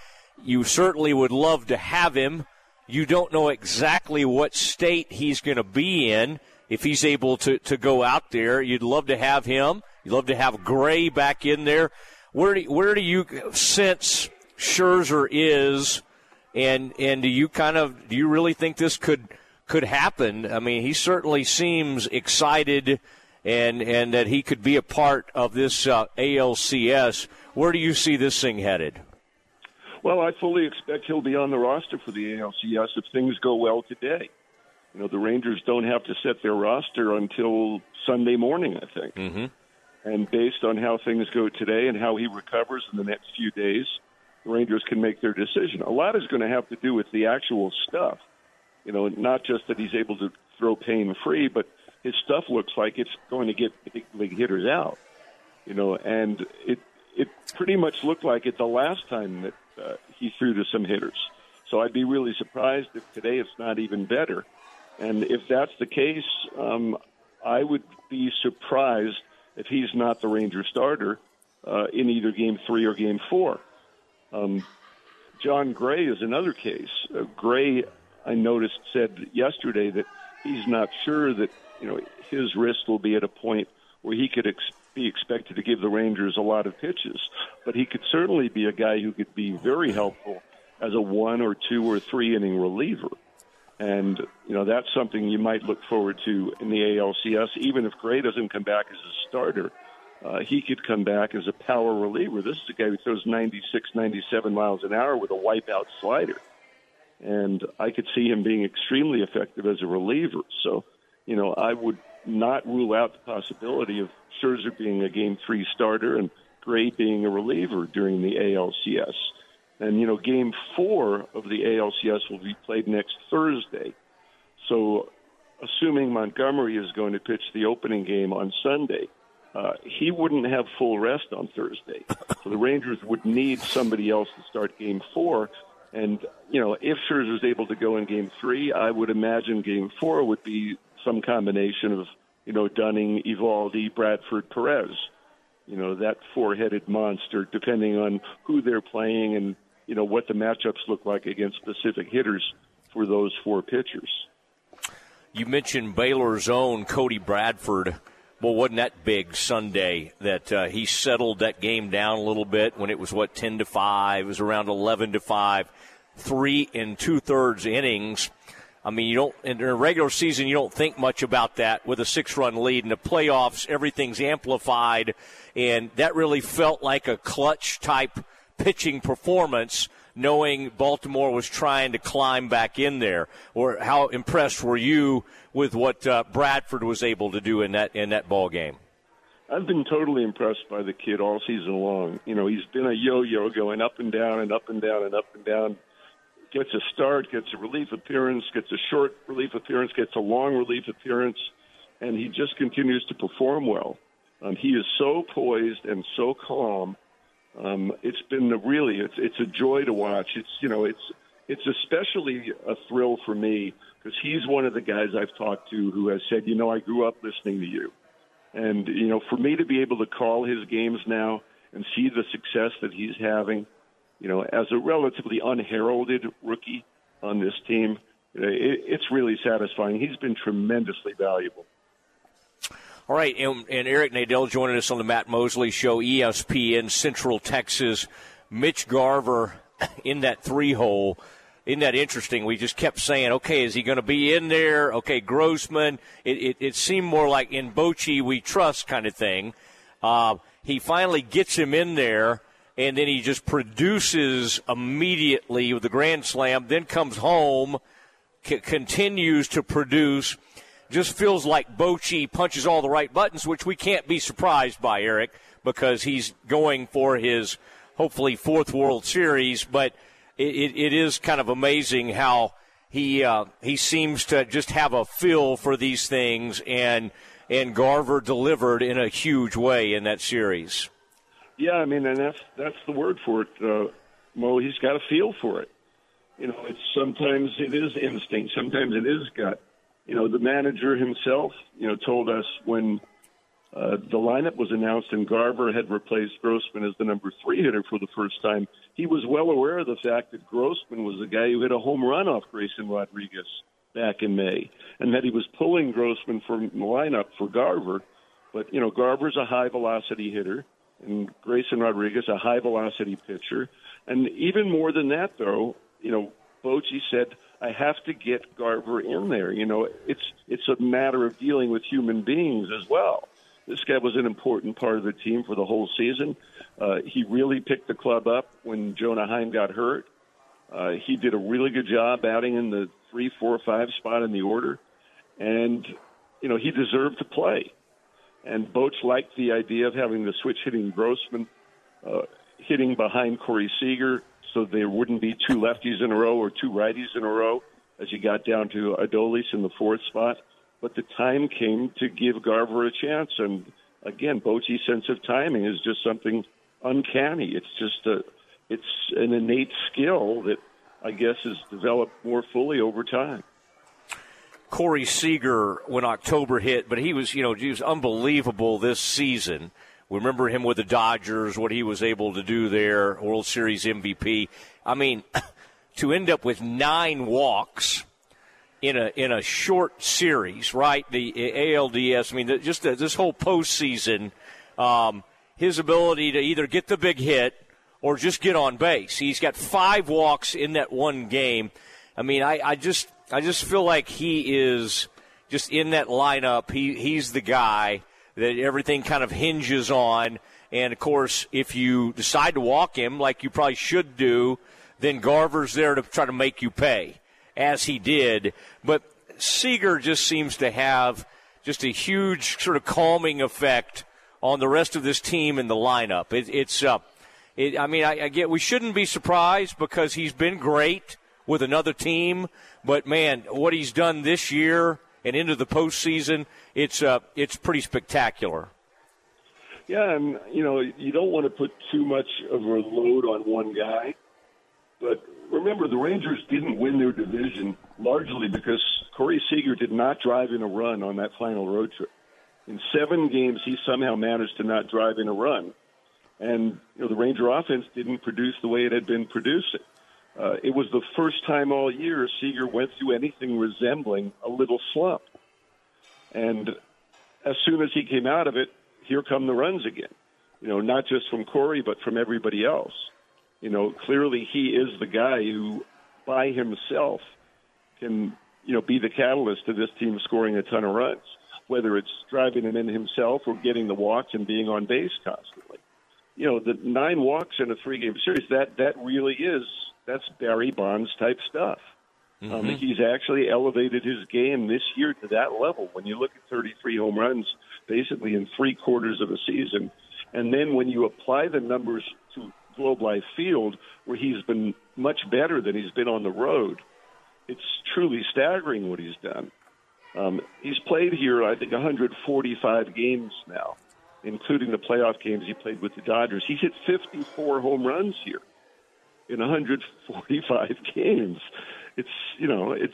you certainly would love to have him. You don't know exactly what state he's going to be in if he's able to, to go out there. You'd love to have him. You'd love to have Gray back in there. Where do, where do you sense Scherzer is, and and do you kind of do you really think this could could happen? I mean, he certainly seems excited, and and that he could be a part of this uh, ALCS. Where do you see this thing headed? Well, I fully expect he'll be on the roster for the ALCS if things go well today. You know, the Rangers don't have to set their roster until Sunday morning, I think. Mm-hmm. And based on how things go today and how he recovers in the next few days, the Rangers can make their decision. A lot is going to have to do with the actual stuff. You know, not just that he's able to throw pain free, but his stuff looks like it's going to get big league hitters out. You know, and it it pretty much looked like it the last time that uh, he threw to some hitters. So I'd be really surprised if today it's not even better. And if that's the case, um, I would be surprised if he's not the Ranger starter uh, in either Game Three or Game Four. Um, Jon Gray is another case. Uh, Gray, I noticed, said yesterday that he's not sure that you know his wrist will be at a point where he could ex- be expected to give the Rangers a lot of pitches, but he could certainly be a guy who could be very helpful as a one or two or three inning reliever. And, you know, that's something you might look forward to in the ALCS. Even if Gray doesn't come back as a starter, uh, he could come back as a power reliever. This is a guy who throws 96, 97 miles an hour with a wipeout slider. And I could see him being extremely effective as a reliever. So, you know, I would not rule out the possibility of Scherzer being a game three starter and Gray being a reliever during the ALCS. And, you know, game four of the ALCS will be played next Thursday. So, assuming Montgomery is going to pitch the opening game on Sunday, uh, he wouldn't have full rest on Thursday. So the Rangers would need somebody else to start game four. And, you know, if Scherzer is able to go in game three, I would imagine game four would be some combination of, you know, Dunning, Eovaldi, Bradford, Perez. You know, that four headed monster, depending on who they're playing and, you know, what the matchups look like against specific hitters for those four pitchers. You mentioned Baylor's own Cody Bradford. Well, wasn't that big Sunday that uh, he settled that game down a little bit when it was what ten to five? It was around eleven to five, three and two thirds innings. I mean, you don't in a regular season you don't think much about that with a six run lead. In the playoffs, everything's amplified, and that really felt like a clutch type pitching performance knowing Baltimore was trying to climb back in there? Or how impressed were you with what uh, Bradford was able to do in that in that ball game? I've been totally impressed by the kid all season long. You know, he's been a yo-yo going up and down and up and down and up and down. Gets a start, gets a relief appearance, gets a short relief appearance, gets a long relief appearance, and he just continues to perform well. Um, he is so poised and so calm um, it's been a really it's it's a joy to watch. It's you know it's it's especially a thrill for me because he's one of the guys I've talked to who has said, you know, I grew up listening to you, and you know, for me to be able to call his games now and see the success that he's having, you know, as a relatively unheralded rookie on this team, it, it's really satisfying. He's been tremendously valuable. All right, and, and, Eric Nadel joining us on the Matt Mosley Show, ESPN Central Texas. Mitch Garver in that three hole. Isn't that interesting? We just kept saying, okay, is he going to be in there? Okay, Grossman. It, it, it, seemed more like in Bochy we trust kind of thing. Uh, he finally gets him in there, and then he just produces immediately with the grand slam. Then comes home, c- continues to produce just feels like Bochy punches all the right buttons, which we can't be surprised by, Eric, because he's going for his hopefully fourth World Series. But it, it is kind of amazing how he uh, he seems to just have a feel for these things, and and Garver delivered in a huge way in that series. Yeah, I mean, and that's that's the word for it, uh, Mo. He's got a feel for it. You know, it's sometimes it is instinct, sometimes it is gut you know, the manager himself, you know, told us when uh, the lineup was announced and Garver had replaced Grossman as the number three hitter for the first time, he was well aware of the fact that Grossman was the guy who hit a home run off Grayson Rodriguez back in May, and that he was pulling Grossman from the lineup for Garver. But you know, Garver's a high velocity hitter, and Grayson Rodriguez a high velocity pitcher, and even more than that, though, you know, Bochy said I have to get Garver in there. You know, it's it's a matter of dealing with human beings as well. This guy was an important part of the team for the whole season. Uh, he really picked the club up when Jonah Heim got hurt. Uh, he did a really good job batting in the three, four, five spot in the order, and you know he deserved to play. And Boch liked the idea of having the switch hitting Grossman uh, hitting behind Corey Seager so there wouldn't be two lefties in a row or two righties in a row as you got down to Adolis in the fourth spot. But the time came to give Garver a chance. And again, Bochy's sense of timing is just something uncanny. It's just a, it's an innate skill that I guess is developed more fully over time. Corey Seager when October hit, but he was, you know, he was unbelievable this season. We remember him with the Dodgers, what he was able to do there, World Series MVP. I mean, to end up with nine walks in a in a short series, right? The ALDS. I mean, just this whole postseason, um, his ability to either get the big hit or just get on base. He's got five walks in that one game. I mean, I, I just I just feel like he is just in that lineup. He he's the guy that everything kind of hinges on. And of course, if you decide to walk him like you probably should do, then Garver's there to try to make you pay, as he did. But Seager just seems to have just a huge sort of calming effect on the rest of this team and the lineup. It, it's, uh, it, I mean, I, I get we shouldn't be surprised because he's been great with another team, but man, what he's done this year and into the postseason, it's uh, it's pretty spectacular. Yeah, and you know you don't want to put too much of a load on one guy, but remember the Rangers didn't win their division largely because Corey Seager did not drive in a run on that final road trip. In seven games, he somehow managed to not drive in a run, and you know the Ranger offense didn't produce the way it had been producing. Uh, it was the first time all year Seager went through anything resembling a little slump, and as soon as he came out of it, here come the runs again. You know, not just from Corey, but from everybody else. You know, clearly he is the guy who, by himself, can you know be the catalyst to this team scoring a ton of runs. Whether it's driving them in himself or getting the walks and being on base constantly. You know, the nine walks in a three-game series that that really is that's Barry Bonds type stuff. Um, mm-hmm. Um, he's actually elevated his game this year to that level. When you look at 33 home runs, basically in three quarters of a season, and then when you apply the numbers to Globe Life Field, where he's been much better than he's been on the road, it's truly staggering what he's done. Um, he's played here, I think, 145 games now, including the playoff games he played with the Dodgers. He's hit 54 home runs here in 145 games. It's you know it's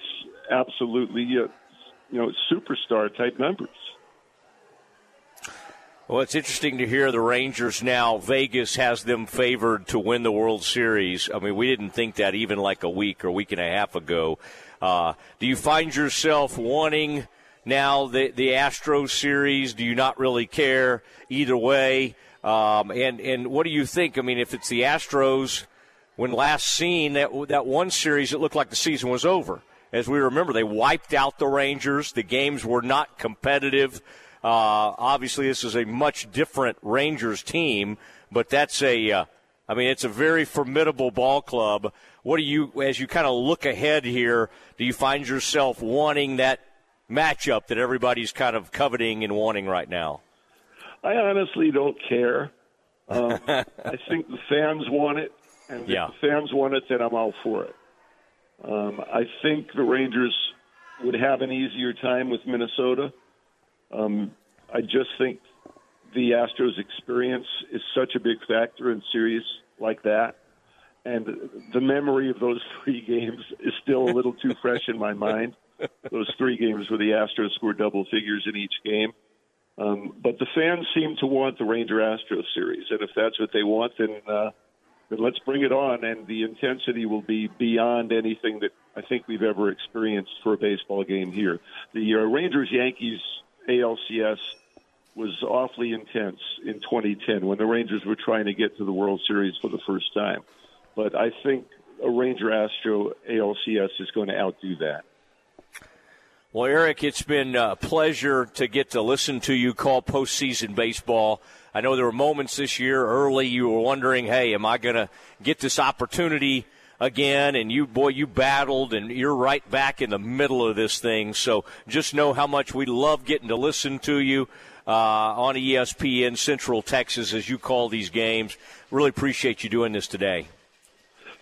absolutely uh, you know superstar type numbers. Well, it's interesting to hear the Rangers now. Vegas has them favored to win the World Series. I mean, we didn't think that even like a week or week and a half ago. Uh, do you find yourself wanting now the the Astros series? Do you not really care either way? Um, and and what do you think? I mean, if it's the Astros, when last seen that that one series, it looked like the season was over. As we remember, they wiped out the Rangers. The games were not competitive. Uh, obviously, this is a much different Rangers team, but that's a, uh, I mean, it's a very formidable ball club. What do you, as you kind of look ahead here, do you find yourself wanting that matchup that everybody's kind of coveting and wanting right now? I honestly don't care. Um, I think the fans want it. And yeah. if the fans want it, then I'm all for it. Um, I think the Rangers would have an easier time with Minnesota. Um, I just think the Astros' experience is such a big factor in series like that. And the memory of those three games is still a little too fresh in my mind. Those three games where the Astros scored double figures in each game. Um, but the fans seem to want the Ranger Astros series. And if that's what they want, then uh, but let's bring it on, and the intensity will be beyond anything that I think we've ever experienced for a baseball game here. The uh, Rangers Yankees ALCS was awfully intense in 2010 when the Rangers were trying to get to the World Series for the first time. But I think a Ranger Astro ALCS is going to outdo that. Well, Eric, it's been a pleasure to get to listen to you call postseason baseball. I know there were moments this year early you were wondering, hey, am I going to get this opportunity again? And you, boy, you battled, and you're right back in the middle of this thing. So just know how much we love getting to listen to you. Uh, on ESPN Central Texas, as you call these games, really appreciate you doing this today.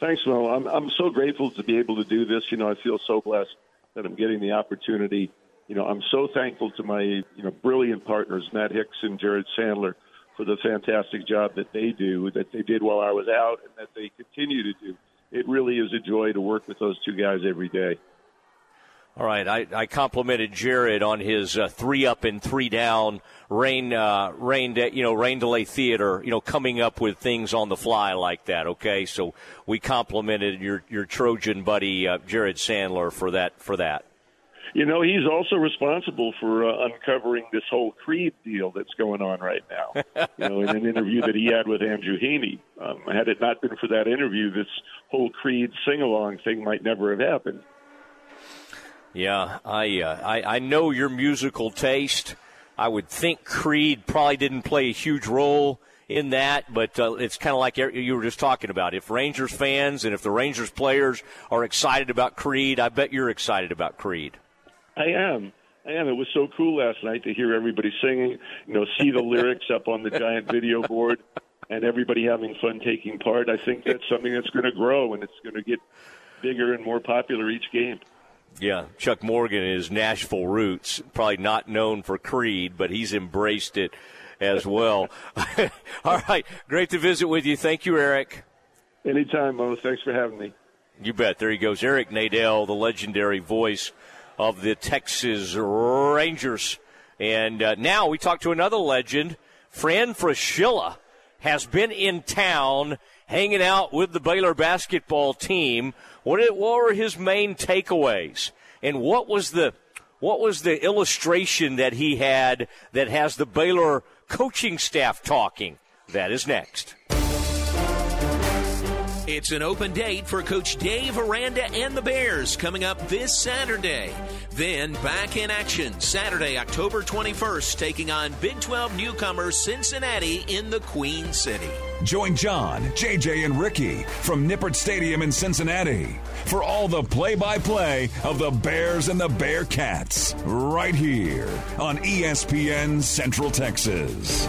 Thanks, Mo. I'm I'm so grateful to be able to do this. You know, I feel so blessed that I'm getting the opportunity. You know, I'm so thankful to my you know brilliant partners, Matt Hicks and Jared Sandler, for the fantastic job that they do, that they did while I was out, and that they continue to do. It really is a joy to work with those two guys every day. All right, I, I complimented Jared on his uh, three up and three down rain, uh, rain, de- you know, rain delay theater, you know, coming up with things on the fly like that. Okay, so we complimented your your Trojan buddy uh, Jared Sandler for that for that. You know, he's also responsible for uh, uncovering this whole Creed deal that's going on right now. you know, in an interview that he had with Andrew Heaney. Um, had it not been for that interview, this whole Creed sing along thing might never have happened. Yeah, I, uh, I I know your musical taste. I would think Creed probably didn't play a huge role in that, but uh, it's kind of like you were just talking about. If Rangers fans and if the Rangers players are excited about Creed, I bet you're excited about Creed. I am. And it was so cool last night to hear everybody singing, you know, see the lyrics up on the giant video board, and everybody having fun taking part. I think that's something that's going to grow and it's going to get bigger and more popular each game. Yeah, Chuck Morgan is Nashville roots, probably not known for Creed, but he's embraced it as well. All right, great to visit with you. Thank you, Eric. Anytime, Mo. Thanks for having me. You bet. There he goes, Eric Nadel, the legendary voice of the Texas Rangers. And uh, now we talk to another legend, Fran Fraschilla, has been in town hanging out with the Baylor basketball team. What, what were his main takeaways? And what was the what was the illustration that he had that has the Baylor coaching staff talking? That is next. It's an open date for Coach Dave Aranda and the Bears coming up this Saturday. Then back in action Saturday, October 21st, taking on Big 12 newcomer Cincinnati in the Queen City. Join John, JJ, and Ricky from Nippert Stadium in Cincinnati for all the play by play of the Bears and the Bearcats right here on ESPN Central Texas.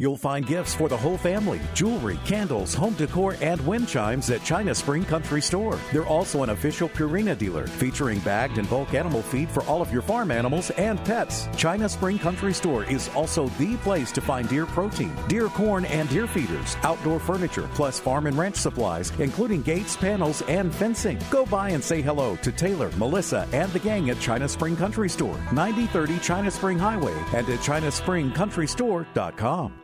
You'll find gifts for the whole family jewelry, candles, home decor, and wind chimes at China Spring Country Store. They're also an official Purina dealer featuring bagged and bulk animal feed for all of your farm animals and pets. China Spring Country Store is also the place to find deer protein, deer corn, and deer feeders, outdoor furniture, plus farm and ranch supplies, including gates, panels, and fencing. Go by and say hello to Taylor, Melissa, and the gang at China Spring Country Store, 9030 China Spring Highway, and at ChinaSpringCountryStore.com.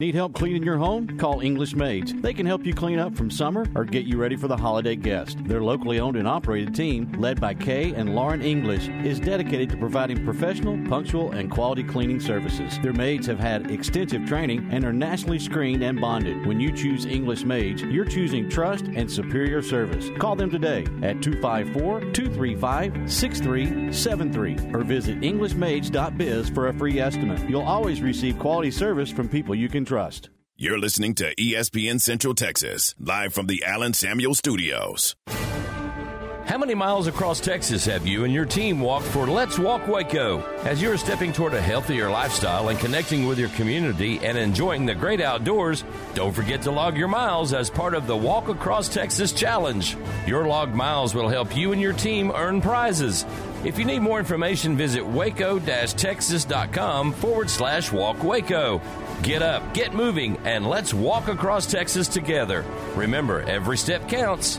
Need help cleaning your home? Call English Maids. They can help you clean up from summer or get you ready for the holiday guest. Their locally owned and operated team, led by Kay and Lauren English, is dedicated to providing professional, punctual, and quality cleaning services. Their maids have had extensive training and are nationally screened and bonded. When you choose English Maids, you're choosing trust and superior service. Call them today at 254 235 6373 or visit EnglishMaids.biz for a free estimate. You'll always receive quality service from people you can trust. You're listening to ESPN Central Texas, live from the Allen Samuels Studios. How many miles across Texas have you and your team walked for Let's Walk Waco? As you're stepping toward a healthier lifestyle and connecting with your community and enjoying the great outdoors, don't forget to log your miles as part of the Walk Across Texas Challenge. Your logged miles will help you and your team earn prizes. If you need more information, visit waco-texas.com forward slash walk Waco. Get up, get moving, and let's walk across Texas together. Remember, every step counts.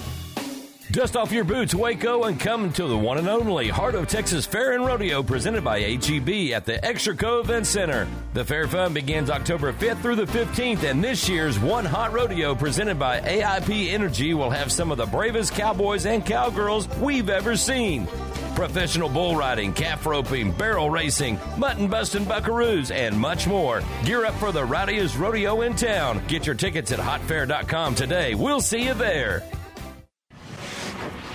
Dust off your boots, Waco, and come to the one and only Heart of Texas Fair and Rodeo presented by HEB at the Extraco Event Center. The Fair Fun begins October 5th through the 15th, and this year's One Hot Rodeo presented by AIP Energy will have some of the bravest cowboys and cowgirls we've ever seen. Professional bull riding, calf roping, barrel racing, mutton busting buckaroos, and much more. Gear up for the rowdiest rodeo in town. Get your tickets at hotfair.com today. We'll see you there.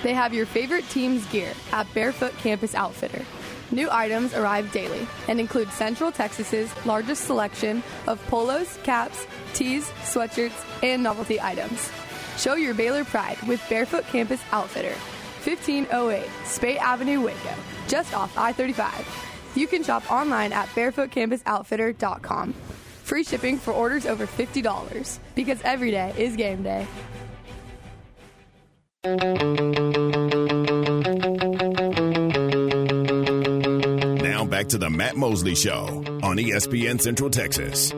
They have your favorite team's gear at Barefoot Campus Outfitter. New items arrive daily and include Central Texas's largest selection of polos, caps, tees, sweatshirts, and novelty items. Show your Baylor pride with Barefoot Campus Outfitter, 1508 Speight Avenue, Waco, just off I 35. You can shop online at barefootcampusoutfitter.com. Free shipping for orders over $50 because every day is game day. Now back to the Matt Mosley Show on ESPN Central Texas.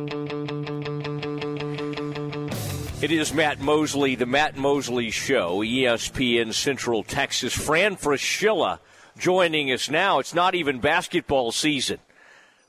It is Matt Mosley, the Matt Mosley Show, ESPN Central Texas. Fran Fraschilla joining us now. It's not even basketball season.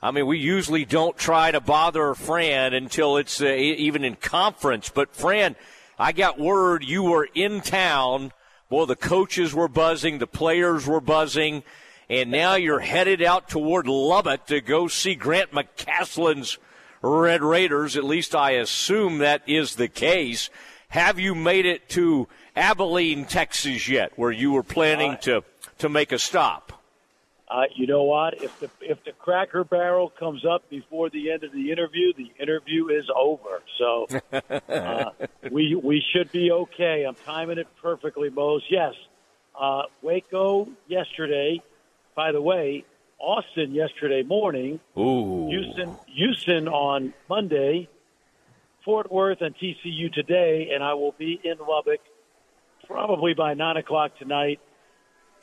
I mean, we usually don't try to bother Fran until it's uh, even in conference. But Fran, I got word you were in town. Boy, the coaches were buzzing, the players were buzzing, and now you're headed out toward Lubbock to go see Grant McCasland's Red Raiders. At least I assume that is the case. Have you made it to Abilene, Texas yet, where you were planning uh, to, to make a stop? Uh, you know what? If the if the Cracker Barrel comes up before the end of the interview, the interview is over. So uh, we we should be okay. I'm timing it perfectly, Mose. Yes, uh, Waco yesterday. By the way, Austin yesterday morning. Ooh. Houston Houston on Monday. Fort Worth and TCU today, and I will be in Lubbock probably by nine o'clock tonight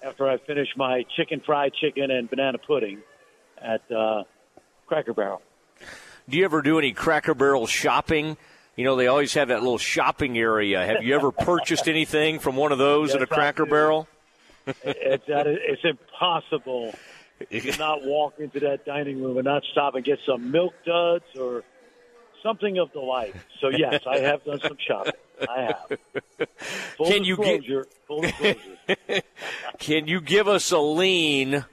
after I finish my chicken fried chicken and banana pudding at uh, Cracker Barrel. Do you ever do any Cracker Barrel shopping? You know, they always have that little shopping area. Have you ever purchased anything from one of those Yes, at a Cracker. Barrel? it's, it's impossible to not walk into that dining room and not stop and get some milk duds or something of the like. So yes, I have done some shopping. I have. Full Can you get-. Full. Can you give us a lean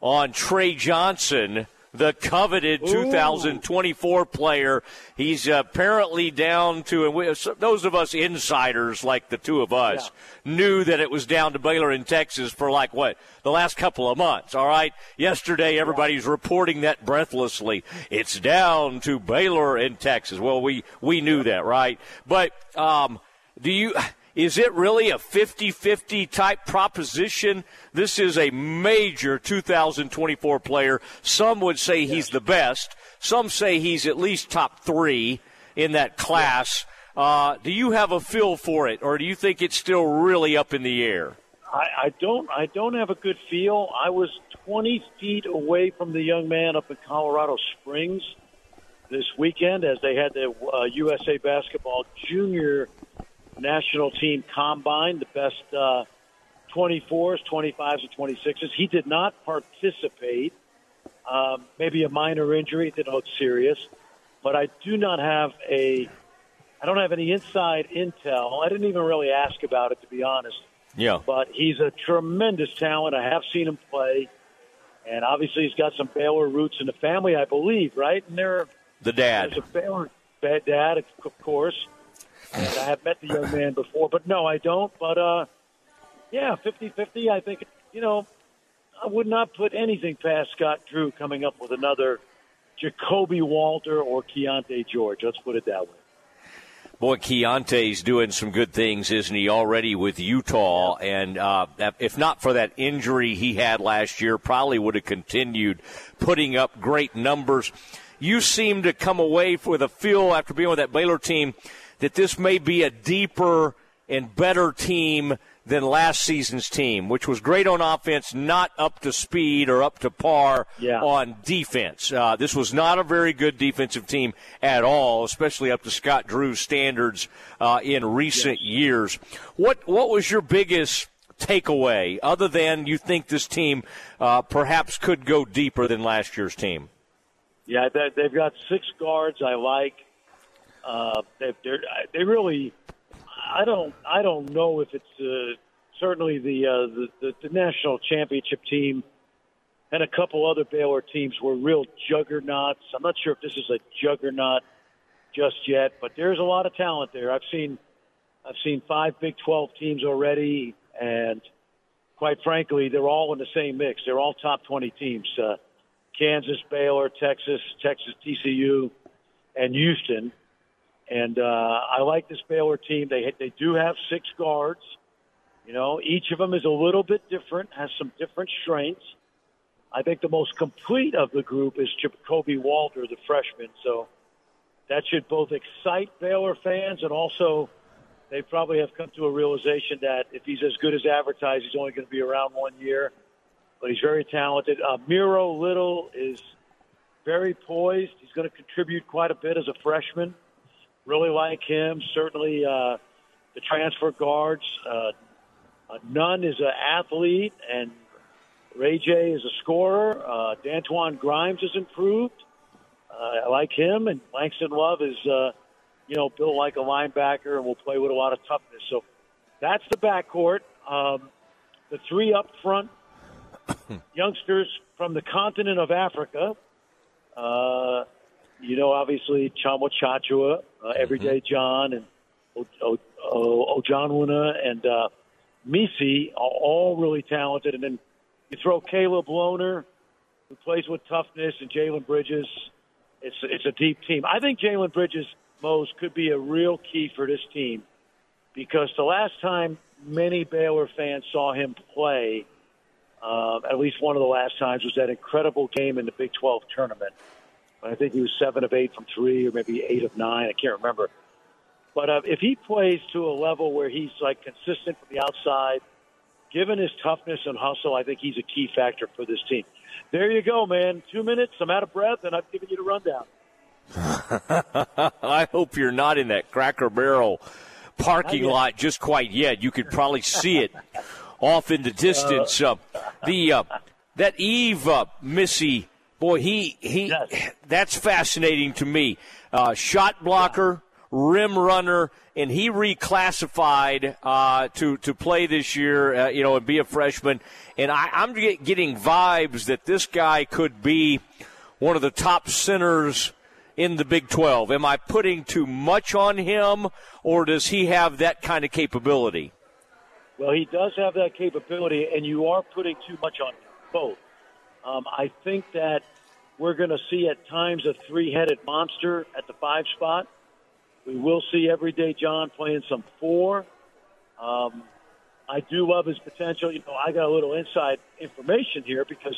on Tre Johnson, the coveted 2024 player? He's apparently down to, and we, those of us insiders, like the two of us, knew that it was down to Baylor in Texas for like what the last couple of months. All right, yesterday everybody's reporting that breathlessly. It's down to Baylor in Texas. Well, we we knew that, right? But um, do you? Is it really a 50 50 type proposition? This is a major 2024 player. Some would say he's the best. Some say he's at least top three in that class. Uh, do you have a feel for it, or do you think it's still really up in the air? I, I don't. I don't have a good feel. I was 20 feet away from the young man up in Colorado Springs this weekend as they had the uh, USA basketball junior national team combine, the best uh, 24s, 25s, and 26s. He did not participate. Um, maybe a minor injury, didn't look serious, but I do not have a. I don't have any inside intel. I didn't even really ask about it, to be honest Yeah. but he's a tremendous talent. I have seen him play, and obviously he's got some Baylor roots in the family, I believe, right? And there, The dad. there's a Baylor bad dad, of course. And I have met the young man before, but no, I don't. But uh, yeah, 50-50, I think you know, I would not put anything past Scott Drew coming up with another Ja'Kobe Walter or Keyonte George. Let's put it that way. Boy, Keyonte's doing some good things, isn't he, already with Utah? And uh, if not for that injury he had last year, probably would have continued putting up great numbers. You seem to come away with a feel after being with that Baylor team that this may be a deeper and better team than last season's team, which was great on offense, not up to speed or up to par Yeah. on defense. Uh, this was not a very good defensive team at all, especially up to Scott Drew's standards uh, in recent years. What what was your biggest takeaway, other than you think this team uh, perhaps could go deeper than last year's team? Yeah, they've got six guards I like. Uh, they, they're, they really, I don't, I don't know if it's uh, certainly the, uh, the, the the national championship team and a couple other Baylor teams were real juggernauts. I'm not sure if this is a juggernaut just yet, but there's a lot of talent there. I've seen I've seen five Big 12 teams already, and quite frankly, they're all in the same mix. They're all top 20 teams: uh, Kansas, Baylor, Texas, Texas, TCU, and Houston. And uh, I like this Baylor team. They they do have six guards. You know, each of them is a little bit different, has some different strengths. I think the most complete of the group is Ja'Kobe Walter, the freshman. So that should both excite Baylor fans and also they probably have come to a realization that if he's as good as advertised, he's only going to be around one year. But he's very talented. Uh, Miro Little is very poised. He's going to contribute quite a bit as a freshman. Really like him. Certainly uh, the transfer guards. Uh, Nunn is an athlete, and Ray J is a scorer. Uh, Dantwan Grimes has improved. Uh, I like him, and Langston Love is, uh, you know, built like a linebacker and will play with a lot of toughness. So that's the backcourt. Um, the three up front youngsters from the continent of Africa. Uh, you know, obviously Tchamwa Tchatchoua, uh, Everyday John, and o- o- Ojianwuna and uh, Missi are all really talented. And then you throw Caleb Lohner, who plays with toughness, and Jalen Bridges. It's it's a deep team. I think Jalen Bridges Mose could be a real key for this team because the last time many Baylor fans saw him play, uh, at least one of the last times, was that incredible game in the Big 12 tournament. I think he was seven of eight from three, or maybe eight of nine. I can't remember. But uh, if he plays to a level where he's like consistent from the outside, given his toughness and hustle, I think he's a key factor for this team. There you go, man. Two minutes. I'm out of breath, and I've given you the rundown. I hope you're not in that Cracker Barrel parking lot just quite yet. You could probably see it off in the distance. Uh, the uh, that Yves uh, Missi boy, he he yes. that's fascinating to me. Uh, shot blocker, rim runner, and he reclassified uh, to to play this year. Uh, you know, and be a freshman. And I, I'm getting vibes that this guy could be one of the top centers in the Big 12. Am I putting too much on him, or does he have that kind of capability? Well, he does have that capability, and you are putting too much on him, both. Um, I think that we're going to see at times a three headed monster at the five spot. We will see everyday John playing some four. Um, I do love his potential. You know, I got a little inside information here because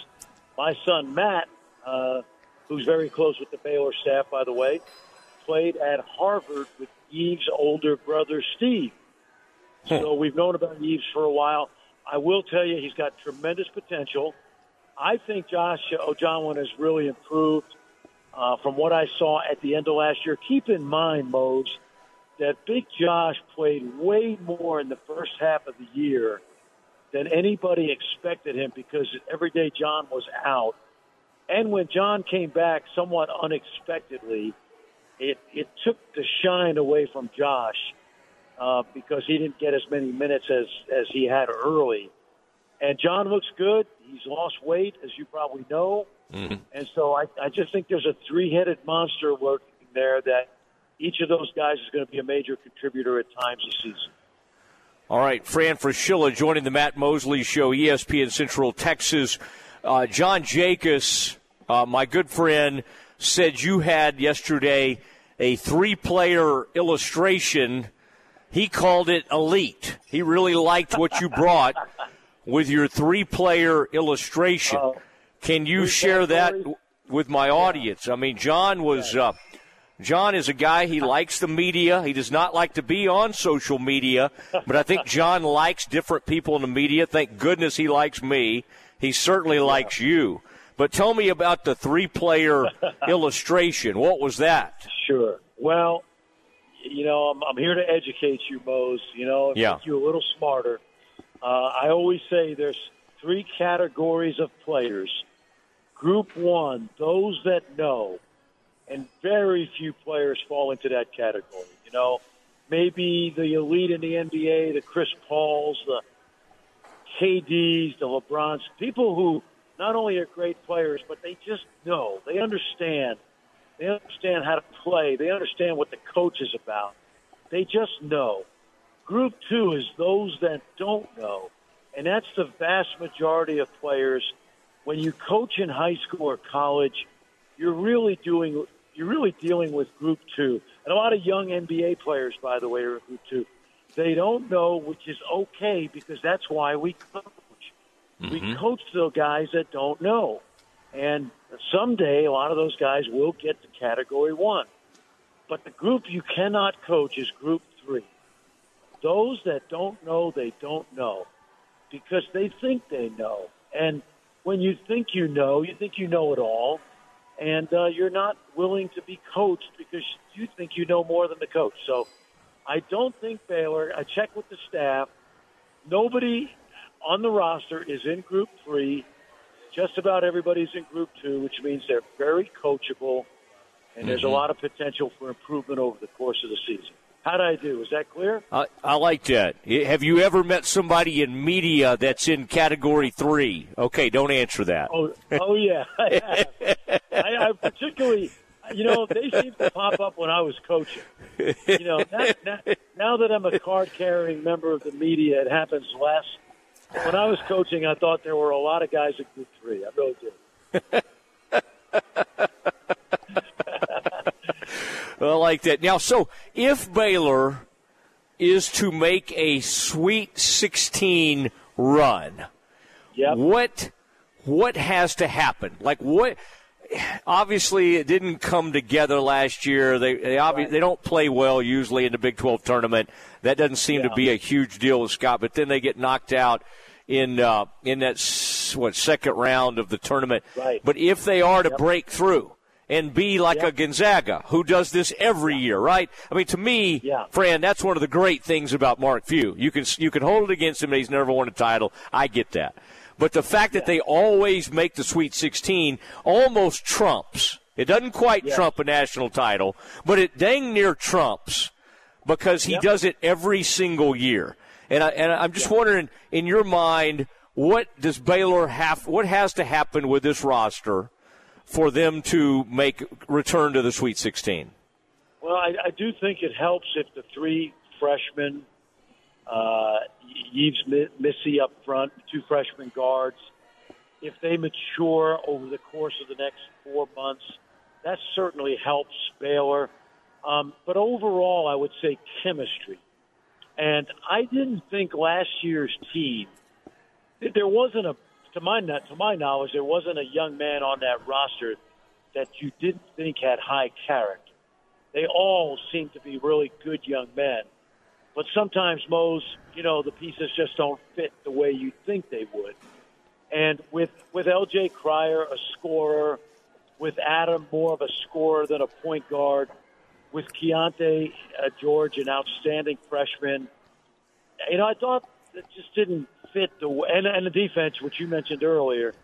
my son Matt, uh, who's very close with the Baylor staff, by the way, played at Harvard with Yves's older brother Steve. So we've known about Eves for a while. I will tell you, he's got tremendous potential. I think Josh Ojianwuna has really improved uh, from what I saw at the end of last year. Keep in mind, Mose, that Big Josh played way more in the first half of the year than anybody expected him because everyday John was out. And when John came back somewhat unexpectedly, it, it took the shine away from Josh uh, because he didn't get as many minutes as, as he had early. And John looks good. He's lost weight, as you probably know. Mm-hmm. And so I, I just think there's a three headed monster working there that each of those guys is going to be a major contributor at times this season. All right, Fran Fraschilla joining the Matt Mosley Show, ESPN Central Texas. Uh, John Jakus, uh, my good friend, said you had yesterday a three player illustration. He called it elite. He really liked what you brought with your three player illustration. Uh, Can you share that with my audience? I mean, John was. Uh, John is a guy, he likes the media. He does not like to be on social media, but I think John likes different people in the media. Thank goodness he likes me. He certainly yeah. likes you. But tell me about the three player illustration. What was that? Sure. Well, you know, I'm, I'm here to educate you, Mose, you know, yeah. make you a little smarter. Uh, I always say there's three categories of players. Group one, those that know, and very few players fall into that category. You know, maybe the elite in the NBA, the Chris Pauls, the KDs, the LeBrons, people who not only are great players, but they just know, they understand, they understand how to play, they understand what the coach is about. They just know. Group two is those that don't know, and that's the vast majority of players. When you coach in high school or college, you're really doing you're really dealing with group two. And a lot of young NBA players, by the way, are group two. They don't know, which is okay because that's why we coach. Mm-hmm. We coach the guys that don't know. And someday, a lot of those guys will get to category one. But the group you cannot coach is group three. Those that don't know, they don't know because they think they know. And when you think you know, you think you know it all and uh, you're not willing to be coached because you think you know more than the coach. So I don't think Baylor. I checked with the staff. Nobody on the roster is in Group Three. Just about everybody's in Group Two, which means they're very coachable, and there's mm-hmm. a lot of potential for improvement over the course of the season. How did I do? Is that clear? I, I like that. Have you ever met somebody in media that's in Category Three? Okay, don't answer that. Oh, oh yeah. I, I, particularly, you know, they seem to pop up when I was coaching. You know, now, that I'm a card-carrying member of the media, it happens less. When I was coaching, I thought there were a lot of guys in Group Three. I really did. I like that. Now, so if Baylor is to make a Sweet 16 run, yep. what what has to happen? Like what? Obviously, it didn't come together last year. They they, obvi- right. they don't play well usually in the Big 12 tournament. That doesn't seem yeah. to be a huge deal with Scott. But then they get knocked out in uh, in that what second round of the tournament. Right. But if they are to yep. break through, and be like yep. a Gonzaga who does this every year, right? I mean, to me, yeah. Fran, that's one of the great things about Mark Few. You can you can hold it against him he's never won a title. I get that, but the fact that they always make the Sweet 16 almost trumps. It doesn't quite trump a national title, but it dang near trumps because he does it every single year. And I, and I'm just wondering, in your mind, what does Baylor have? What has to happen with this roster? For them to make return to the Sweet 16? Well, I, I do think it helps if the three freshmen, uh, Yves Missi up front, two freshman guards, if they mature over the course of the next four months, that certainly helps Baylor. Um, but overall, I would say chemistry. And I didn't think last year's team, that there wasn't a to my to my knowledge, there wasn't a young man on that roster that you didn't think had high character. They all seem to be really good young men, but sometimes Mose, you know, the pieces just don't fit the way you think they would. And with with L.J. Cryer, a scorer, with Adam more of a scorer than a point guard, with Keyonte uh, George, an outstanding freshman. You know, I thought it just didn't fit the and, and the defense, which you mentioned earlier.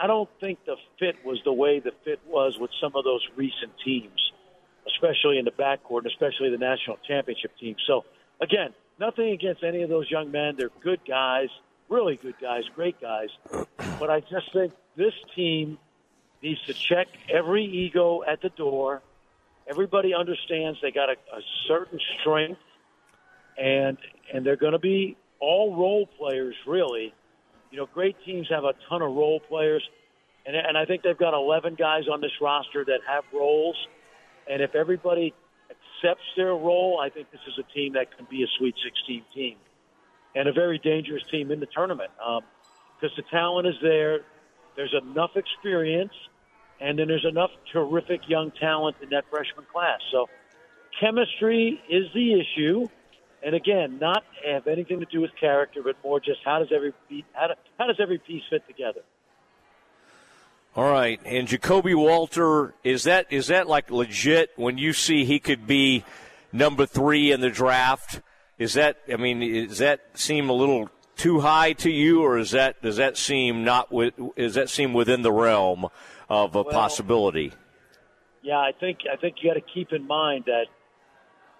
I don't think the fit was the way the fit was with some of those recent teams, especially in the backcourt, especially the national championship team. So again, nothing against any of those young men. They're good guys, really good guys, great guys. But I just think this team needs to check every ego at the door. Everybody understands they got a, a certain strength, and and they're going to be all role players, really. You know, great teams have a ton of role players, and, and I think they've got 11 guys on this roster that have roles. And if everybody accepts their role, I think this is a team that can be a Sweet 16 team and a very dangerous team in the tournament because um, the talent is there. There's enough experience, and then there's enough terrific young talent in that freshman class. So chemistry is the issue and again, not have anything to do with character, but more just how does every how, do, how does every piece fit together. All right, and Ja'Kobe Walter is that is that like legit? When you see he could be number three in the draft, is that I mean, does that seem a little too high to you, or is that does that seem not with does that seem within the realm of a well, possibility? Yeah, I think I think you got to keep in mind that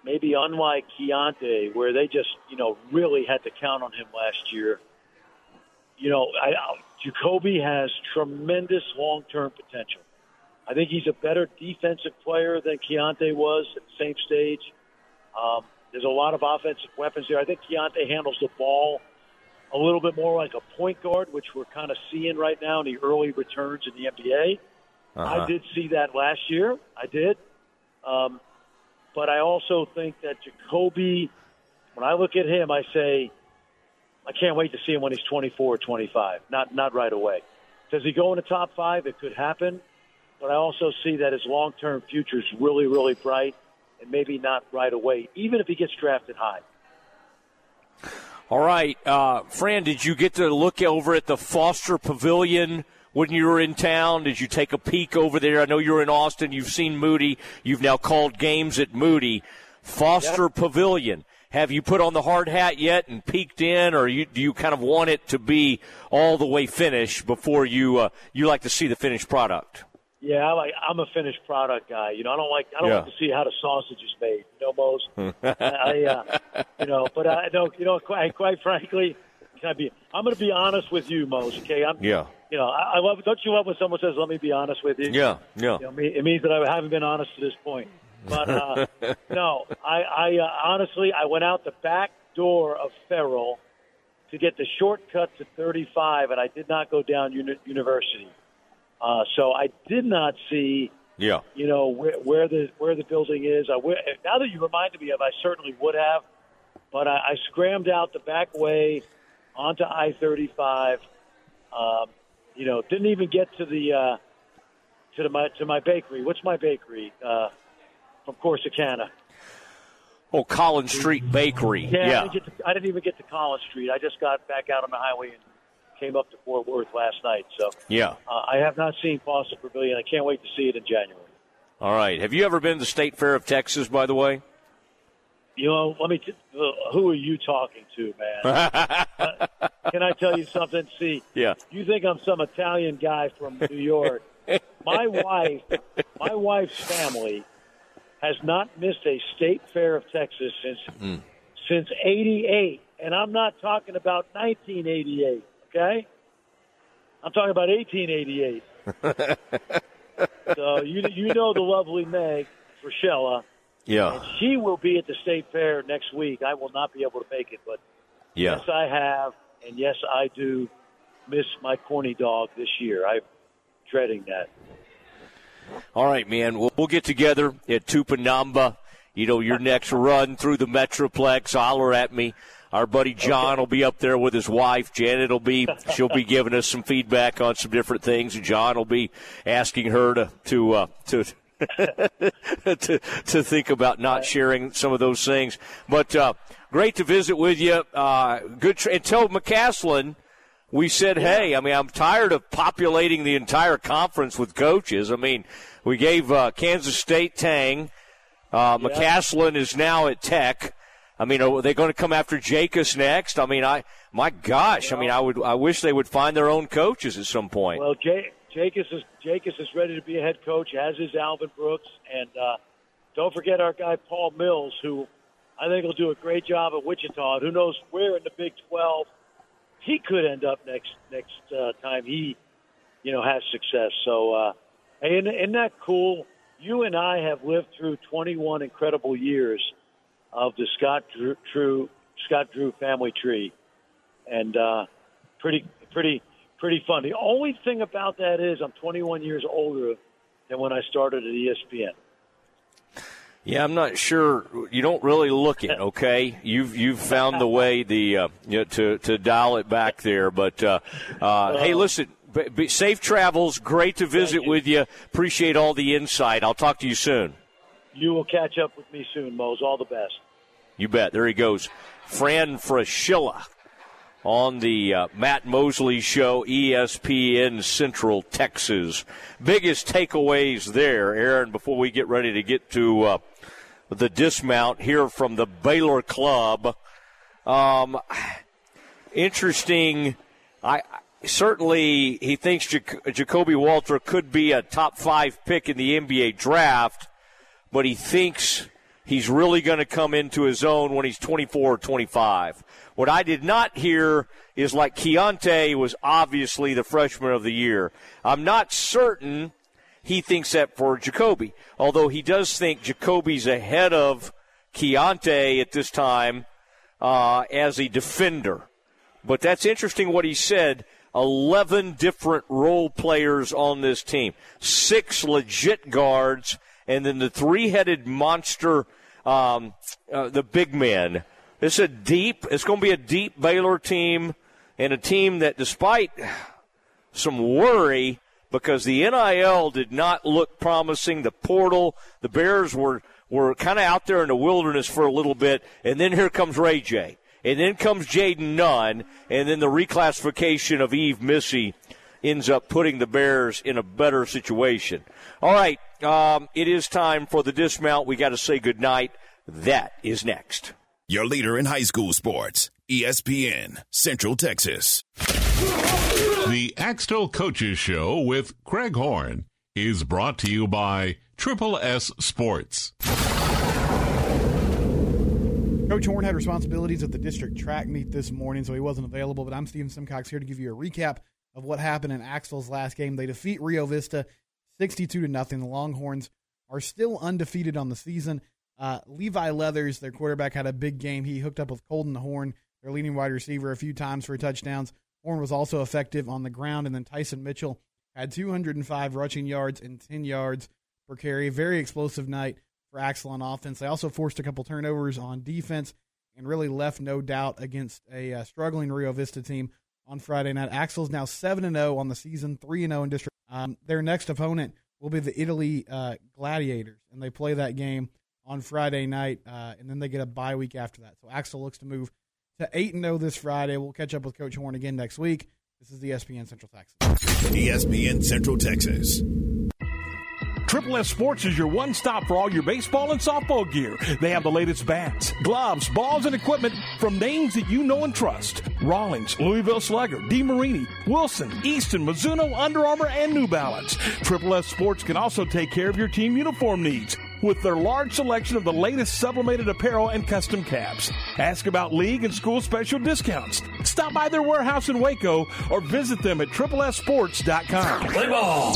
maybe unlike Keyonte, where they just, you know, really had to count on him last year. you know, I, Ja'Kobe has tremendous long term potential. I think he's a better defensive player than Keyonte was at the same stage. Um, there's a lot of offensive weapons there. I think Keyonte handles the ball a little bit more like a point guard, which we're kind of seeing right now in the early returns in the NBA. Uh-huh. I did see that last year. I did. Um, but I also think that Ja'Kobe, when I look at him, I say, I can't wait to see him when he's 24 or 25. Not not right away. Does he go in the top five? It could happen. But I also see that his long term future is really, really bright and maybe not right away, even if he gets drafted high. All right, uh, Fran, did you get to look over at the Foster Pavilion when you were in town? Did you take a peek over there? I know you're in Austin. You've seen Moody. You've now called games at Moody. Foster Yep. Pavilion. Have you put on the hard hat yet and peeked in, or you, do you kind of want it to be all the way finished before you uh, you like to see the finished product? Yeah, I like. I'm a finished product guy. You know, I don't like. I don't Yeah. like to see how the sausage is made. You know, Mose. I, uh, you know, but I know. You know, quite, quite frankly, can I be? I'm going to be honest with you, Mose. Okay, I'm. Yeah. You know, I, I love. Don't you love when someone says, "Let me be honest with you"? Yeah, yeah. You know, it means that I haven't been honest to this point. But uh, no, I, I uh, honestly, I went out the back door of Ferrell to get the shortcut to 35, and I did not go down uni- University. Uh, so I did not see, Yeah. you know, where, where the where the building is. I, now that you reminded me of, I certainly would have, but I, I scrammed out the back way onto I-35. Um, you know, didn't even get to the uh, to the, my to my bakery. What's my bakery? Uh, from Corsicana. Oh, Collins Street Bakery. Yeah, I, didn't get to, I didn't even get to Collins Street. I just got back out on the highway and came up to Fort Worth last night. So Yeah. uh, I have not seen Foster Pavilion. I can't wait to see it in January. All right. Have you ever been to the State Fair of Texas, by the way? You know, let me. T- uh, who are you talking to, man? Uh, Can I tell you something? See, Yeah. you think I'm some Italian guy from New York? my wife, my wife's family, has not missed a state fair of Texas since since '88, and I'm not talking about 1988. Okay, I'm talking about 1888. so you you know the lovely Meg Rochella. Yeah. And she will be at the state fair next week. I will not be able to make it, but Yeah. yes, I have, and yes, I do miss my corny dog this year. I'm dreading that. All right, man. We'll, we'll get together at Tupinamba. You know, your next run through the Metroplex. Holler at me. Our buddy John will be up there with his wife. Janet will be. She'll be giving us some feedback on some different things, and John will be asking her to to uh, to. to to think about not sharing some of those things, but uh, great to visit with you. Uh, good, tra- and tell McCasland we said, hey, I mean, I'm tired of populating the entire conference with coaches. I mean, we gave uh, Kansas State Tang. Uh, McCasland is now at Tech. I mean, are they going to come after Jakus next? I mean, I my gosh, I mean, I would I wish they would find their own coaches at some point. Well, Jay, Jakus is Jakus is ready to be a head coach. As is Alvin Brooks, and uh, don't forget our guy Paul Mills, who I think will do a great job at Wichita. And who knows where in the Big Twelve he could end up next next uh, time he, you know, has success. So, uh, hey, isn't, isn't that cool? You and I have lived through 21 incredible years of the Scott Drew, Drew Scott Drew family tree, and uh, pretty pretty pretty fun. The only thing about that is I'm 21 years older than when I started at ESPN. Yeah, I'm not sure. You don't really look it, okay? You've you've found the way the uh, you know, to to dial it back there. But uh, uh, hey, listen, safe travels. Great to visit with you. Appreciate all the insight. I'll talk to you soon. You will catch up with me soon, Mose. All the best. You bet. There he goes, Fran Fraschilla on the uh, Matt Mosley Show, ESPN Central Texas. Biggest takeaways there, Aaron. Before we get ready to get to uh, the dismount here from the Baylor Club. Um, interesting. I certainly he thinks Jac- Ja'Kobe Walter could be a top five pick in the NBA draft, but he thinks he's really going to come into his own when he's 24 or 25. What I did not hear is like Keyonte was obviously the freshman of the year. I'm not certain he thinks that for Ja'Kobe, although he does think Ja'Kobe's ahead of Keyonte at this time uh, as a defender. But that's interesting what he said. 11 different role players on this team, six legit guards, and then the three headed monster, um, uh, the big man. It's a deep, it's going to be a deep Baylor team and a team that, despite some worry, because the NIL did not look promising, the portal, the Bears were, were kind of out there in the wilderness for a little bit, and then here comes Ray J. And then comes Jayden Nunn, and then the reclassification of Yves Missi ends up putting the Bears in a better situation. All right, um, it is time for the dismount. We got to say goodnight. That is next. Your leader in high school sports, ESPN, Central Texas. The Axtell Coaches Show with Craig Horn is brought to you by Triple S Sports. Coach Horn had responsibilities at the district track meet this morning, so he wasn't available. But I'm Steven Simcox here to give you a recap of what happened in Axtell's last game. They defeat Rio Vista 62 to nothing. The Longhorns are still undefeated on the season. Uh, Levi Leathers, their quarterback, had a big game. He hooked up with Colton Horn, their leading wide receiver, a few times for touchdowns. Horn was also effective on the ground, and then Tyson Mitchell had 205 rushing yards and 10 yards per carry. Very explosive night for Axtell on offense. They also forced a couple turnovers on defense and really left no doubt against a uh, struggling Rio Vista team on Friday night. Axtell's now 7 0 on the season, 3 0 in district. Um, their next opponent will be the Italy uh, Gladiators, and they play that game on Friday night, uh, and then they get a bye week after that. So Axtell looks to move to 8 0 this Friday. We'll catch up with Coach Horn again next week. This is ESPN Central Texas. ESPN Central Texas. Triple S Sports is your one stop for all your baseball and softball gear. They have the latest bats, gloves, balls, and equipment from names that you know and trust. Rawlings, Louisville Slugger, DeMarini, Wilson, Easton, Mizuno, Under Armour, and New Balance. Triple S Sports can also take care of your team uniform needs with their large selection of the latest sublimated apparel and custom caps. Ask about league and school special discounts. Stop by their warehouse in Waco or visit them at triplessports.com. Play ball!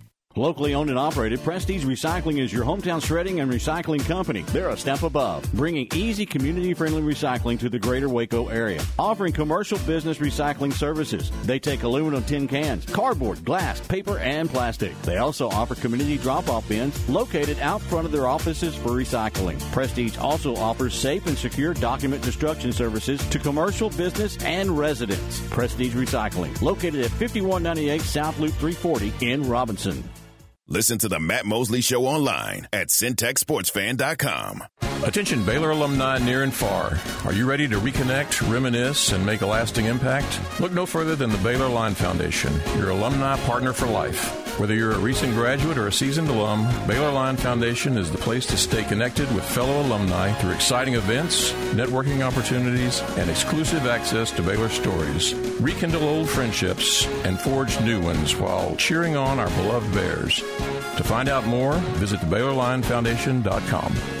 Locally owned and operated, Prestige Recycling is your hometown shredding and recycling company. They're a step above, bringing easy community friendly recycling to the greater Waco area, offering commercial business recycling services. They take aluminum tin cans, cardboard, glass, paper, and plastic. They also offer community drop off bins located out front of their offices for recycling. Prestige also offers safe and secure document destruction services to commercial, business, and residents. Prestige Recycling, located at 5198 South Loop 340 in Robinson. Listen to the Matt Mosley Show online at centexsportsfan.com. Attention Baylor alumni near and far. Are you ready to reconnect, reminisce, and make a lasting impact? Look no further than the Baylor Line Foundation, your alumni partner for life. Whether you're a recent graduate or a seasoned alum, Baylor Line Foundation is the place to stay connected with fellow alumni through exciting events, networking opportunities, and exclusive access to Baylor stories. Rekindle old friendships and forge new ones while cheering on our beloved Bears. To find out more, visit theBaylorLineFoundation.com.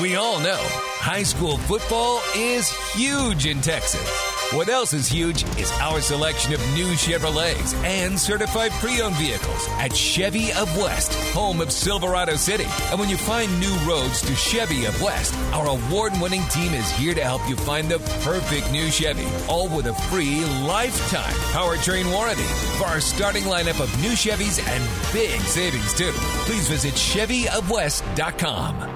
We all know high school football is huge in Texas. What else is huge is our selection of new Chevrolets and certified pre owned vehicles at Chevy of West, home of Silverado City. And when you find new roads to Chevy of West, our award winning team is here to help you find the perfect new Chevy, all with a free lifetime powertrain warranty. For our starting lineup of new Chevys and big savings too, please visit ChevyofWest.com.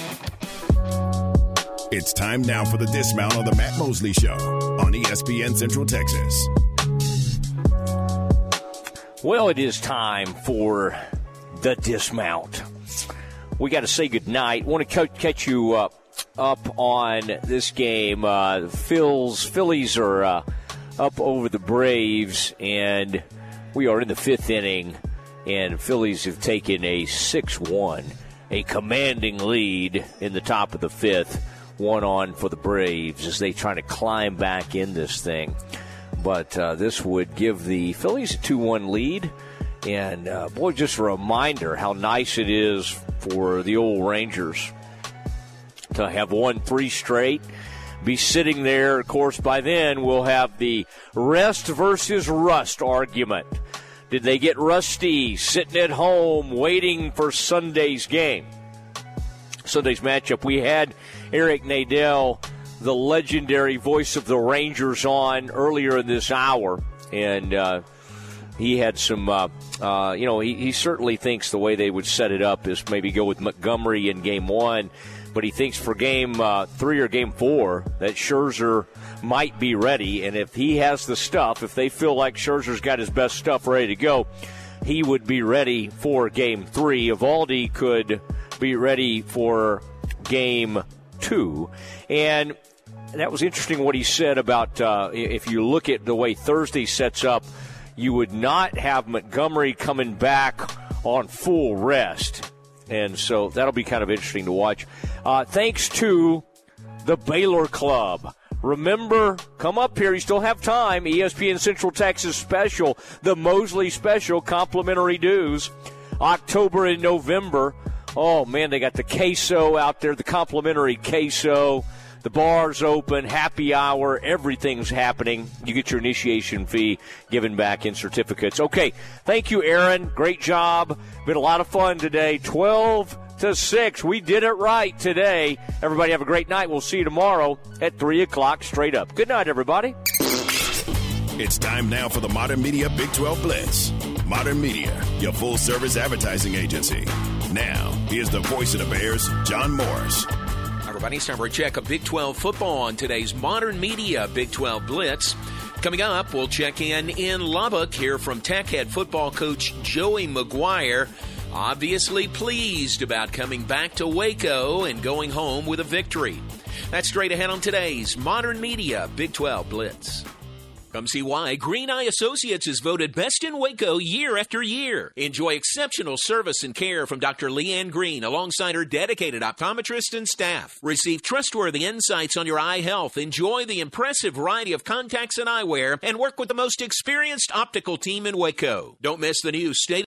It's time now for the dismount on the Matt Mosley Show on ESPN Central Texas. Well, it is time for the dismount. We got to say goodnight. Want to catch you up up on this game. Uh, Phil's Phillies are uh, up over the Braves, and we are in the fifth inning, and Phillies have taken a six-one, a commanding lead in the top of the fifth one on for the Braves as they try to climb back in this thing. But uh, this would give the Phillies a 2 1 lead. And uh, boy, just a reminder how nice it is for the old Rangers to have won three straight. Be sitting there, of course, by then we'll have the rest versus rust argument. Did they get rusty sitting at home waiting for Sunday's game? Sunday's matchup. We had Eric Nadel, the legendary voice of the Rangers, on earlier in this hour, and uh, he had some. Uh, uh, you know, he, he certainly thinks the way they would set it up is maybe go with Montgomery in Game One, but he thinks for Game uh, Three or Game Four that Scherzer might be ready, and if he has the stuff, if they feel like Scherzer's got his best stuff ready to go, he would be ready for Game Three. Eovaldi could be ready for Game two. And that was interesting what he said about uh, if you look at the way Thursday sets up, you would not have Montgomery coming back on full rest. And so that'll be kind of interesting to watch. Uh, thanks to the Baylor Club. Remember, come up here. You still have time. ESPN Central Texas special, the Mosley special, complimentary dues, October and November. Oh man, they got the queso out there, the complimentary queso. The bar's open, happy hour, everything's happening. You get your initiation fee given back in certificates. Okay, thank you, Aaron. Great job. Been a lot of fun today. 12 to 6. We did it right today. Everybody have a great night. We'll see you tomorrow at 3 o'clock straight up. Good night, everybody. It's time now for the Modern Media Big 12 Blitz. Modern Media, your full service advertising agency. Now, here's the voice of the Bears, John Morris. Everybody, it's time for a check of Big 12 football on today's Modern Media Big 12 Blitz. Coming up, we'll check in in Lubbock, hear from Tech head football coach Joey McGuire. Obviously pleased about coming back to Waco and going home with a victory. That's straight ahead on today's Modern Media Big 12 Blitz. Come see why Green Eye Associates is voted best in Waco year after year. Enjoy exceptional service and care from Dr. Leanne Green alongside her dedicated optometrist and staff. Receive trustworthy insights on your eye health. Enjoy the impressive variety of contacts and eyewear and work with the most experienced optical team in Waco. Don't miss the new state